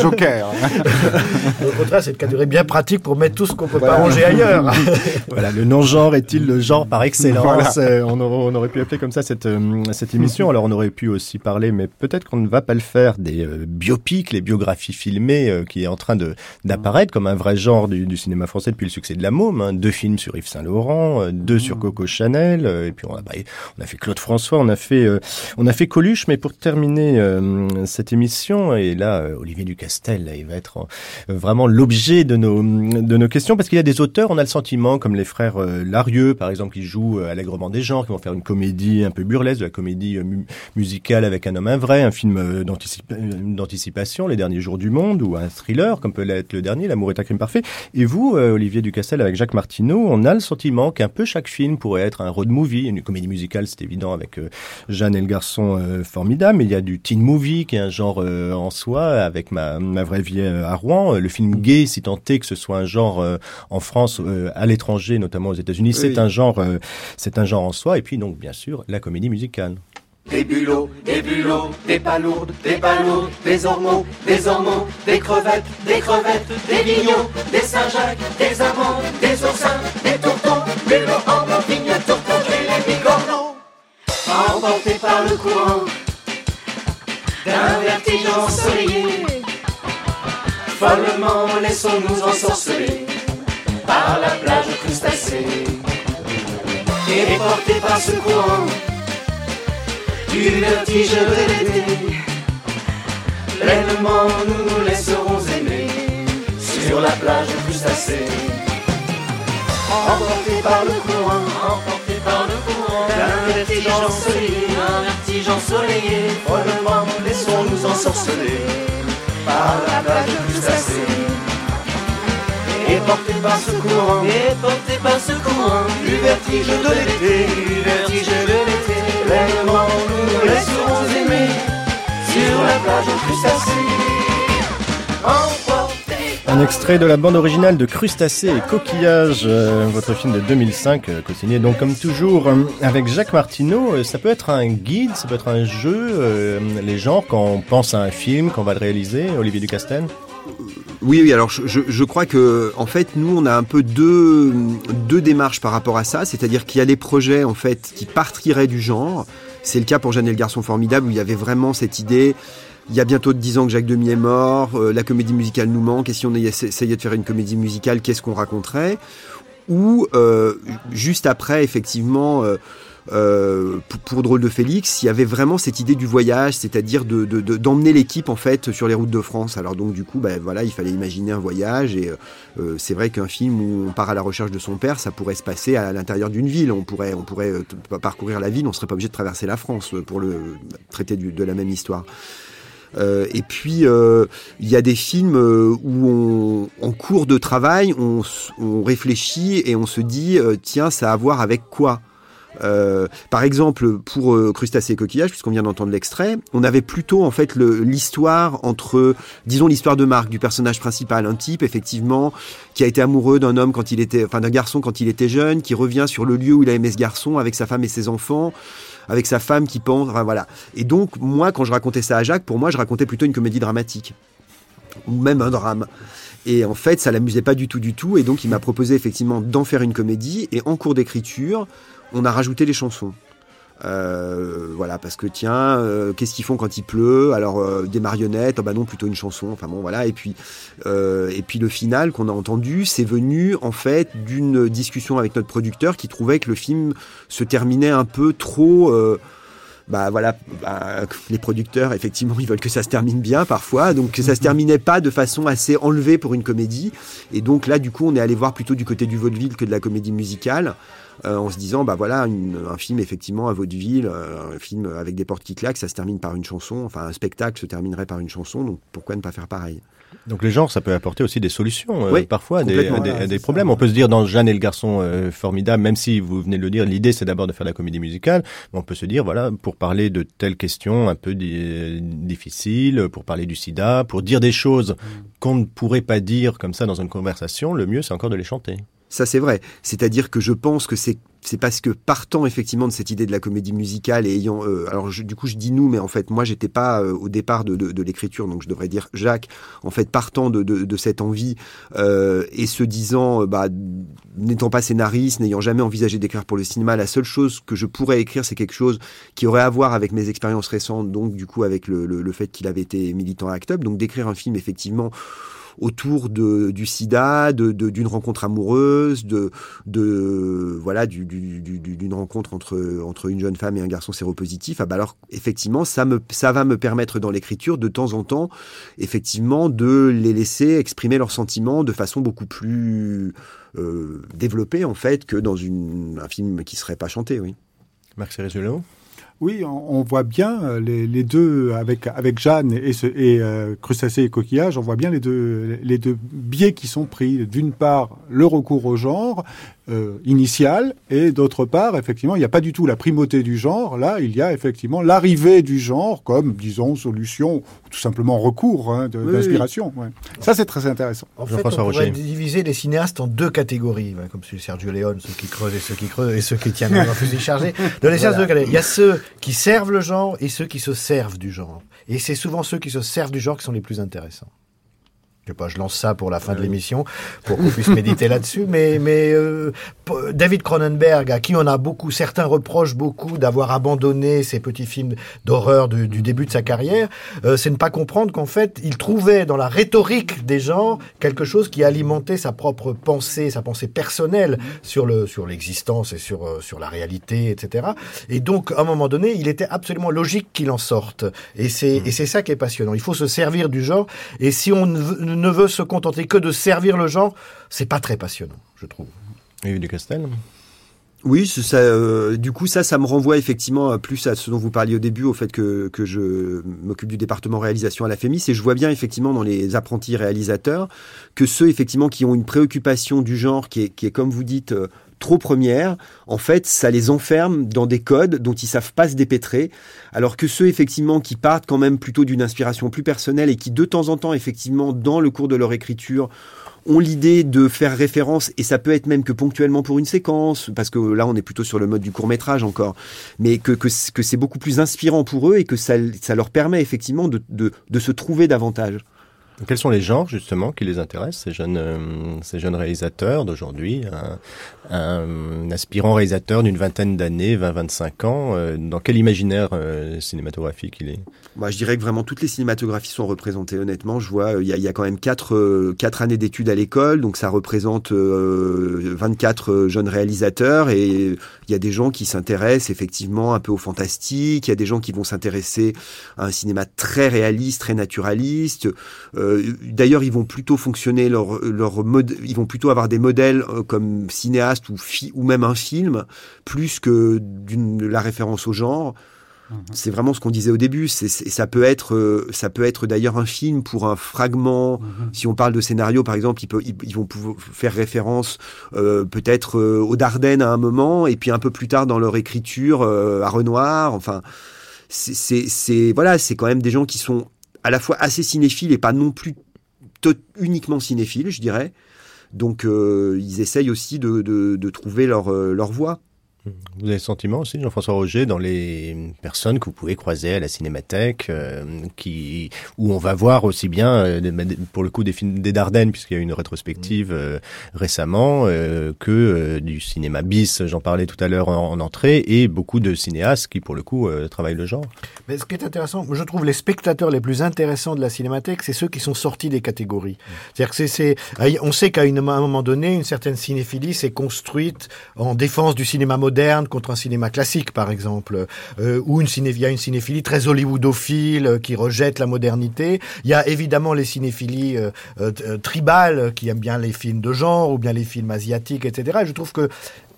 Joker. Au contraire, c'est une catégorie bien pratique pour mettre tout ce qu'on peut Voilà. pas ranger ailleurs. Voilà, le non-genre est-il le genre par excellence Voilà. Euh, on, aurait, on aurait pu appeler comme ça cette, euh, cette émission. Alors on aurait pu aussi parler, mais peut-être qu'on ne va pas le faire, des euh, biopics, les biographies filmées, euh, qui est en train de d'apparaître comme un vrai genre du, du cinéma français depuis le succès de La Môme. hein. Deux films sur Yves Saint Laurent, euh, deux sur Coco Chanel, euh, et puis on a, bah, on a fait Claude François, on a fait, euh, on a fait Coluche. Mais pour terminer euh, cette émission, et là Olivier Ducastel, là, il va être en- vraiment l'objet de nos de nos questions parce qu'il y a des auteurs, on a le sentiment comme les frères Larieux par exemple qui jouent allègrement des genres, qui vont faire une comédie un peu burlesque, de la comédie mu- musicale avec un homme un vrai, un film d'anticipa- d'anticipation, Les derniers jours du monde ou un thriller comme peut l'être le dernier, L'amour est un crime parfait. Et vous, Olivier Ducastel avec Jacques Martineau, on a le sentiment qu'un peu chaque film pourrait être un road movie, une comédie musicale, c'est évident avec euh, Jeanne et le garçon euh, formidable, mais il y a du teen movie qui est un genre euh, en soi avec ma, ma vraie vie euh, à Rouen, le film gay si tant est que ce soit un genre euh, en France, euh, à l'étranger, notamment aux États-Unis, c'est un genre, euh, c'est un genre en soi. Et puis donc bien sûr la comédie musicale. Des bulots, des bulots, des palourdes, des palourdes, des ormeaux, des ormeaux, des crevettes, des crevettes, des des Saint-Jacques, des amandes, des oursins, des tourtons, bulots, ormeaux, vignes, tourtons et les bigorneaux. Emportés par le courant d'un vertige ensoleillé, follement laissons-nous ensorceler par la plage crustacée. Et portés par ce courant du vertige de l'été. Pleinement nous nous laisserons aimer sur la plage crustacée. Emportés par le courant, emportés par le courant, d'un vertige ensoleillé, un vertige ensoleillé. Follement laissons-nous ensorceler. Par la plage crustacée. Et porté par ce courant, et porté par ce courant, du vertige de l'été, du vertige de l'été, pleinement nous nous laisserons aimer sur la plage crustacée. Un extrait de la bande originale de Crustacés et Coquillages, euh, votre film de 2005, euh, co-signé donc comme toujours euh, avec Jacques Martineau. Euh, ça peut être un guide, ça peut être un jeu, les genres, quand on pense à un film, qu'on va réaliser, Olivier Ducastel? Oui, oui. Alors, je crois que, en fait, nous, on a un peu deux, deux démarches par rapport à ça. C'est-à-dire qu'il y a des projets, en fait, qui partiraient du genre. C'est le cas pour Jeanne et le garçon formidable, où il y avait vraiment cette idée. Il y a bientôt 10 ans que Jacques Demy est mort, euh, la comédie musicale nous manque, et si on essa- essayait de faire une comédie musicale, qu'est-ce qu'on raconterait? Ou, euh, juste après, effectivement, euh, euh, pour, Drôle de Félix, il y avait vraiment cette idée du voyage, c'est-à-dire de, de- de- d'emmener l'équipe en fait sur les routes de France. Alors donc du coup, ben, voilà, il fallait imaginer un voyage et c'est vrai qu'un film où on part à la recherche de son père, ça pourrait se passer à l'intérieur d'une ville. On pourrait, on pourrait parcourir la ville, on serait pas obligé de traverser la France pour le traiter de la même histoire. Euh, et puis euh, il y a des films euh, où en cours de travail, on, réfléchit et on se dit tiens, ça a à voir avec quoi? Par exemple, pour euh, Crustacés et coquillages, puisqu'on vient d'entendre l'extrait, on avait plutôt en fait l'histoire entre, disons l'histoire de Marc, du personnage principal, un type effectivement qui a été amoureux d'un homme quand il était, enfin d'un garçon quand il était jeune, qui revient sur le lieu où il a aimé ce garçon avec sa femme et ses enfants, avec sa femme qui pense, enfin voilà. Et donc moi, quand je racontais ça à Jacques, pour moi, je racontais plutôt une comédie dramatique ou même un drame. Et en fait, ça l'amusait pas du tout, du tout. Et donc, il m'a proposé effectivement d'en faire une comédie. Et en cours d'écriture, on a rajouté les chansons. Euh, voilà, parce que tiens, euh, qu'est-ce qu'ils font quand il pleut? Alors euh, des marionnettes, oh bah non, plutôt une chanson. Enfin bon, voilà. Et puis, euh, et puis le final qu'on a entendu, c'est venu en fait d'une discussion avec notre producteur qui trouvait que le film se terminait un peu trop. euh, bah voilà, bah, les producteurs, effectivement, ils veulent que ça se termine bien parfois, donc que ça se terminait pas de façon assez enlevée pour une comédie. Et donc là, du coup, on est allé voir plutôt du côté du vaudeville que de la comédie musicale, euh, en se disant, bah voilà, une- un film effectivement à vaudeville, euh, un film avec des portes qui claquent, ça se termine par une chanson, enfin un spectacle se terminerait par une chanson, donc pourquoi ne pas faire pareil? Donc les genres, ça peut apporter aussi des solutions, euh, Oui, parfois, des, Voilà, problèmes. ça. On peut se dire dans Jeanne et le garçon euh, formidable, même si vous venez de le dire, l'idée c'est d'abord de faire de la comédie musicale, mais on peut se dire, voilà, pour parler de telles questions un peu di- difficiles, pour parler du sida, pour dire des choses qu'on ne pourrait pas dire comme ça dans une conversation, le mieux c'est encore de les chanter. Ça, c'est vrai. C'est-à-dire que je pense que c'est c'est parce que partant effectivement de cette idée de la comédie musicale et ayant euh, alors je- du coup je dis nous mais en fait moi j'étais pas euh, au départ de, de, de l'écriture donc je devrais dire Jacques en fait partant de, de, cette envie euh, et se disant euh, bah n'étant pas scénariste n'ayant jamais envisagé d'écrire pour le cinéma la seule chose que je pourrais écrire c'est quelque chose qui aurait à voir avec mes expériences récentes donc du coup avec le, le, le fait qu'il avait été militant à Act Up donc d'écrire un film effectivement autour de, du sida, de, de- d'une rencontre amoureuse, de, de voilà, du, du- du- du- d'une rencontre entre, entre une jeune femme et un garçon séropositif. Ah bah alors effectivement, ça me, ça va me permettre dans l'écriture de temps en temps, effectivement, de les laisser exprimer leurs sentiments de façon beaucoup plus euh, développée en fait que dans un film qui serait pas chanté, oui. Marc Cérézuelo Oui, on, voit bien euh, les, les deux avec avec Jeanne et, ce, et euh, crustacés et coquillages. On voit bien les deux les deux biais qui sont pris. D'une part, le recours au genre euh, initial, et d'autre part, effectivement, il n'y a pas du tout la primauté du genre. Là, il y a effectivement l'arrivée du genre comme, disons, solution, ou tout simplement recours hein, de- Oui, d'inspiration. ouais. Ça, c'est très intéressant. En fait, on pourrait diviser les cinéastes en deux catégories, ouais, comme celui de Sergio Leone, ceux qui creusent et ceux qui creusent, et ceux qui tiennent un fusil chargé. Dans les cinéastes, deux catégories. il y a ceux qui servent le genre et ceux qui se servent du genre. Et c'est souvent ceux qui se servent du genre qui sont les plus intéressants. Je sais pas, je lance ça pour la fin de l'émission, pour qu'on puisse méditer là-dessus. Mais, mais euh, David Cronenberg, à qui on a beaucoup, certains reprochent beaucoup d'avoir abandonné ces petits films d'horreur du, du début de sa carrière, euh, c'est ne pas comprendre qu'en fait, il trouvait dans la rhétorique des genres quelque chose qui alimentait sa propre pensée, sa pensée personnelle sur le sur l'existence et sur euh, sur la réalité, etc. Et donc, à un moment donné, il était absolument logique qu'il en sorte. Et c'est et c'est ça qui est passionnant. Il faut se servir du genre. Et si on ne veut, ne veut se contenter que de servir le genre, c'est pas très passionnant, je trouve. Olivier Ducastel Oui, c'est ça, euh, du coup, ça, ça me renvoie effectivement plus à ce dont vous parliez au début, au fait que, que je m'occupe du département réalisation à la FEMIS, et je vois bien effectivement dans les apprentis réalisateurs que ceux effectivement qui ont une préoccupation du genre qui est, qui est comme vous dites, euh, trop première, en fait, ça les enferme dans des codes dont ils savent pas se dépêtrer, alors que ceux effectivement qui partent quand même plutôt d'une inspiration plus personnelle et qui de temps en temps effectivement dans le cours de leur écriture ont l'idée de faire référence, et ça peut être même que ponctuellement pour une séquence, parce que là on est plutôt sur le mode du court métrage encore, mais que, que, c'est beaucoup plus inspirant pour eux et que ça, ça leur permet effectivement de, de se trouver davantage. Quels sont les genres justement qui les intéressent, ces jeunes, euh, ces jeunes réalisateurs d'aujourd'hui un, un, aspirant réalisateur d'une vingtaine d'années, 20-25 ans, euh, dans quel imaginaire euh, cinématographique il est? Moi je dirais que vraiment toutes les cinématographies sont représentées honnêtement. Je vois, il y a, y a, quand même 4, quatre années d'études à l'école, donc ça représente 24 jeunes réalisateurs et il y a des gens qui s'intéressent effectivement un peu au fantastique, il y a des gens qui vont s'intéresser à un cinéma très réaliste, très naturaliste. D'ailleurs, ils vont plutôt fonctionner leur, leur mode, ils vont plutôt avoir des modèles euh, comme cinéaste ou, fi, ou même un film, plus que d'une la référence au genre. C'est vraiment ce qu'on disait au début. C'est, ça peut être, euh, ça peut être d'ailleurs un film pour un fragment. Si on parle de scénario, par exemple, ils, peut, ils, ils vont pouvoir faire référence euh, peut-être euh, aux Dardennes à un moment, et puis un peu plus tard dans leur écriture euh, à Renoir. Enfin, c'est voilà, c'est quand même des gens qui sont à la fois assez cinéphiles et pas non plus uniquement cinéphiles, je dirais. Donc euh, ils essayent aussi de trouver leur, euh, leur voie. Vous avez le sentiment aussi, Jean-François Roger, dans les personnes que vous pouvez croiser à la cinémathèque, euh, qui, où on va voir aussi bien, euh, pour le coup, des films des Dardennes, puisqu'il y a eu une rétrospective euh, récemment, que du cinéma bis, j'en parlais tout à l'heure en, en, entrée, et beaucoup de cinéastes qui, pour le coup, travaillent le genre. Mais ce qui est intéressant, je trouve les spectateurs les plus intéressants de la cinémathèque, c'est ceux qui sont sortis des catégories. C'est-à-dire que c'est, on sait qu'à un moment donné, une certaine cinéphilie s'est construite en défense du cinéma moderne contre un cinéma classique, par exemple, euh, ou une ciné il y a une cinéphilie très hollywoodophile euh, qui rejette la modernité. Il y a évidemment les cinéphilies euh, euh, tribales qui aiment bien les films de genre ou bien les films asiatiques, etc. Et je trouve que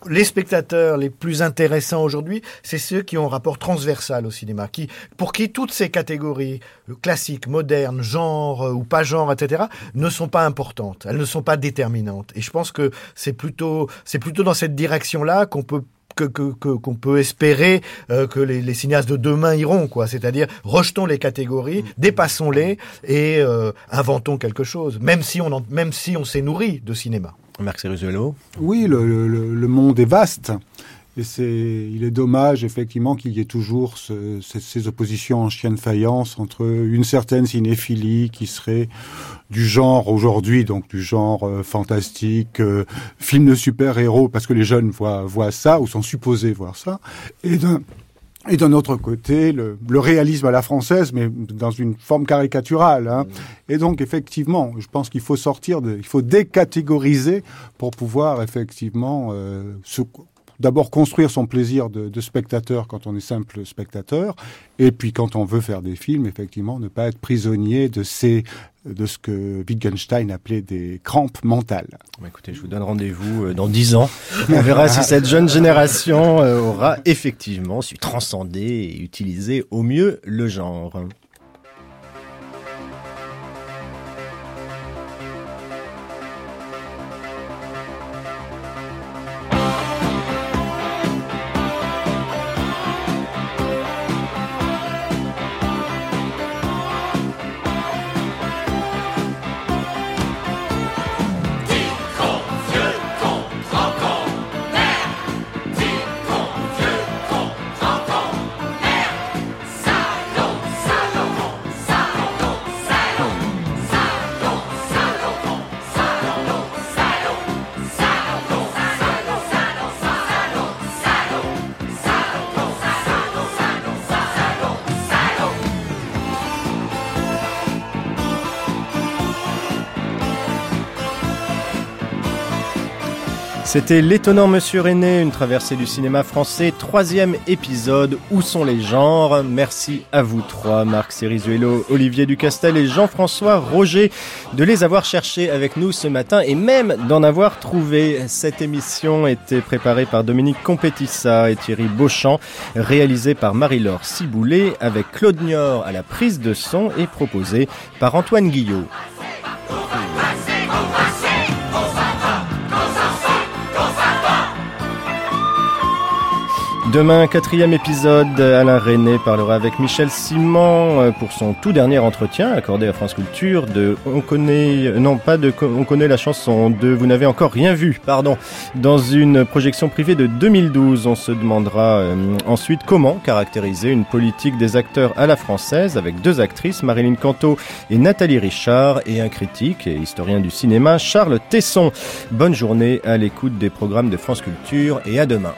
les spectateurs les plus intéressants aujourd'hui, c'est ceux qui ont un rapport transversal au cinéma, qui, pour qui toutes ces catégories classiques, modernes, genre ou pas genre, etc., ne sont pas importantes. Elles ne sont pas déterminantes. Et je pense que c'est plutôt, c'est plutôt dans cette direction-là qu'on peut que qu'on peut espérer euh, que les, les, cinéastes de demain iront, quoi. C'est-à-dire rejetons les catégories, dépassons-les et euh, inventons quelque chose, même si on en, même si on s'est nourri de cinéma. Marc Ceruzuelo Oui, le, le, le, monde est vaste. Et c'est, il est dommage effectivement qu'il y ait toujours ce, ces, ces, oppositions en chien de faïence entre une certaine cinéphilie qui serait du genre aujourd'hui, donc du genre euh, fantastique, euh, film de super-héros, parce que les jeunes voient, voient ça ou sont supposés voir ça, et d'un et d'un autre côté, le, le, réalisme à la française, mais dans une forme caricaturale. Hein. Mmh. Et donc, effectivement, je pense qu'il faut sortir de, il faut décatégoriser pour pouvoir effectivement euh, se, d'abord construire son plaisir de, de, spectateur quand on est simple spectateur, et puis quand on veut faire des films, effectivement, ne pas être prisonnier de ces de ce que Wittgenstein appelait des crampes mentales. Bah écoutez, je vous donne rendez-vous dans dix ans. On verra si cette jeune génération aura effectivement su transcender et utiliser au mieux le genre. C'était l'étonnant Monsieur René, une traversée du cinéma français, troisième épisode, Où sont les genres? Merci à vous trois, Marc Cerizuelo, Olivier Ducastel et Jean-François Roger, de les avoir cherchés avec nous ce matin et même d'en avoir trouvé. Cette émission était préparée par Dominique Compétissa et Thierry Beauchamp, réalisée par Marie-Laure Ciboulet avec Claude Niort à la prise de son et proposée par Antoine Guillot. Demain, quatrième épisode, Alain René parlera avec Michel Simon euh, pour son tout dernier entretien accordé à France Culture de On connaît, euh, non pas de On connaît la chanson, de Vous n'avez encore rien vu, pardon. Dans une projection privée de 2012, on se demandera euh, ensuite comment caractériser une politique des acteurs à la française avec deux actrices, Marilyn Canto et Nathalie Richard, et un critique et historien du cinéma, Charles Tesson. Bonne journée à l'écoute des programmes de France Culture et à demain.